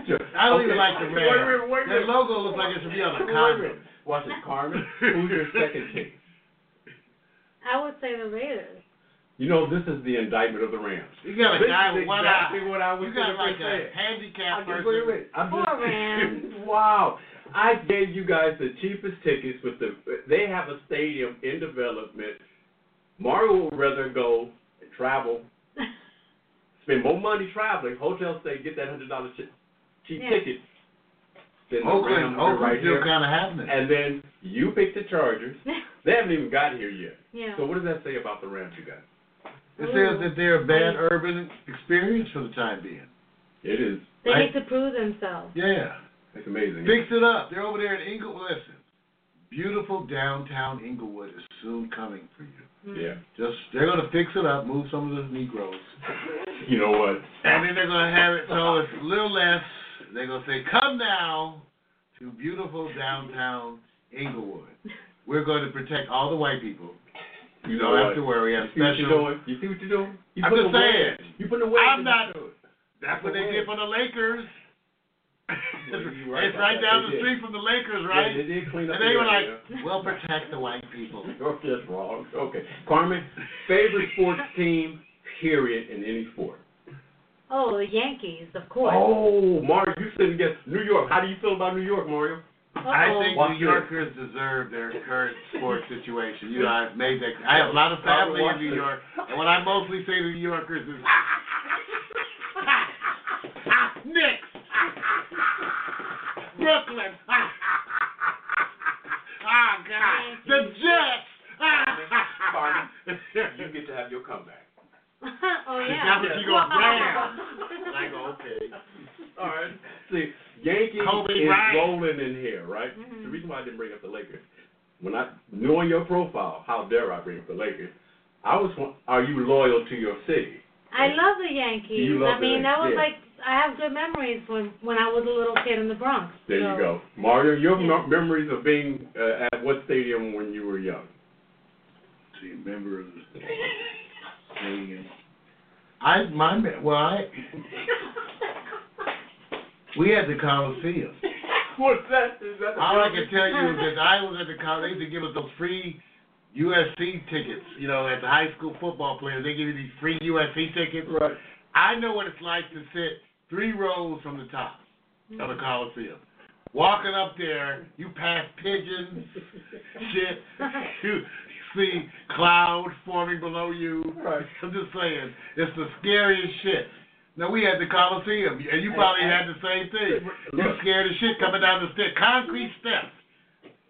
Sure. I don't Okay. even like the Wait, red. wait, wait, Their logo looks like it should be on a Wait, condom. wait. Watch this, Carmen. Who's your second team? I would say the Raiders. You know, this is the indictment of the Rams. You got a This guy with one exactly eye. what I was You got like say. a handicapped person. Wait, wait. I'm Poor just, Rams. wow. I gave you guys the cheapest tickets with the. They have a stadium in development. Mario would rather go and travel, spend more money traveling, hotel stay, get that hundred dollars cheap Yeah. ticket. Than the Oakland, Rams are Oakland's right still kind of happening. And then you pick the Chargers. They haven't even got here yet. yeah. So what does that say about the Rams, you guys? It says that they're a bad urban experience for the time being. It is. They I- need to prove themselves. Yeah. It's amazing. Fix it up. They're over there in Inglewood. Listen, beautiful downtown Inglewood is soon coming for you. Yeah. Mm-hmm. Just they're gonna fix it up, move some of the Negroes, You know what? and then they're gonna have it so it's a little less. They're gonna say, "Come now to beautiful downtown Inglewood. We're going to protect all the white people. You You don't have to worry. You I'm what you're special. doing? You see what you're doing? You I'm just saying. You put the weight. I'm not-. That's what they did for the Lakers. Well, right it's right down the street from the Lakers, Yeah, right? they did clean up And they were like, area. "We'll protect the white people." You're just wrong. Okay. Carmen, favorite sports team, period, in any sport. Oh, the Yankees, of course. Oh, Mario, you said against New York. How do you feel about New York, Mario? I Uh-oh. think New Yorkers deserve their current sports situation. You know, I've made that. I have a lot of family in New. York, and what I mostly say to New Yorkers is, ah, Knicks, Brooklyn, ah God, the Jets. Carmen, you get to have your comeback. oh yeah. That's what you gonna brand. I go, okay. All right. See, Yankees Kobe is Bryant. rolling in here, right? Mhm. The reason why I didn't bring up the Lakers, when I knowing your profile, how dare I bring up the Lakers? I was, wa- are you loyal to your city? I love the Yankees. You love I mean, the- that was yeah. like I have good memories when when I was a little kid in the Bronx. There so. you go, Mario. Your Yeah. mem- memories of being uh, at what stadium when you were young? See, member of the stadium. I my me- well I we had the Coliseum. What's that? Is that the All I can tell you is that I was at the college. They used to give us those free USC tickets. You know, as the high school football players, they give you these free USC tickets. Right. I know what it's like to sit three rows from the top of the hmm. Coliseum. Walking up there, you pass pigeons, shit. You see clouds forming below you. Right. I'm just saying, it's the scariest shit. Now we had the Coliseum, and you probably had the same thing. You Look. scared as shit coming down the stairs, concrete steps.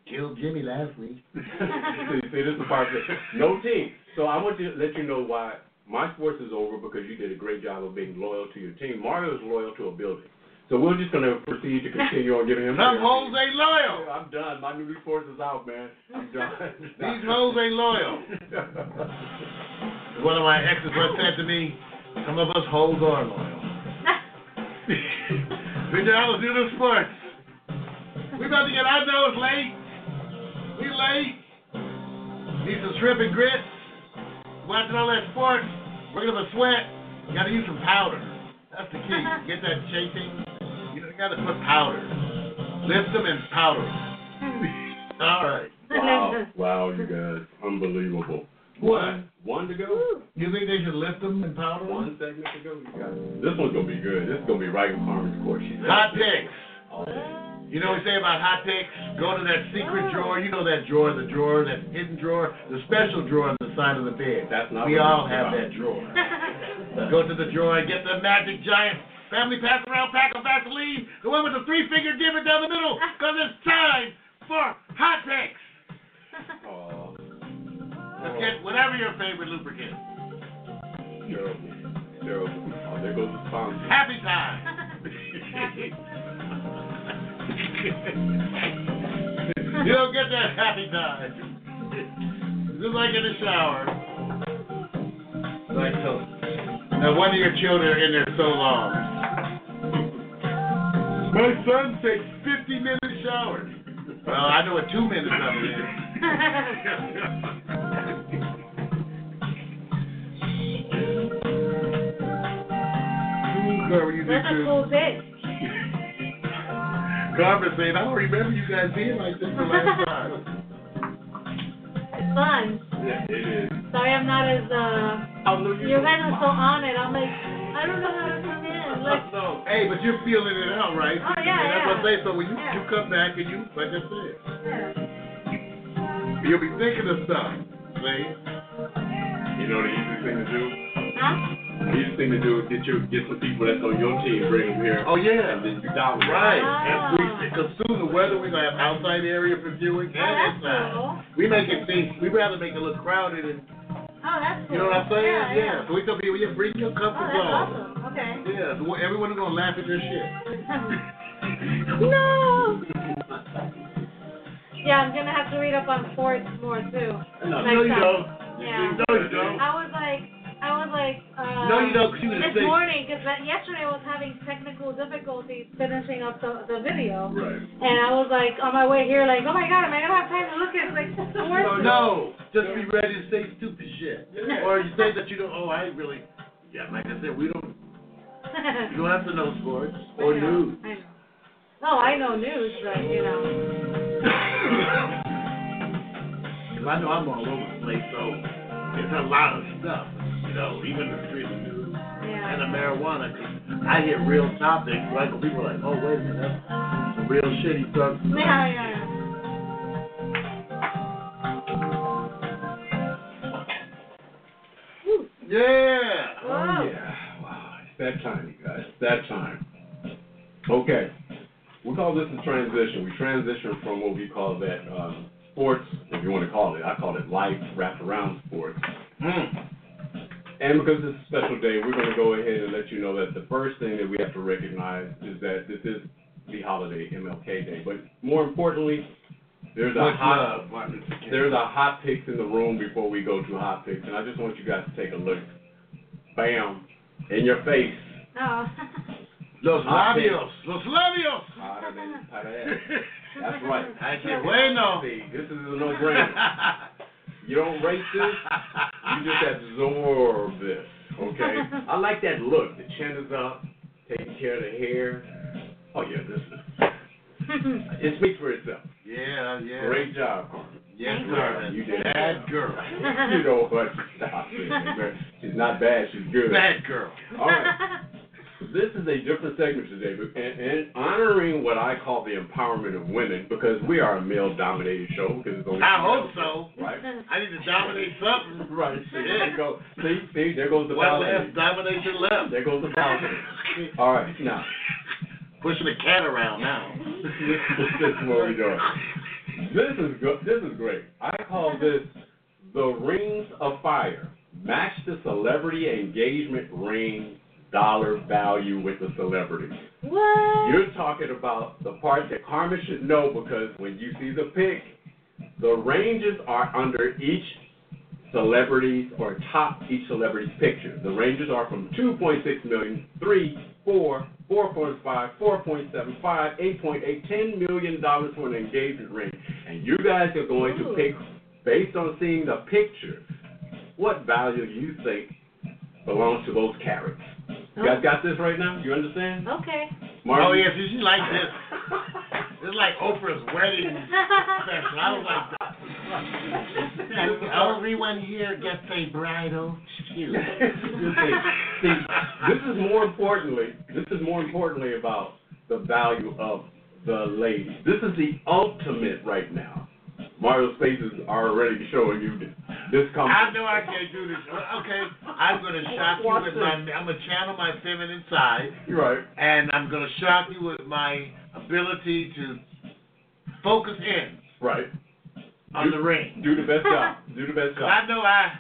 Killed Jimmy last week. see, see, this is the part that no team. So I want to let you know why my sports is over because you did a great job of being loyal to your team. Mario is loyal to a building. So we're just going to proceed to continue on giving him. Some hoes ain't loyal. I'm done. My new sports is out, man. I'm done. These hoes ain't loyal. One of my exes once said to me, some of us hoes are loyal. We down, let's do the sports. We about to get, I know it's late. We late. Need some shrimp and grits. Watching all that sports. Working up a sweat. You gotta use some powder. That's the key. Uh-huh. Get that chafing. You gotta put powder. Lift them and powder them. All right. wow, wow, you guys, unbelievable. What? One to go. You think they should lift them and powder them? One segment to go. You got it. This one's gonna be good. This is gonna be right in Carmen's court. She's Hot picks. All day. You know what we say about hot takes? Go to that secret drawer. You know that drawer, the drawer, that hidden drawer, the special drawer on the side of the bed. That's not We all have about. that drawer. Go to the drawer and get the magic giant family pass around pack of Vaseline, the one with the three finger divot down the middle, because it's time for hot picks. Oh, Let's get whatever your favorite lubricant. terrible, terrible. Oh, there goes the sponsor. Happy time. you don't get that happy time. Just like in the shower. Like so. Now one of your children are in there so long. My son takes 50 minute showers. Well, I know what two minutes of it is. That's a cool good. Pick. Saying, I don't remember you guys being like this the last time. It's fun. Yeah, it is. Sorry, I'm not as uh. Oh, no, you You guys are so on it. I'm like, I don't know how to come in. Like, no. Hey, but you're feeling it out, right? Oh, yeah, yeah. That's what I yeah. say. So when you, Yeah. you come back and you, like I said, yeah. you'll be thinking of stuff. See? You know the easiest thing to do? Huh? The easiest thing to do is get your get some people that's on your team, bring them here. Oh, yeah. And then you down Right. Ah. Because soon the weather, we're going to have outside area for viewing Oh, and that's inside. cool. We make it seem, we rather make it look crowded and, Oh, that's cool. you know what I'm saying? Yeah, yeah. So we tell people, yeah, bring your Oh, comfort that's zone. awesome. Okay. Yeah, so everyone's going to laugh at your shit. no. Yeah, I'm gonna have to read up on sports more too. No, no, you don't. Yeah. No, you don't. I was like, I was like, uh, No, you don't, 'cause you was this morning, because yesterday I was having technical difficulties finishing up the, the video, Right. and I was like on my way here, like, oh my god, am I gonna have time to look at like sports? No, just be ready to say stupid shit. Yeah. Or you say that you don't, oh, I really, yeah, like I said, we don't, you don't have to know sports or I know, news. I know. No, I know news, but you know. Because I know I'm all over the place, so it's a lot of stuff, you know, even the street news and Yeah. the marijuana. 'cause I hear real topics, like when people are like, oh, wait a minute, that's real shitty stuff. Yeah, yeah. Whew. Yeah. Oh, yeah. Wow. It's that time, you guys. It's that time. Okay. We call this a transition. We transition from what we call that um, sports, if you want to call it. I call it life wrapped around sports. Mm. And because it's a special day, we're going to go ahead and let you know that the first thing that we have to recognize is that this is the holiday, MLK Day. But more importantly, there's a hot love, Martin Luther King. there's a hot picks in the room before we go to hot picks, and I just want you guys to take a look. Bam, in your face. Oh. Los Hot picks. labios. Los labios. Hotter than hotter than- That's right. I que bueno. See, this is a no-brainer. You don't rate this, you just absorb this. Okay. I like that look. The chin is up, taking care of the hair. Oh yeah, this is. It speaks for itself. yeah, yeah. Great job, Carmen. Yes, sir. You did. Bad girl. You know what? Stop it. She's not bad. She's good. Bad girl. All right. This is a different segment today, and, and honoring what I call the empowerment of women because we are a male-dominated show. Because it's only I hope so. Right. I need to dominate something. Right. See, there you go. See, see, there goes the balcony. left? Domination left. There goes the balcony. All right, now Pushing the cat around now. this, this is what we're doing. This is good. This is great. I call this the rings of fire. Match the celebrity engagement ring dollar value with the celebrity. what? You're talking about the part that Carmen should know because when you see the pic, the ranges are under each celebrity's or top each celebrity's picture. The ranges are from 2.6 million, 3, 4, 4.5, 4.75, 8.8, 10 million dollars for an engagement ring. And you guys are going to pick based on seeing the picture what value you think belongs to those carats. You guys got this right now? You understand? Okay. Oh, yeah, see, she likes this. It's like Oprah's wedding special. I was like, everyone here gets a bridal shoe. See, this is more importantly, this is more importantly about the value of the lady. This is the ultimate right now. Mario's face is already showing you this comes. I know I can't do this. Okay, I'm gonna shock you with my. I'm gonna channel my feminine side, You're right. and I'm gonna shock you with my ability to focus in Right. on the ring. Do the best job. Do the best job. I know I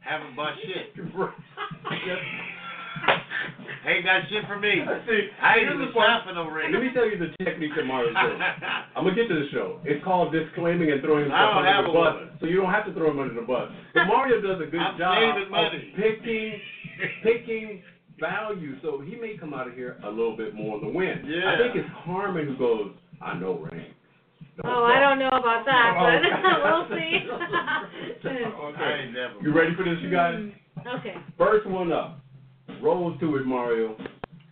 haven't bought shit. Ain't got shit for me. See, I ain't here's even the part- shop for no ring. Let me tell you the technique that Mario does. I'm gonna get to the show. It's called disclaiming and throwing I himself don't under have the bus, woman. so you don't have to throw him under the bus. But Mario does a good I'm job saving of picking, picking value. So he may come out of here a little bit more on the win. Yeah. I think it's Carmen who goes, I know Rain. Oh, I don't know about that, oh. but Oh, we'll see. okay. I ain't never. You ready for this, you guys? Mm, okay. First one up. Rolls to it, Mario.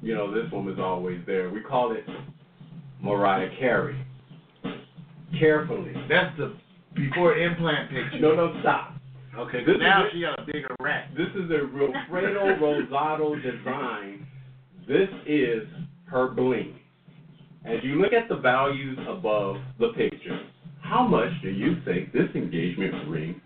You know, this one is always there. We call it Mariah Carey. Carefully. That's the before implant picture. No, no, stop. Okay, This 'cause is now she got a bigger rack. This is a Wilfredo Rosado design. This is her bling. As you look at the values above the picture, how much do you think this engagement ring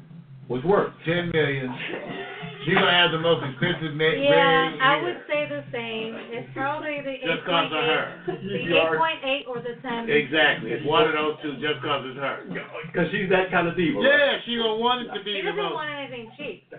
was worth? Ten million. She's gonna have the most expensive ma- Yeah, ring I would say the same. It's probably the eight Just 'cause point of her. the eight point eight or the ten. Exactly. It's one of those two just 'cause it's her. Because she's that kind of diva. right? Yeah, she gonna want it to He be the doesn't most. want anything cheap.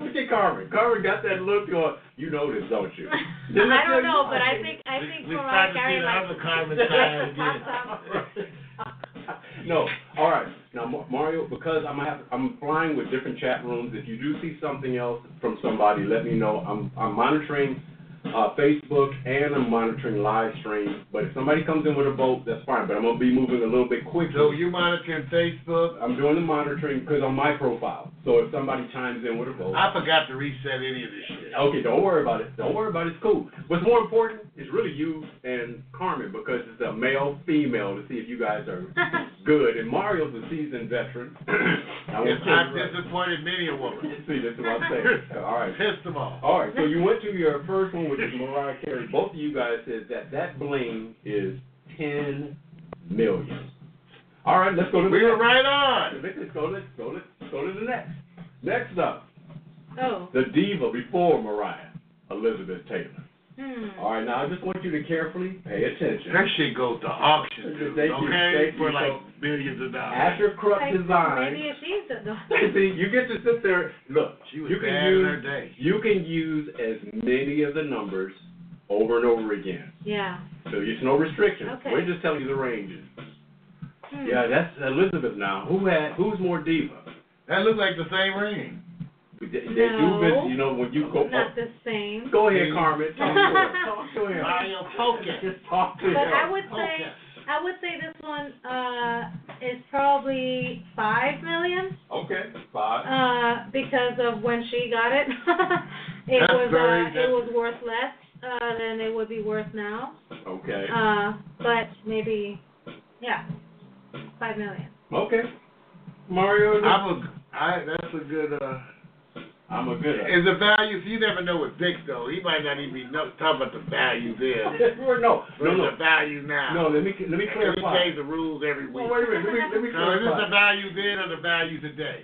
Look at Carmen. Carmen got that look going. You know this, don't you? Didn't I don't know, but I think I We- think we Mariah started to Carey see the likes other Carmen side again. no. All right. Now, Ma- Mario, because I'm have, I'm flying with different chat rooms. If you do see something else from somebody, let me know. I'm I'm monitoring uh, Facebook and I'm monitoring live stream. But if somebody comes in with a vote, that's fine. But I'm gonna be moving a little bit quicker. So you monitoring Facebook? I'm doing the monitoring because on my profile. So if somebody chimes in with a vote, I forgot to reset any of this shit. Okay, don't worry about it. Don't worry about it. It's cool. What's more important is really you and Carmen because it's a male female to see if you guys are good. And Mario's a seasoned veteran. I won't Yes, tell I've right. disappointed many a woman. See, this is what I'm saying. All right. Pissed them off. All right, so you went to your first one, which is Mariah Carey. Both of you guys said that that bling is ten million. All right, let's go to the We were next. right on. Let's let's go. Let's go. Let's go to the next. Next up, Oh. the diva before Mariah, Elizabeth Taylor. Hmm. All right, now I just want you to carefully pay attention. That shit goes to auction, dude, Thank you, okay? thank you. For like So- millions of dollars. Asscher Krupp Like, design. Maybe if she's the. See, you get to sit there. Look, She was you can bad in use her day. you can use as many of the numbers over and over again. Yeah. So there's no restrictions. Okay. We're just telling you the ranges. Hmm. Yeah, that's Elizabeth now. Who had who's more diva? That looked like the same ring. They, they do No. you know, when you go. Not the same. Go ahead, Carmen. Talk to him. Talk to him. Mario Poker. Just talk to But him. I would say, I would say this one uh is probably five million. Okay, five. Uh, because of when she got it, it That's was very- uh, it was worth less uh than it would be worth now. Okay. Uh, but maybe, yeah, five million. Okay. Mario. I'm a, I, that's a good, uh, I'm a good. is the value, so you never know with Vic though, he might not even be know, talking about the value then. no, no, What's no, the value now? no. Let me let me Because he clarify. change the rules every week. Well, wait a minute. Let me let me So is this the value then or the value today?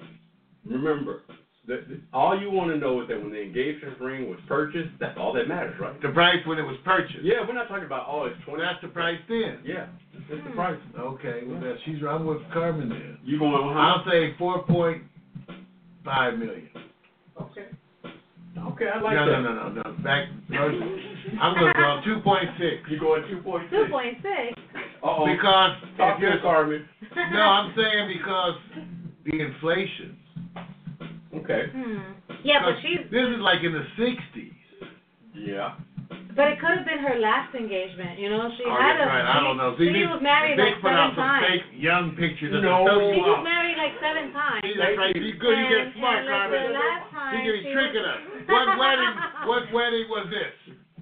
Remember, the, the, all you want to know is that when the engagement ring was purchased, that's all that matters, right? The price when it was purchased. Yeah, we're not talking about oh, it's Well, twenty. that's the price then. Yeah, that's the hmm. price. Okay, well, that, she's, I'm with Carmen then. You going on? I'll say four point five million. Okay. Okay, I like No, that. no, no, no, no, no. back, first, I'm gonna go two point six. You going two point six? Two point six. Uh oh. Because Talk if to you're, us, Carmen. no, I'm saying because the inflation. Okay. Hmm. Yeah, but she's, This is like in the sixties. Yeah. But it could have been her last engagement. You know, she Oh, had yeah, a. right, I she- don't know. See, she this- was married Vic like put out seven some times. fake young pictures of No. the She was married like seven times. See, that's right. You good, you get smart, and like Carmen. the last time You get she tricking was- us. What wedding, what wedding was this?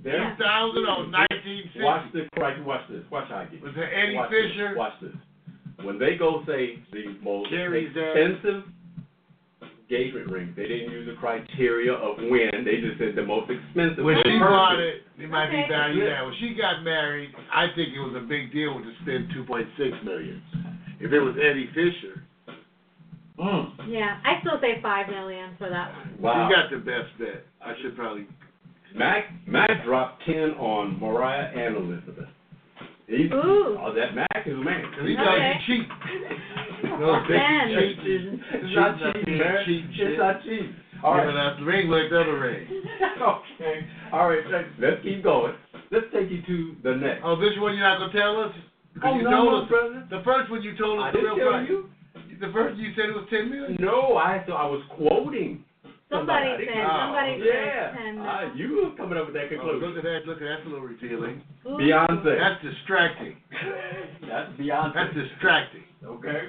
There. 2000 or 1960? Watch this. Right. Watch this. Watch how I get. Was it Eddie Watch Fisher? This. Watch this. When they go say the most Carrie's dad. Uh, expensive engagement ring, they didn't use the criteria of when. They just said the most expensive. When she bought it, it might be Okay. valued now. When she got married, I think it was a big deal to spend 2.6 million. If it was Eddie Fisher, Mm. Yeah, I still say five million for that one. Wow. she got the best bet. I should probably. Mac Mac dropped ten on Mariah and Elizabeth. He's, Ooh. Oh, that Mac is a man. Cause he Okay. thought you cheap. No, Vic, Man. you cheap. It's not Cheap, cheap, man. cheap It's not cheap. All Giving right. the ring like the other ring. okay. All right. let's- Let's keep going. Let's take you to the next. Oh, this one you're not gonna tell us? Oh, you no, told no, us. brother. The first one you told I us the didn't real tell price. you. The first you said it was 10 million. No, I thought I was quoting. Somebody Somebody. said, Oh, somebody Yeah. said ten Ah, million. you were coming up with that Oh, conclusion. look at that! Look at that, that's a little revealing. Ooh. Beyonce. That's distracting. That's Beyonce. That's distracting. okay.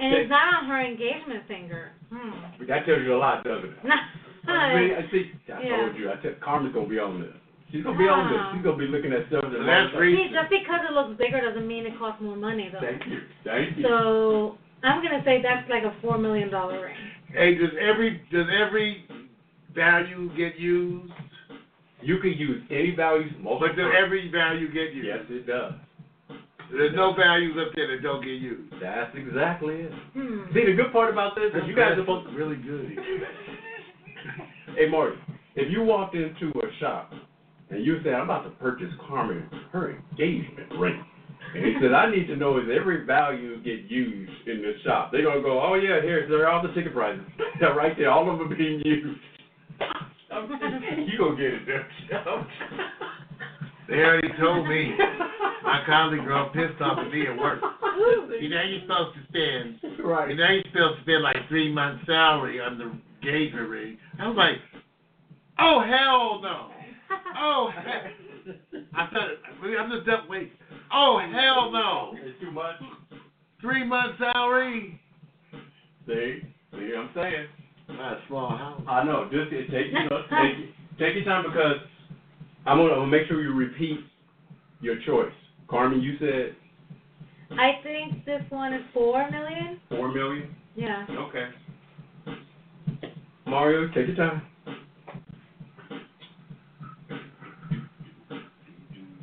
And it's not on her engagement finger. Hmm. But that tells you a lot, doesn't it? I see, I see. I Yeah. told you. I said Carmen's gonna be on this. She's gonna be on this. Ah. She's gonna be looking at stuff that. So that's See, just because it looks bigger doesn't mean it costs more money though. Thank you. Thank you. So I'm gonna say that's like a four million dollar ring. Hey, does every does every value get used? you can use any values. Most But does time. every value get used? Yes, it does. There's no values up there that don't get used. That's exactly it. Hmm. See, the good part about this is you guys are supposed. really good. Hey, Marty, if you walked into a shop and you said, "I'm about to purchase Carmen her engagement ring," and he said, "I need to know is every value get used in this shop?" They're gonna go, "Oh yeah, here's there are all the ticket prices. They're right there, all of them being used." you gonna get it, don't They already told me. My colleague girl pissed off at me at work. You know you're supposed to spend. you? You right. know you're supposed to spend like three months' salary on the engagement ring. I was like, oh hell no. Oh hell. I said, I'm just up. Wait. Oh hell no. It's too much. Three months salary. See, see, what I'm saying. Not a small house. I know. Just take you know, take take your time because I'm gonna, I'm gonna make sure you repeat your choice. Carmen, you said I think this one is four million. four million. Yeah. Okay. Mario, take your time.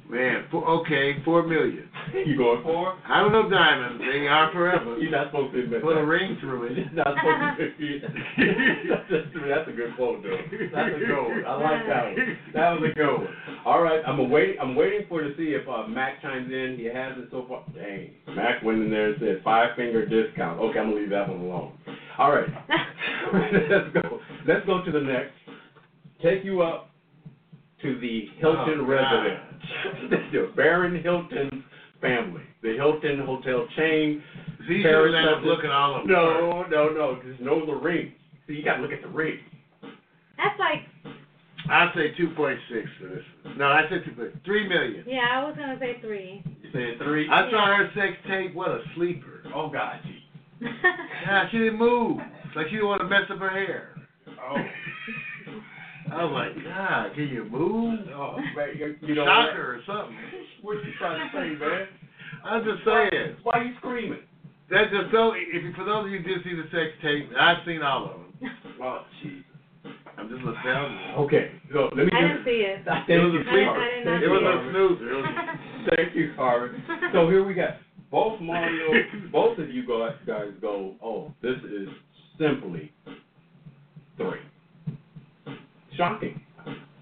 Man, Four, okay, four million. You going four? I don't know diamonds. They are forever. You're not supposed to admit Put a ring through it. You're not supposed to. that's, that's a good quote, though. That's a good one. I like that one. That was a good one. All right, I'm waiting. I'm waiting for to see if uh, Mac chimes in. He hasn't so far. Dang, Mac went in there and said five finger discount. Okay, I'm gonna leave that one alone. All right, let's go. Let's go to the next. Take you up to the Hilton Oh, residence. the Baron Hilton family, the Hilton hotel chain. See, you Paris should end up Hilton. looking all of them. No, no, no. Just know the ring. See, you got to look at the ring. That's like, I say two point six for this. No, I said two point three million. yeah, I was gonna say three. You saying three? I saw her sex tape. What a sleeper. oh God, gee. Yeah, she didn't move. Like she didn't want to mess up her hair. Oh, I was like, God, can you move? oh man, you, you know Shock what? her or something. What you trying to say, man? I'm just saying. Why are you screaming? That's just so. If you, for those of you who did see the sex tape, I've seen all of them. Oh, gee. I'm just nostalgic. Okay, so let me. I didn't see it. Thank It was a sleeper. I did not Thank It was a Carmen. snoozer. It was Thank you, Carmen. So here we got both Mario, both of you guys, guys go. Oh, this is simply three. Shocking.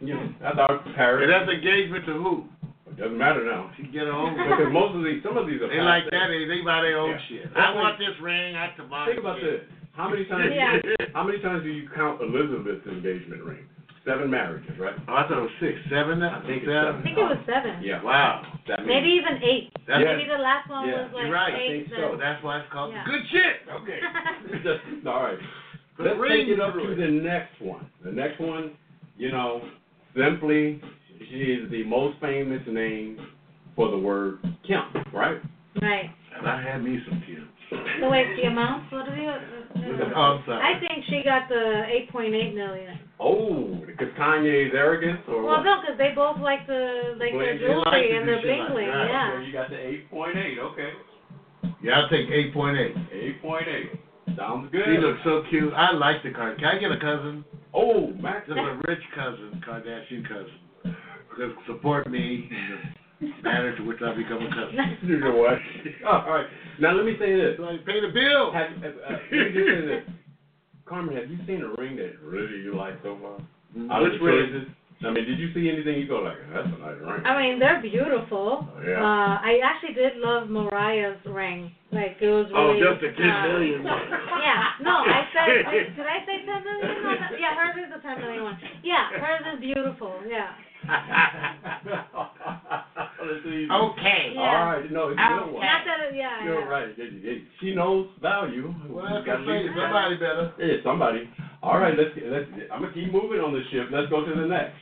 You know, that's our Paris. and that's engagement to who? It doesn't matter now. She get her own. Because most of these, some of these are. They like past that. They, they buy their own Yeah. shit. That's I like- want this ring. I to buy Think about this. How many times? Yeah. How many times do you count Elizabeth's engagement ring? Seven marriages, right? Oh, I thought it was six, seven now. I think it's I seven. think it was seven. Yeah. Wow. That means, Maybe even eight. That's Yeah. Maybe the last one Yeah, was like you're right. I eight. think So so. that's why it's called Yeah. good shit. Okay. All right. Put Let's ring take it up through to the next one. The next one, you know, simply, she is the most famous name for the word Kim, right? Right. And I had me some kids. So wait, the amount, what are you? Uh, I'm sorry. I think she got the eight point eight million. Oh, because Kanye's arrogance, or Well, what? no, because they both like the like Bling. the They like jewelry to and do the shit bling like bling. that. Yeah. So you got the eight point eight. Okay, Yeah, I'll take eight point eight. eight point eight. Sounds good. She looks so cute. I like the card. Can I get a cousin? Oh, Max. Just a rich cousin, Kardashian cousin. To support me in the manner to which I become a cousin. You know what? All right. Now let me say this. So I pay the bill. Have, uh, uh, let me just say this. Carmen, have you seen a ring that really you like so far? Out of Which the way? choices? I mean, did you see anything you go like, that's a nice ring? I mean, they're beautiful. Oh, yeah. Uh, I actually did love Mariah's ring. Like it was really. Oh, really. just the ten uh, million one. Yeah. No, I said. I, did I say ten million? No, that- yeah, hers is the ten million one. Yeah, hers is beautiful. Yeah. Okay. Yeah. All right, no, it's a good one. Not that. It, yeah. You're yeah. right. She knows value. Well, that's Got what I'm. Somebody better. Yeah, somebody. All right, let's let's. I'm gonna keep moving on the ship. Let's go to the next.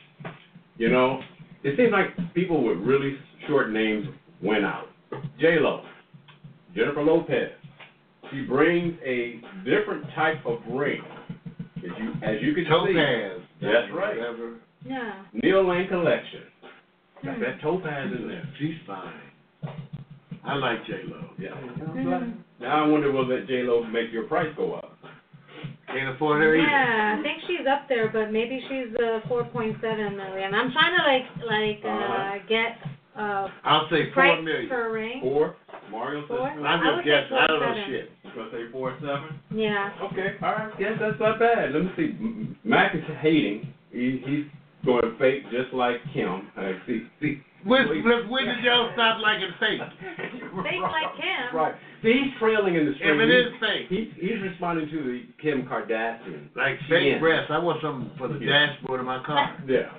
You know, it seems like people with really short names went out. J Lo, Jennifer Lopez. She brings a different type of ring. As you as you can see, Topaz. That's right. Whatever. Yeah. Neil Lane collection. Got Hmm. that topaz in there. She's fine. I like J Lo. Yeah. Mhm. Now I wonder will that J Lo make your price go up? Can't afford her either. Yeah, I think she's up there, but maybe she's uh, 4.7 million. I'm trying to like like uh, Uh-huh. get uh I'll say four price million. per ring. Four. Mario says Four? four. I'm just would say guessing. I don't know four, seven. shit. You gonna say four seven? Yeah. Okay, all right. Yes, that's not bad. Let me see. M- Mac is hating. He, he's going to fake just like Kim. I see. see. When, when, when did y'all stop liking fake? Fake like Kim. Right. See, he's trailing in the street. If it is fake, He's, he's responding to the Kim Kardashian. like fake is. breasts, I want something for the Yeah. dashboard of my car. Yeah.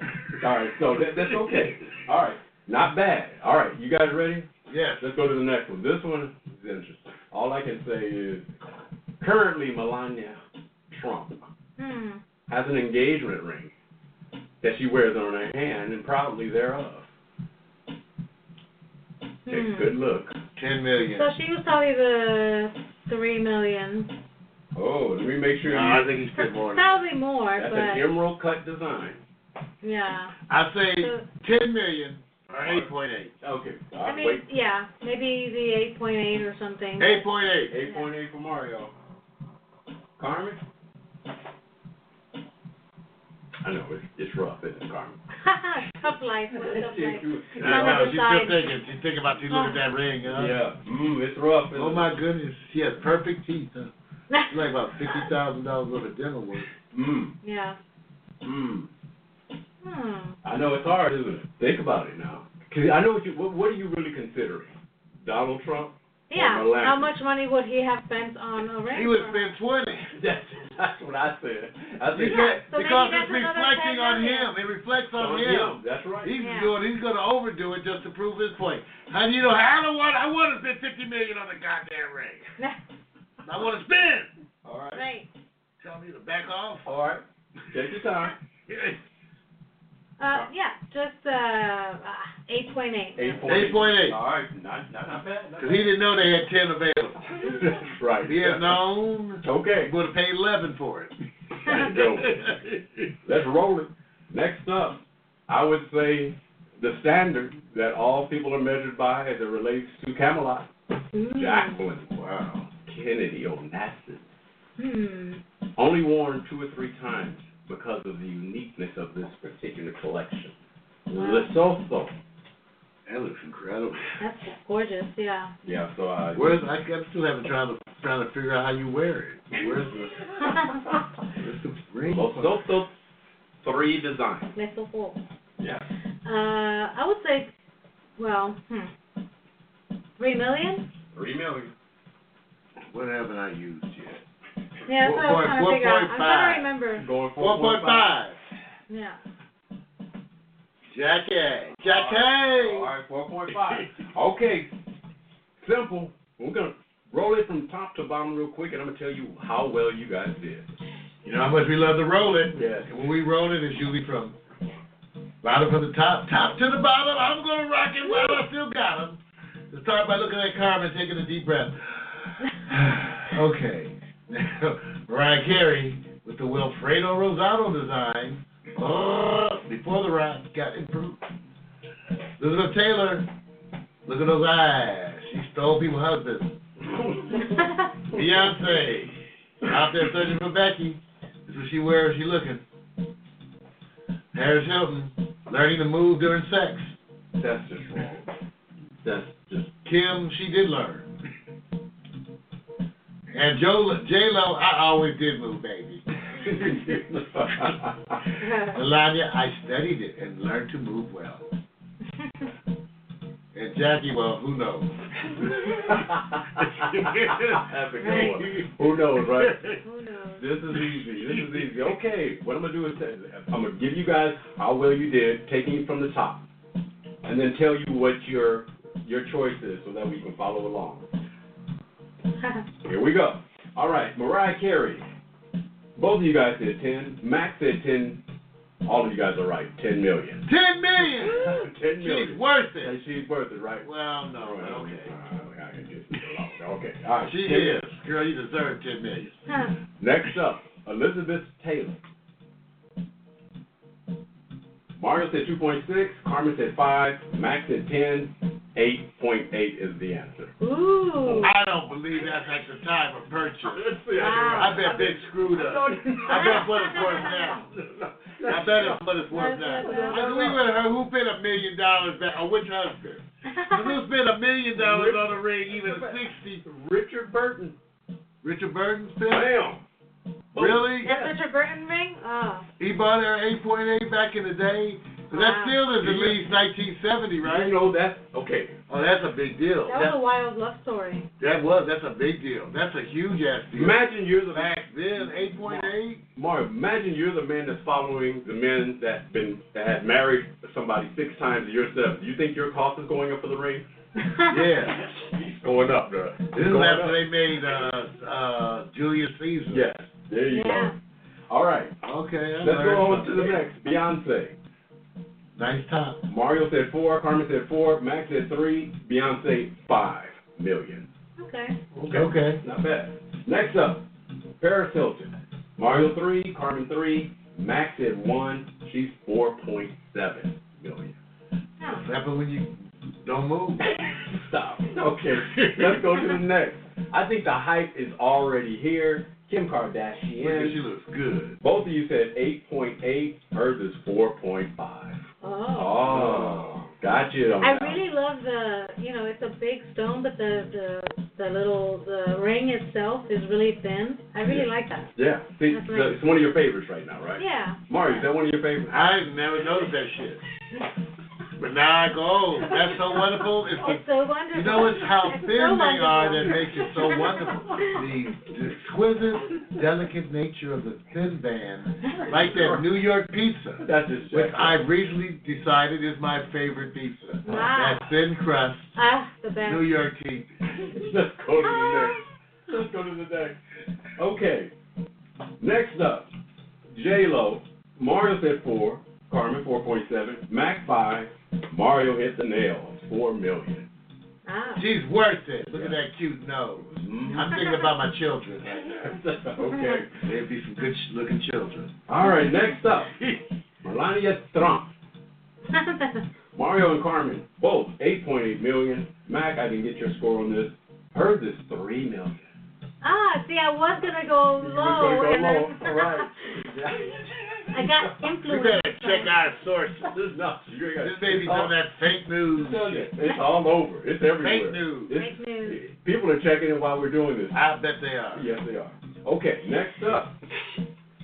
All right. So that, that's okay. All right. Not bad. All right. You guys ready? Yes. Let's go to the next one. This one is interesting. All I can say is currently Melania Trump Hmm. has an engagement ring that she wears on her hand and proudly thereof. Takes a Hmm. good look. Ten million. So she was probably the three million. Oh, let me make sure No, I think he's spent more. than that. Probably more, That's an but emerald cut design. yeah. I say So- ten million or eight point eight. Okay. I I'll mean, wait. yeah, maybe the eight point eight or something. Eight point eight. Eight point eight for Mario. Carmen. I know it's it's rough, isn't it, Carmen? tough life. Tough life. I know, Another she's side. still thinking. She's thinking about you look at that ring, huh? Yeah. Mm, it's rough. Isn't Oh it? my goodness, she has perfect teeth. Huh? She's like about fifty thousand dollars worth of dental work. Mm, yeah. mm. Hmm. I know it's hard, isn't it? Think about it now. Cause I know what you. What, what are you really considering? Donald Trump? Yeah. Or Melania? How much money would he have spent on a ring? He would for- spend twenty. That's that's what I said. I said Yeah, so because it's reflecting on million. him. It reflects on on him. him. That's right. He's Yeah. doing. He's going to overdo it just to prove his point. How do you know? I don't want. I want to spend fifty million on the goddamn ring. I want to spend. All right. right. Tell me to back off. All right. Take your time. Uh, yeah, just uh, eight point eight. Eight point Eight point eight. All right. Not not, not bad. Because he didn't know they had ten available. right. If he had known, Okay. he would have paid eleven for it. There you go. Let's roll it. Next up, I would say the standard that all people are measured by as it relates to Camelot. Mm. Jacqueline. Wow. Kennedy Onassis. Hmm. Only worn two or three times because of the uniqueness of this particular collection. Lesotho. That looks incredible. That's gorgeous. Yeah. Yeah, so I. Where's I I'm still haven't trying to trying to figure out how you wear it. Where's the where's the ring? Lesotho three design. Lesotho. Yeah. Uh, I would say, well, hmm, three million. Three million. What haven't I used yet? Yeah, that's what I was trying to figure out. I'm trying to remember. Going Four point five. Yeah. Jackie. Jackie. right, four point five. Okay. Simple. We're gonna roll it from top to bottom real quick, and I'm gonna tell you how well you guys did. You know how much we love to roll it. Yes. And when we roll it, it's usually from bottom from the top, top to the bottom. I'm gonna rock it while I still got them. To start by looking at Carmen, taking a deep breath. okay. Mariah Carey with the Wilfredo Rosado design. Oh, before the rock got improved. Elizabeth Taylor, look at those eyes. She stole people's husbands. Beyonce, out there searching for Becky. This is what she wears. She looking. Paris Hilton, learning to move during sex. That's just wrong. That's just Kim, she did learn. And Joe, J Lo, I always did move, baby. Melania, I studied it and learned to move well. And Jackie, well, who knows? That's a good one. Who knows, right? Who knows? This is easy. This is easy. Okay, what I'm gonna do is I'm gonna give you guys how well you did, taking it from the top, and then tell you what your your choice is, so that we can follow along. Here we go. All right, Mariah Carey. Both of you guys said ten. Max said ten. All of you guys are right. 10 million. 10 million! 10 million. million. ten She's million. worth And it. she's worth it, right? Well, no, All right, okay. I can just- Okay. All right. She 10 is. Girl, you deserve ten million. Next up, Elizabeth Taylor. Mario said 2.6, Carmen said 5, Max said 10, 8.8 is the answer. Ooh. I don't believe that's at the time of purchase. Wow. I bet Big screwed up. I bet what it's worth now. I bet it's what it's worth now. I agree with her. Who spent a million dollars back? Or which husband? Who spent a million dollars on a ring, even a sixty? Richard Burton. Richard Burton spent. Bam! Really? That's Richard Burton ring? Oh. He bought her eight point eight back in the day. But that Wow. still is at least nineteen seventy, right? You know that's okay. Oh, that's a big deal. That was a wild love story. That was. That's a big deal. That's a huge ass deal. Imagine you're the Back then, eight point eight. Mario. Imagine you're the man that's following the men that been that had married somebody six times yourself. Do you think your cost is going up for the ring? Yeah. It's going up, bro. This is after they made uh uh Julius Caesar. Yes. There you Yeah. go. All right. Okay. I Let's go on to the next. Beyonce. Nice top. Mario said four, Carmen said four, Max said three, Beyonce five million. Okay. Okay. Okay. Not bad. Next up, Paris Hilton. Mario three, Carmen three, Max said one, she's four point seven million. Oh. Huh. What happens when you don't move? Stop. Okay. Let's go to the next. I think the hype is already here. Kim Look at she Kardashian. looks good. Both of you said 8.8. Hers is 4.5. Oh. Oh, got you I that. really love the, you know, it's a big stone, but the the the little the ring itself is really thin. I really Yeah. like that. Yeah, see, That's so right. it's one of your favorites right now, right? Yeah. Mario, is that one of your favorites? I never noticed that shit. But now I go, oh, that's so wonderful. It's the It's so wonderful. You know, it's how It's thin so they are that makes it so wonderful. The, the exquisite, delicate nature of the thin band, like that New York pizza, That's just which I've recently decided is my favorite pizza. Wow. That thin crust, Ah, the best. New York pizza. Let's go to the next. Let's go to the next. Okay. Next up, J Lo. Mario said four. Carmen four point seven. Mac five. Mario hit the nail. Four million. Ah. She's worth it. Look at that cute nose. Mhm. I'm thinking about my children right now. okay. They'd be some good looking children. All right. Next up, Melania Trump. Mario and Carmen both 8.8 million. Mac, I didn't get your score on this. Hers is three million. ah, see, I was gonna go low. gonna and go low. then- All right. I got We influenced. better check our sources. This is nuts. You got- This baby's on that fake news. I'm telling you, It's all over. It's everywhere. Fake news. It's- Fake news. People are checking it while we're doing this. I bet they are. Yes, they are. Okay, next up,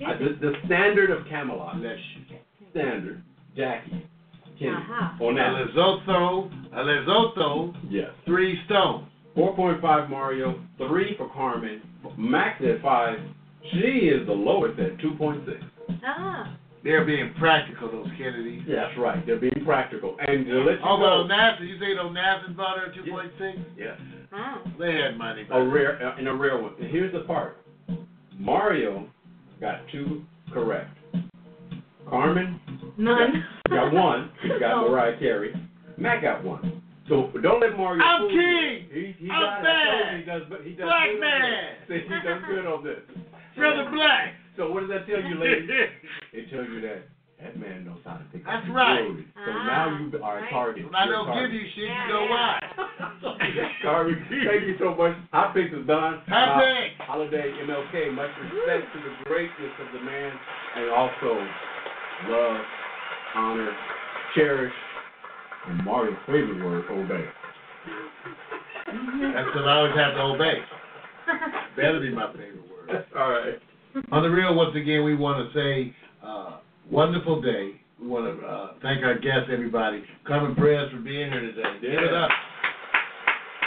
uh, the, the standard of Camelot. Bless. Standard, Jackie, Kenny. Aha. On A that, Lesotho, a Lesotho, yes. three stones. 4.5 Mario, 3 for Carmen, Max at 5. She is the lowest at 2.6. Ah. They're being practical, those Kennedys. Yeah, that's right. They're being practical. And to let you Oh, know, NASA, you say those NASA bought her 2.6? yes, Ah. They had money. a rare, uh, in a rare one. And here's the part. Mario got two correct. Carmen None. got one. He got Oh. Mariah Carey. Matt got one. So don't let Mario. I'm fool you. king. He, he I'm got. Bad. He does. He does Black man. He does good on this. Brother Black. So what does that tell you, ladies? It tells you that that man knows how to pick up That's his right. jewelry. So Ah, now you are a target. When I don't give you shit, Yeah, you know why. Carmen, thank you so much. Hot Picks is done. Hot Uh, Holiday MLK. Much respect to the greatness of the man and also love, honor, cherish, and Mario's favorite word, obey. That's what I always have to obey. That'll be my favorite word. All right. On the real, once again, we want to say uh, wonderful day. We want to uh, thank our guests, everybody. Carmen Perez for being here today. Give it up.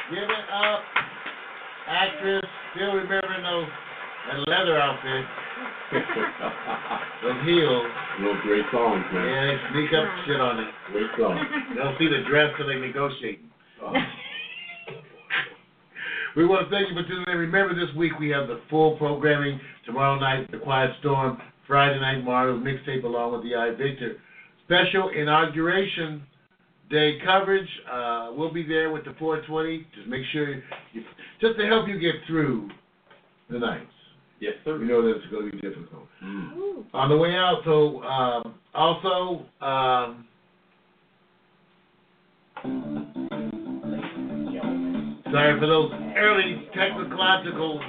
Give it up. Actress, still remembering those that leather outfit, those heels. Those great songs, man. Yeah, they sneak up shit on it. Great songs. They don't see the dress till they negotiate. Uh, We want to thank you for tuning in. Remember, this week we have the full programming. Tomorrow night, The Quiet Storm. Friday night, Mario's mixtape along with the I Victor. Special inauguration day coverage. Uh, we'll be there with the 420. Just make sure, you, just to help you get through the nights. yes, sir. We know that it's going to be difficult. Mm. On the way out, so um, also, um, sorry for those early technological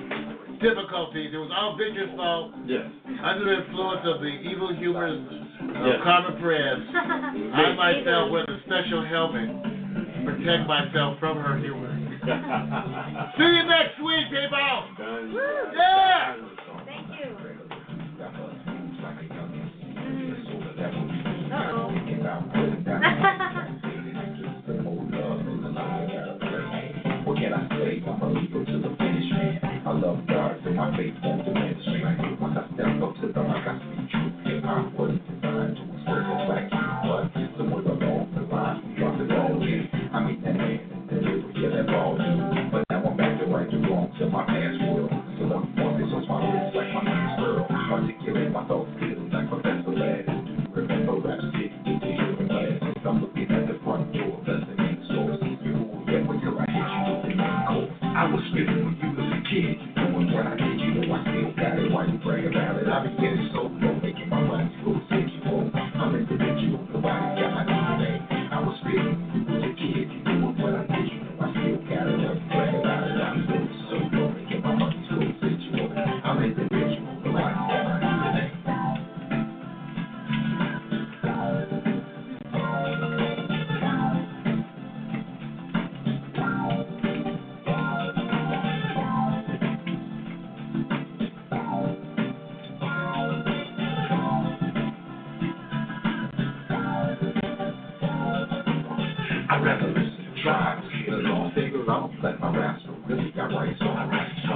difficulties. It was all Victor's fault. Yes. Under the influence of the evil humors of Yes. Carmen Perez, I myself wear a special helmet to protect myself from her humor. See you next week, people. Done. Yeah. Thank you. Can I say? I'm a leader to the finish, man. I love God, so my faith won't diminish,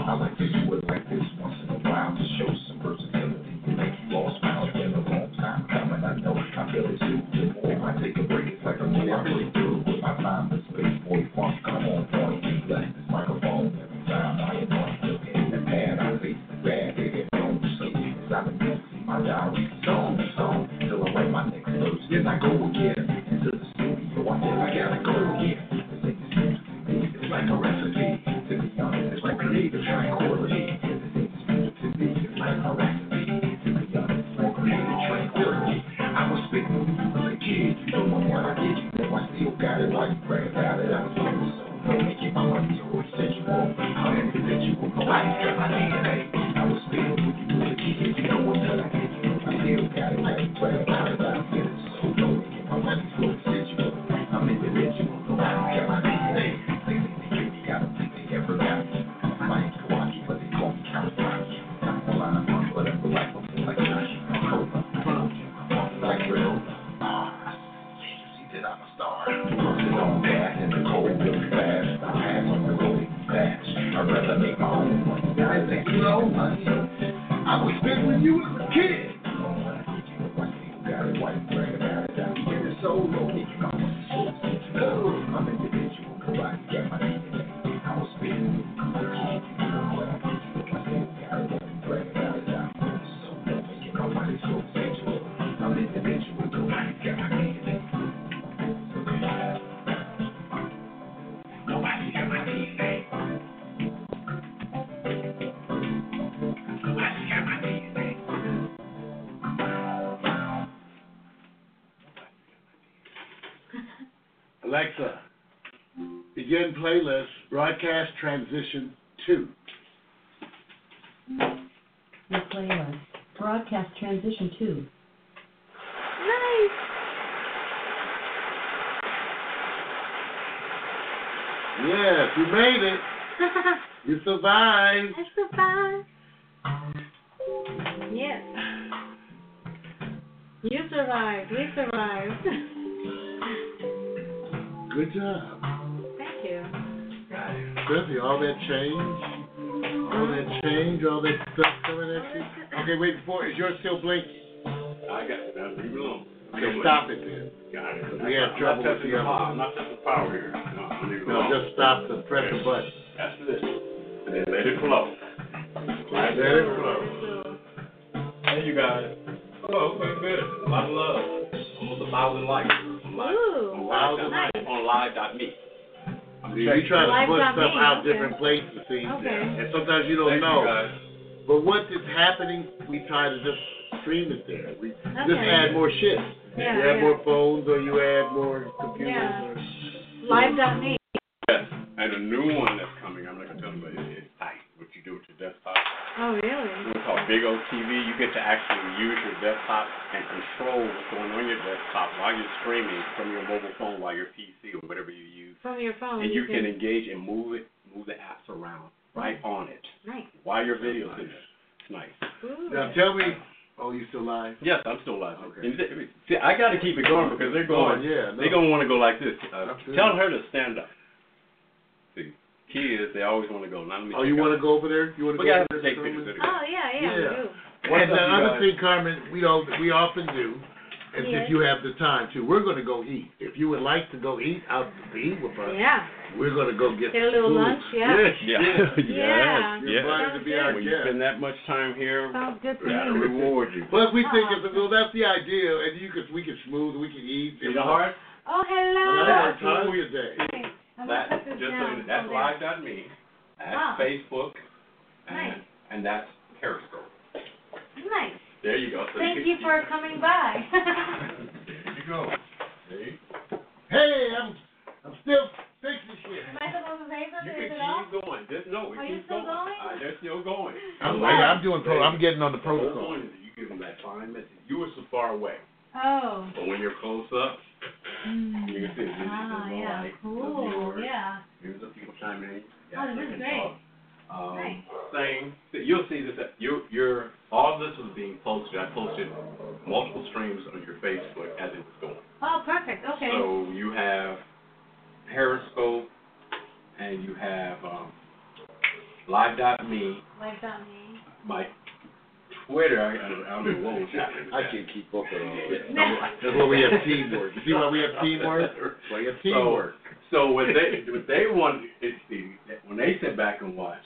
I like to do begin playlist broadcast transition two. Your playlist. Broadcast transition two. Nice. Yes, you made it. You survived. I survived. Yes. You survived. We survived. Good job. Thank you. Cynthia, all that change, all that change, all that stuff coming at you. Okay, wait, before, is yours still blinking? I got it. Now leave it alone. Okay, stop it then. Got it. We had trouble with the the other power. I'm not touching the power here. No, I'm leaving it No, just stop the, press the button. That's this. And then let it flow. Right Let it flow. Hey, you guys. Oh, okay, good. A lot of love. Almost a thousand likes. On live. Ooh, on live. nice. On live.me. I'm See, checking. we try to Live put dot stuff me, out okay. different places, see? Okay. And sometimes you don't Thank know. you guys. But what is happening, we try to just stream it there. We just Okay. add more shit. Yeah, you add yeah. more phones or you add more computers. Yeah. Or, Live.me. Yes. And a new one that's coming, I'm not gonna tell you, it's tight. What you do with your desktop. Oh, really? It's called Big O TV. You get to actually use your desktop and control what's going on your desktop while you're streaming from your mobile phone, while your PC or whatever you use, From your phone. and you can engage and move it, move the apps around right on it Nice. while your video's in there. It's nice. Ooh. now tell me, oh, you still live? Yes, I'm still live. Okay. See, I got to keep it going because they're going. Oh, yeah, no. They're gonna want to go like this. Uh, That's good. tell her to stand up. See, key is they always want to go. Now let me. Oh, you want to go over there? You want to go over there? take pictures of. Oh, yeah, yeah, we Yeah. do. And the other guys? thing, Carmen, we don't, we often do, is Yes. if you have the time to, we're going to go eat. If you would like to go eat out to eat with us, Yeah. we're going to go get Get a little food. lunch, yeah. Yes, Yeah. yes. Yeah. You're Yeah. invited to be our When you spend that much time here, Sounds good to we gotta me. reward you. But we think it's well, that's the idea, and you could we could smooth, we could eat. See the heart? Oh, And hello. I worked hallelujah day. Okay, I'm gonna That this just so down. you know, that's Oh, there. live.me. That's Ah. Facebook. And Nice. and that's Periscope. Nice. There you go. So Thank can- you for coming by. There you go. See? Hey, I'm I'm still fixing shit. Am I supposed to say You something? can Is it off? keep going. Just know it Are you keeps still going. going? Uh, they're still going. I'm, Wow. I'm doing pro. I'm getting on the The whole protocol. point is that you give them that fine message. You were so far away, Oh. but when you're close up, Mm. you can see this is Ah, the yeah. light, the Cool. viewers. Yeah. Here's the people chiming in. Oh, this is great. Um, Nice. Thing, that you'll see that your your all of this was being posted. I posted multiple streams on your Facebook as it was going. Oh, perfect. Okay. So you have Periscope, and you have um, Live.me. Like that me. My Twitter, I, I don't, know what was happening. I can't keep up with all that. No. That's why we have teamwork. You see why we have teamwork? That's why we have teamwork. So what they what they want is the when they sit back and watch,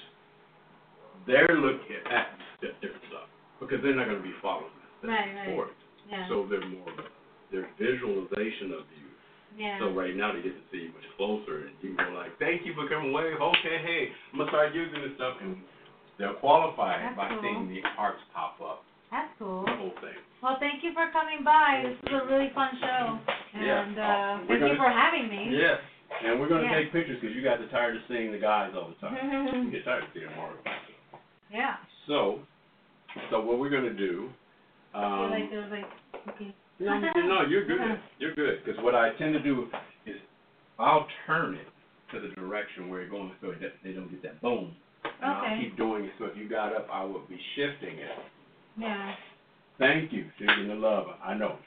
they're looking at the different stuff because they're not going to be following this Right, right. sport. Yeah. So they're more their visualization of you. yeah. So right now they get to see you much closer, and you go like, "Thank you for coming away. Okay, hey, I'm gonna start using this stuff," and they're qualified That's by cool. seeing the arts pop up, That's cool. the whole thing. Well, thank you for coming by. This is a really fun show. And Yeah. Uh, Oh, thank you gonna- for having me. Yes. And we're gonna Yeah. take pictures because you guys are tired of seeing the guys all the time. you get tired of seeing them all the time. yeah. So, so what we're gonna do? I feel Um, like there's like, okay. no, no, you're good. You're good because what I tend to do is I'll turn it to the direction where it's going so that they don't get that boom. And I'll Okay. keep doing it. So if you got up, I will be shifting it. Yeah. Thank you, Susan the lover. I know.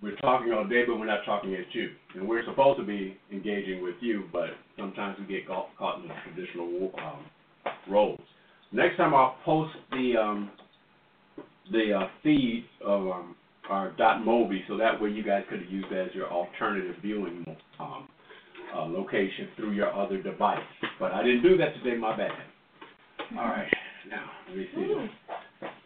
We're talking all day, but we're not talking at you. And we're supposed to be engaging with you, but sometimes we get caught, caught in the traditional um, roles. Next time I'll post the um, the uh, feed of um, our dot Mobi, so that way you guys could use that as your alternative viewing um, uh, location through your other device. But I didn't do that today. My bad. All right, now let me see. Ooh.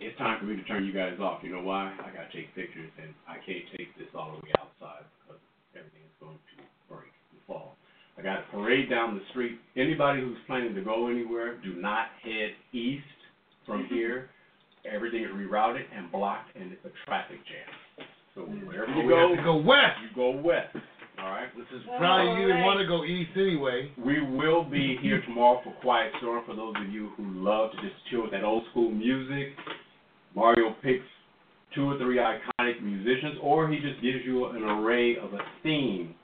It's time for me to turn you guys off. You know why? I gotta take pictures and I can't take this all the way outside because everything is going to break and fall. I got a parade down the street. Anybody who's planning to go anywhere, do not head east from here. Everything is rerouted and blocked and it's a traffic jam. So wherever Oh, you go, to go west. you go west. All right? This is probably you didn't Alright. want to go east anyway. We will be here tomorrow for Quiet Storm for those of you who love to just chill with that old school music. Mario picks two or three iconic musicians, or he just gives you an array of a theme,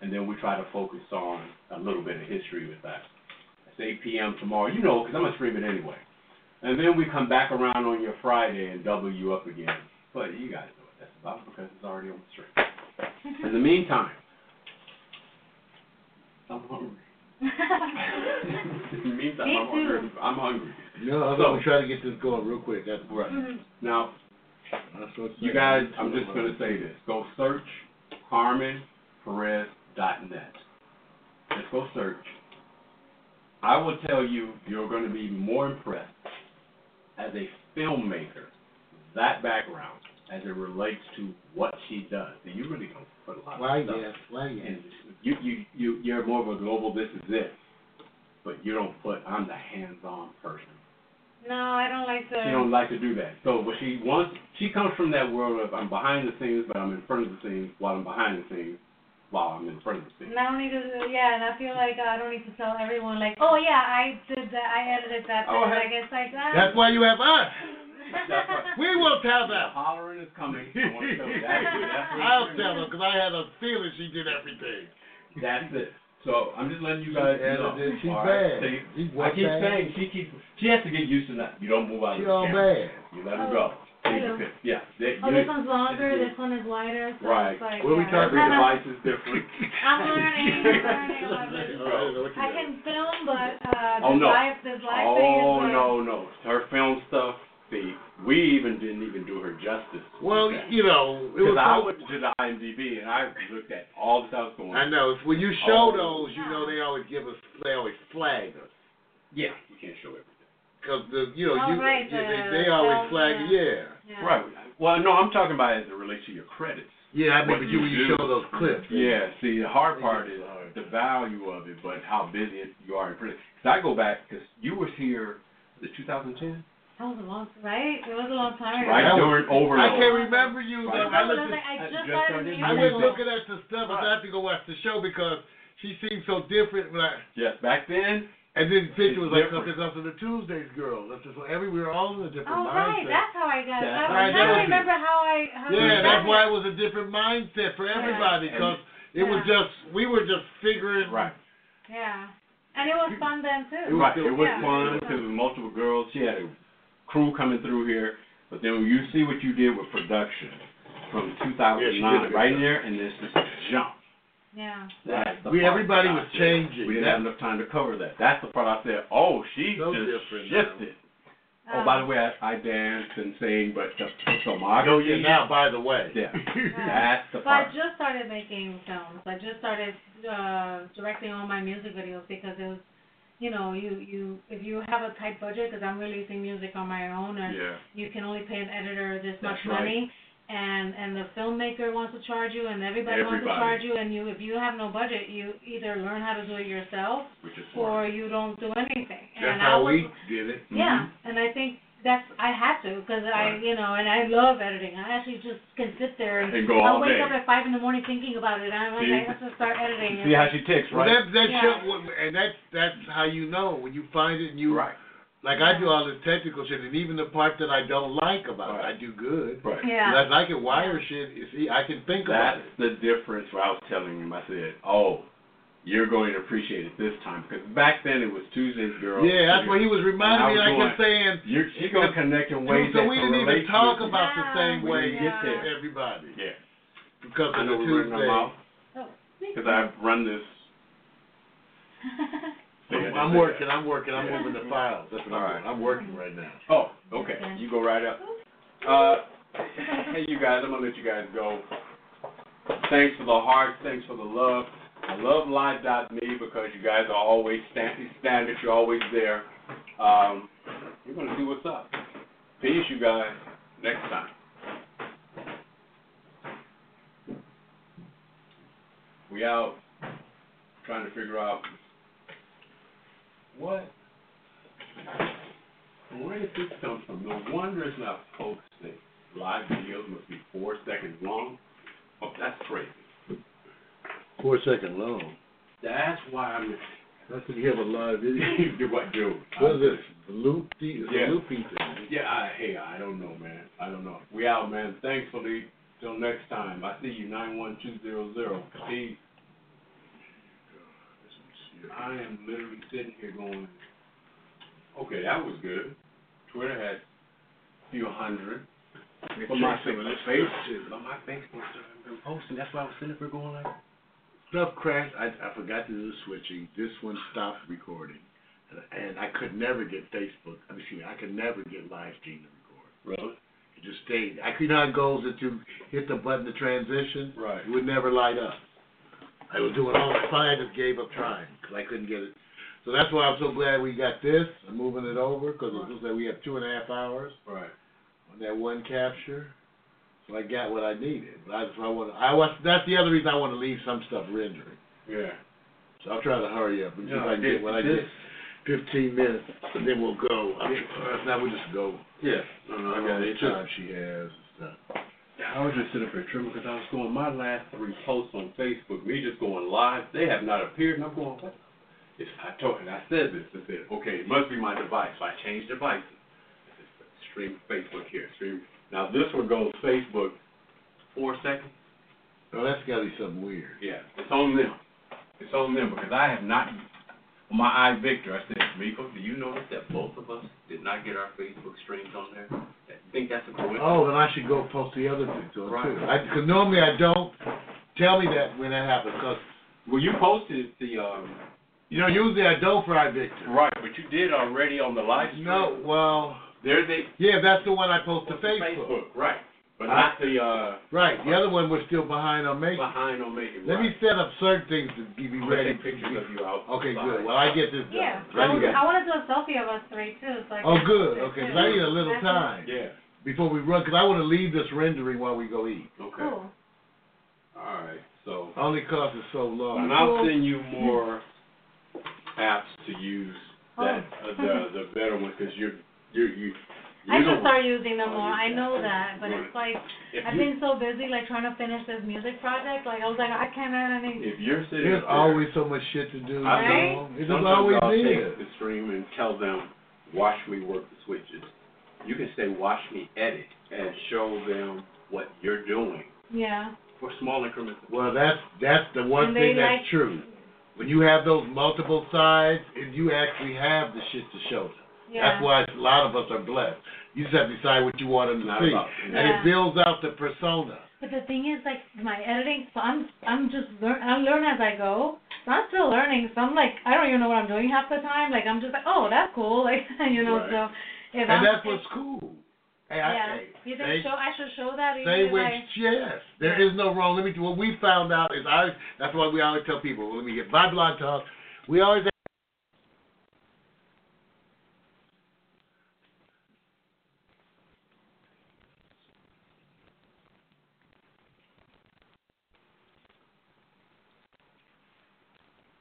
and then we try to focus on a little bit of history with that. It's 8 p.m. tomorrow, you know, because I'm going to stream it anyway. And then we come back around on your Friday and double you up again. But you guys know what that's about because it's already on the stream. In the meantime, I'm hungry. In the meantime, Me I'm too. hungry. I'm hungry. No, I'm So- gonna try to get this going real quick. That's Right. Mhm. Now, That's what's you guys, I'm just going to say this. Go search CarmenPerez.net. Just go search. I will tell you, you're going to be more impressed as a filmmaker, that background, as it relates to what she does. And you really don't put a lot Why of stuff. yes, why yes. And you, you, you, you're more of a global this is it. But you don't put, I'm the hands-on person. no, I don't like to. She don't like to do that. So what she wants, she comes from that world of I'm behind the scenes, but I'm in front of the scenes while I'm behind the scenes while I'm in front of the scenes. And I don't need to, yeah, and I feel like I don't need to tell everyone, like, oh yeah, I did that, I edited that. Oh, thing. heck. like, it's like, ah. That's why you have us. That's right. We will tell The them. hollering is coming. I want to tell you that. That's what I'll tell them because I had a feeling she did everything. That's it. So I'm just letting you guys Yeah, know. she's all right? bad. See, She's I keep bad. saying she keeps she has to get used to that. You don't move out She of the all camera. bad. You let her go. I Take know. the pic. Yeah. They, Oh, this one's longer, this one is wider, so Right. it's like, What we yeah. talking about? not- Device is different. I'm learning, I'm learning about. I didn't know what you I can film, but, uh, Oh, this no. live, this live thing is Oh like. no no, her film stuff. See, we even didn't even do her justice. Well, you know, it Because was. I so- went to the IMDb and I looked at all the stuff going. On. I know. When you show those, you know they always give us, they always flag us. Yeah, you can't show everything. Because the, you know, Oh, you, right, yeah, they, the they always film, flag yeah. you. Yeah. Yeah. Right. Well, no, I'm talking about as it relates to your credits. Yeah, I mean, What but you when you you do. show those clips. Yeah. See, the hard part is hard. the value of it, but how busy you are in prison. Because I go back because you was here. Was 2010? That was a long, right? It was a long time ago. Right That was- during Overload. I can't remember you. Right. though. I, I was looked like, at, I I just just started started I was looking at the stuff, but I have to go watch the show because she seemed so different. When I, Yes, back then. and then the picture was like Different. something else of the Tuesdays girl. That's just every we were all in a different Oh, right, that's how I got it. That's I right, was that trying to remember how I, how yeah, got that's why it. it was a different mindset for everybody And- because it was just we were just figuring. Right. Yeah. And it was fun then, too. Right. It was Yeah. fun because it was multiple girls. She had a crew coming through here. But then when you see what you did with production from 2009, Yeah, she did a good right there, and there's this jump. Yeah. That's the We part everybody that I was said. changing. We didn't That- have enough time to cover that. That's the part I said, oh, she So just different now. shifted. Oh, by the way, I, I danced and sang, but the filmography. Oh yeah, now by the way. Yeah. That's the So I part. just started making films. I just started uh, directing all my music videos because it was, you know, you you if you have a tight budget, because I'm releasing music on my own, and Yeah. you can only pay an editor this much That's right. money, and and the filmmaker wants to charge you, and everybody, wants to charge you, and you if you have no budget, you either learn how to do it yourself or you don't do anything. That's and I how was, we did it. yeah, mm-hmm. and I think that's I had to because I Right. you know and I love editing. I actually just can sit there and, And go I'll all wake day. up at five in the morning thinking about it. I'm like, See? I have to start editing. See how she ticks, Well, right? that that Yeah. show, and that's that's how you know when you find it and you Right. like I do all the technical shit, and even the part that I don't like about it, I do good. Right. Yeah. Like I can wire shit. You see, I can think about That's it. the difference where I was telling him, I said, oh, you're going to appreciate it this time. Because back then it was Tuesdays, girl. Yeah, that's what he was reminding me. I I was kept saying. You're, she's going to connect in ways so that we didn't relate even talk to you. about the same Yeah, way When you get there. to everybody Yeah. because I of know the we're running Tuesday. mouth Oh, because I run this. I'm, I'm working. I'm working. I'm moving the files. That's what All I'm right. doing. I'm working right now. Oh, okay. You go right up. Uh, hey, you guys, I'm going to let you guys go. Thanks for the heart. Thanks for the love. I love live.me because you guys are always stand, standard. You're always there. Um, we're going to see what's up. Peace, you guys. Next time. We out trying to figure out what where did this come from? No wonder it's not posting. Live videos must be four seconds long. Oh, that's crazy. Four second long. That's why I'm. That's if you have a live video. do what, dude? What is this? The loop? It's Yeah. a loopy thing. Yeah, I, hey, I don't know, man. I don't know. We out, man. Thankfully, till next time. I see you, nine one two zero zero. Peace. I am literally sitting here going, okay, that was good. Twitter had a few hundred. But my, Check some of my this face, stuff, but my Facebook started been posting. That's why I was sitting there going like, Stuff crashed. I, I forgot to do the switching. This one stopped recording, and, and I could never get Facebook. I mean, excuse me, I could never get live stream to record. really? It just stayed. I could not go that you hit the button to transition. Right. It would never light up. I was doing all the fine. I just gave up trying because I couldn't get it. So that's why I'm so glad we got this. I'm moving it over because it looks like we have two and a half hours Right. on that one capture. So I got what I needed. But I, want. I was. That's the other reason I want to leave some stuff rendering. Yeah. So I'll try to hurry up and see if I can get what I get. Fifteen minutes, and then we'll go. I mean, or we'll just go. Yeah. I got the it. time she has and stuff. I was just sitting up here tripping because I was going, my last three posts on Facebook, me just going live, they have not appeared, and I'm going, what? It's, I told, and I said this, I said, okay, it must be my device. So I changed devices. I said, stream Facebook here, stream. Now this one goes Facebook four seconds. No, that's got to be something weird. Yeah, it's on them. It's on them because I have not. My eye, Victor, I said, Miko, do you notice that both of us did not get our Facebook streams on there? I think that's a coincidence. Oh, then I should go post the other things on Right. too. Because normally I don't. Tell me that when that happens, because Well, you posted the um. you know usually I don't for iVictor. Right, but you did already on the live stream. No, well, There's a yeah, that's the one I post to Facebook. right, but not the uh Right, the other one was still behind on making. behind on making. Let me right. set up certain things to be be ready. Take pictures of you out. Okay, good. Well, I get this done. Yeah, I, Ready was, to- I want to do a selfie of us three too. So I Oh, can good. post it, Okay, too. 'cause I need a little That's time Yeah. before we run, because I want to leave this rendering while we go eat. Okay. Cool. All right. So. Only 'cause it's so long. And I'll send you more apps to use that Oh. uh, the the better one, because you're you you. I you should don't- start using them more. I know that, but Right. it's like If I've you- been so busy, like trying to finish this music project. Like I was like, I can't add any. If you're sitting There's there, always so much shit to do. I you Right? know? It just Sometimes always I'll is. take the stream and tell them, watch me work the switches. You can say, watch me edit, and show them what you're doing Yeah. for small increments. Well, that's that's the one And thing they that's like- true. When you have those multiple sides, and you actually have the shit to show them. Yeah. That's why a lot of us are blessed. You just have to decide what you want them to Not see, about- and it builds out the persona. But the thing is, like my editing, so I'm I'm just learn I learn as I go. So I'm still learning. So I'm like I don't even know what I'm doing half the time. Like I'm just like, oh, that's cool. Like you know. Right. So if I'm And that's what's cool. Hey, I, yeah. hey, you think they- show I should show that? even Say if which, I- yes. There Yeah. is no wrong. Let me. What we found out is I. That's why we always tell people. Let me get my blog talk. We always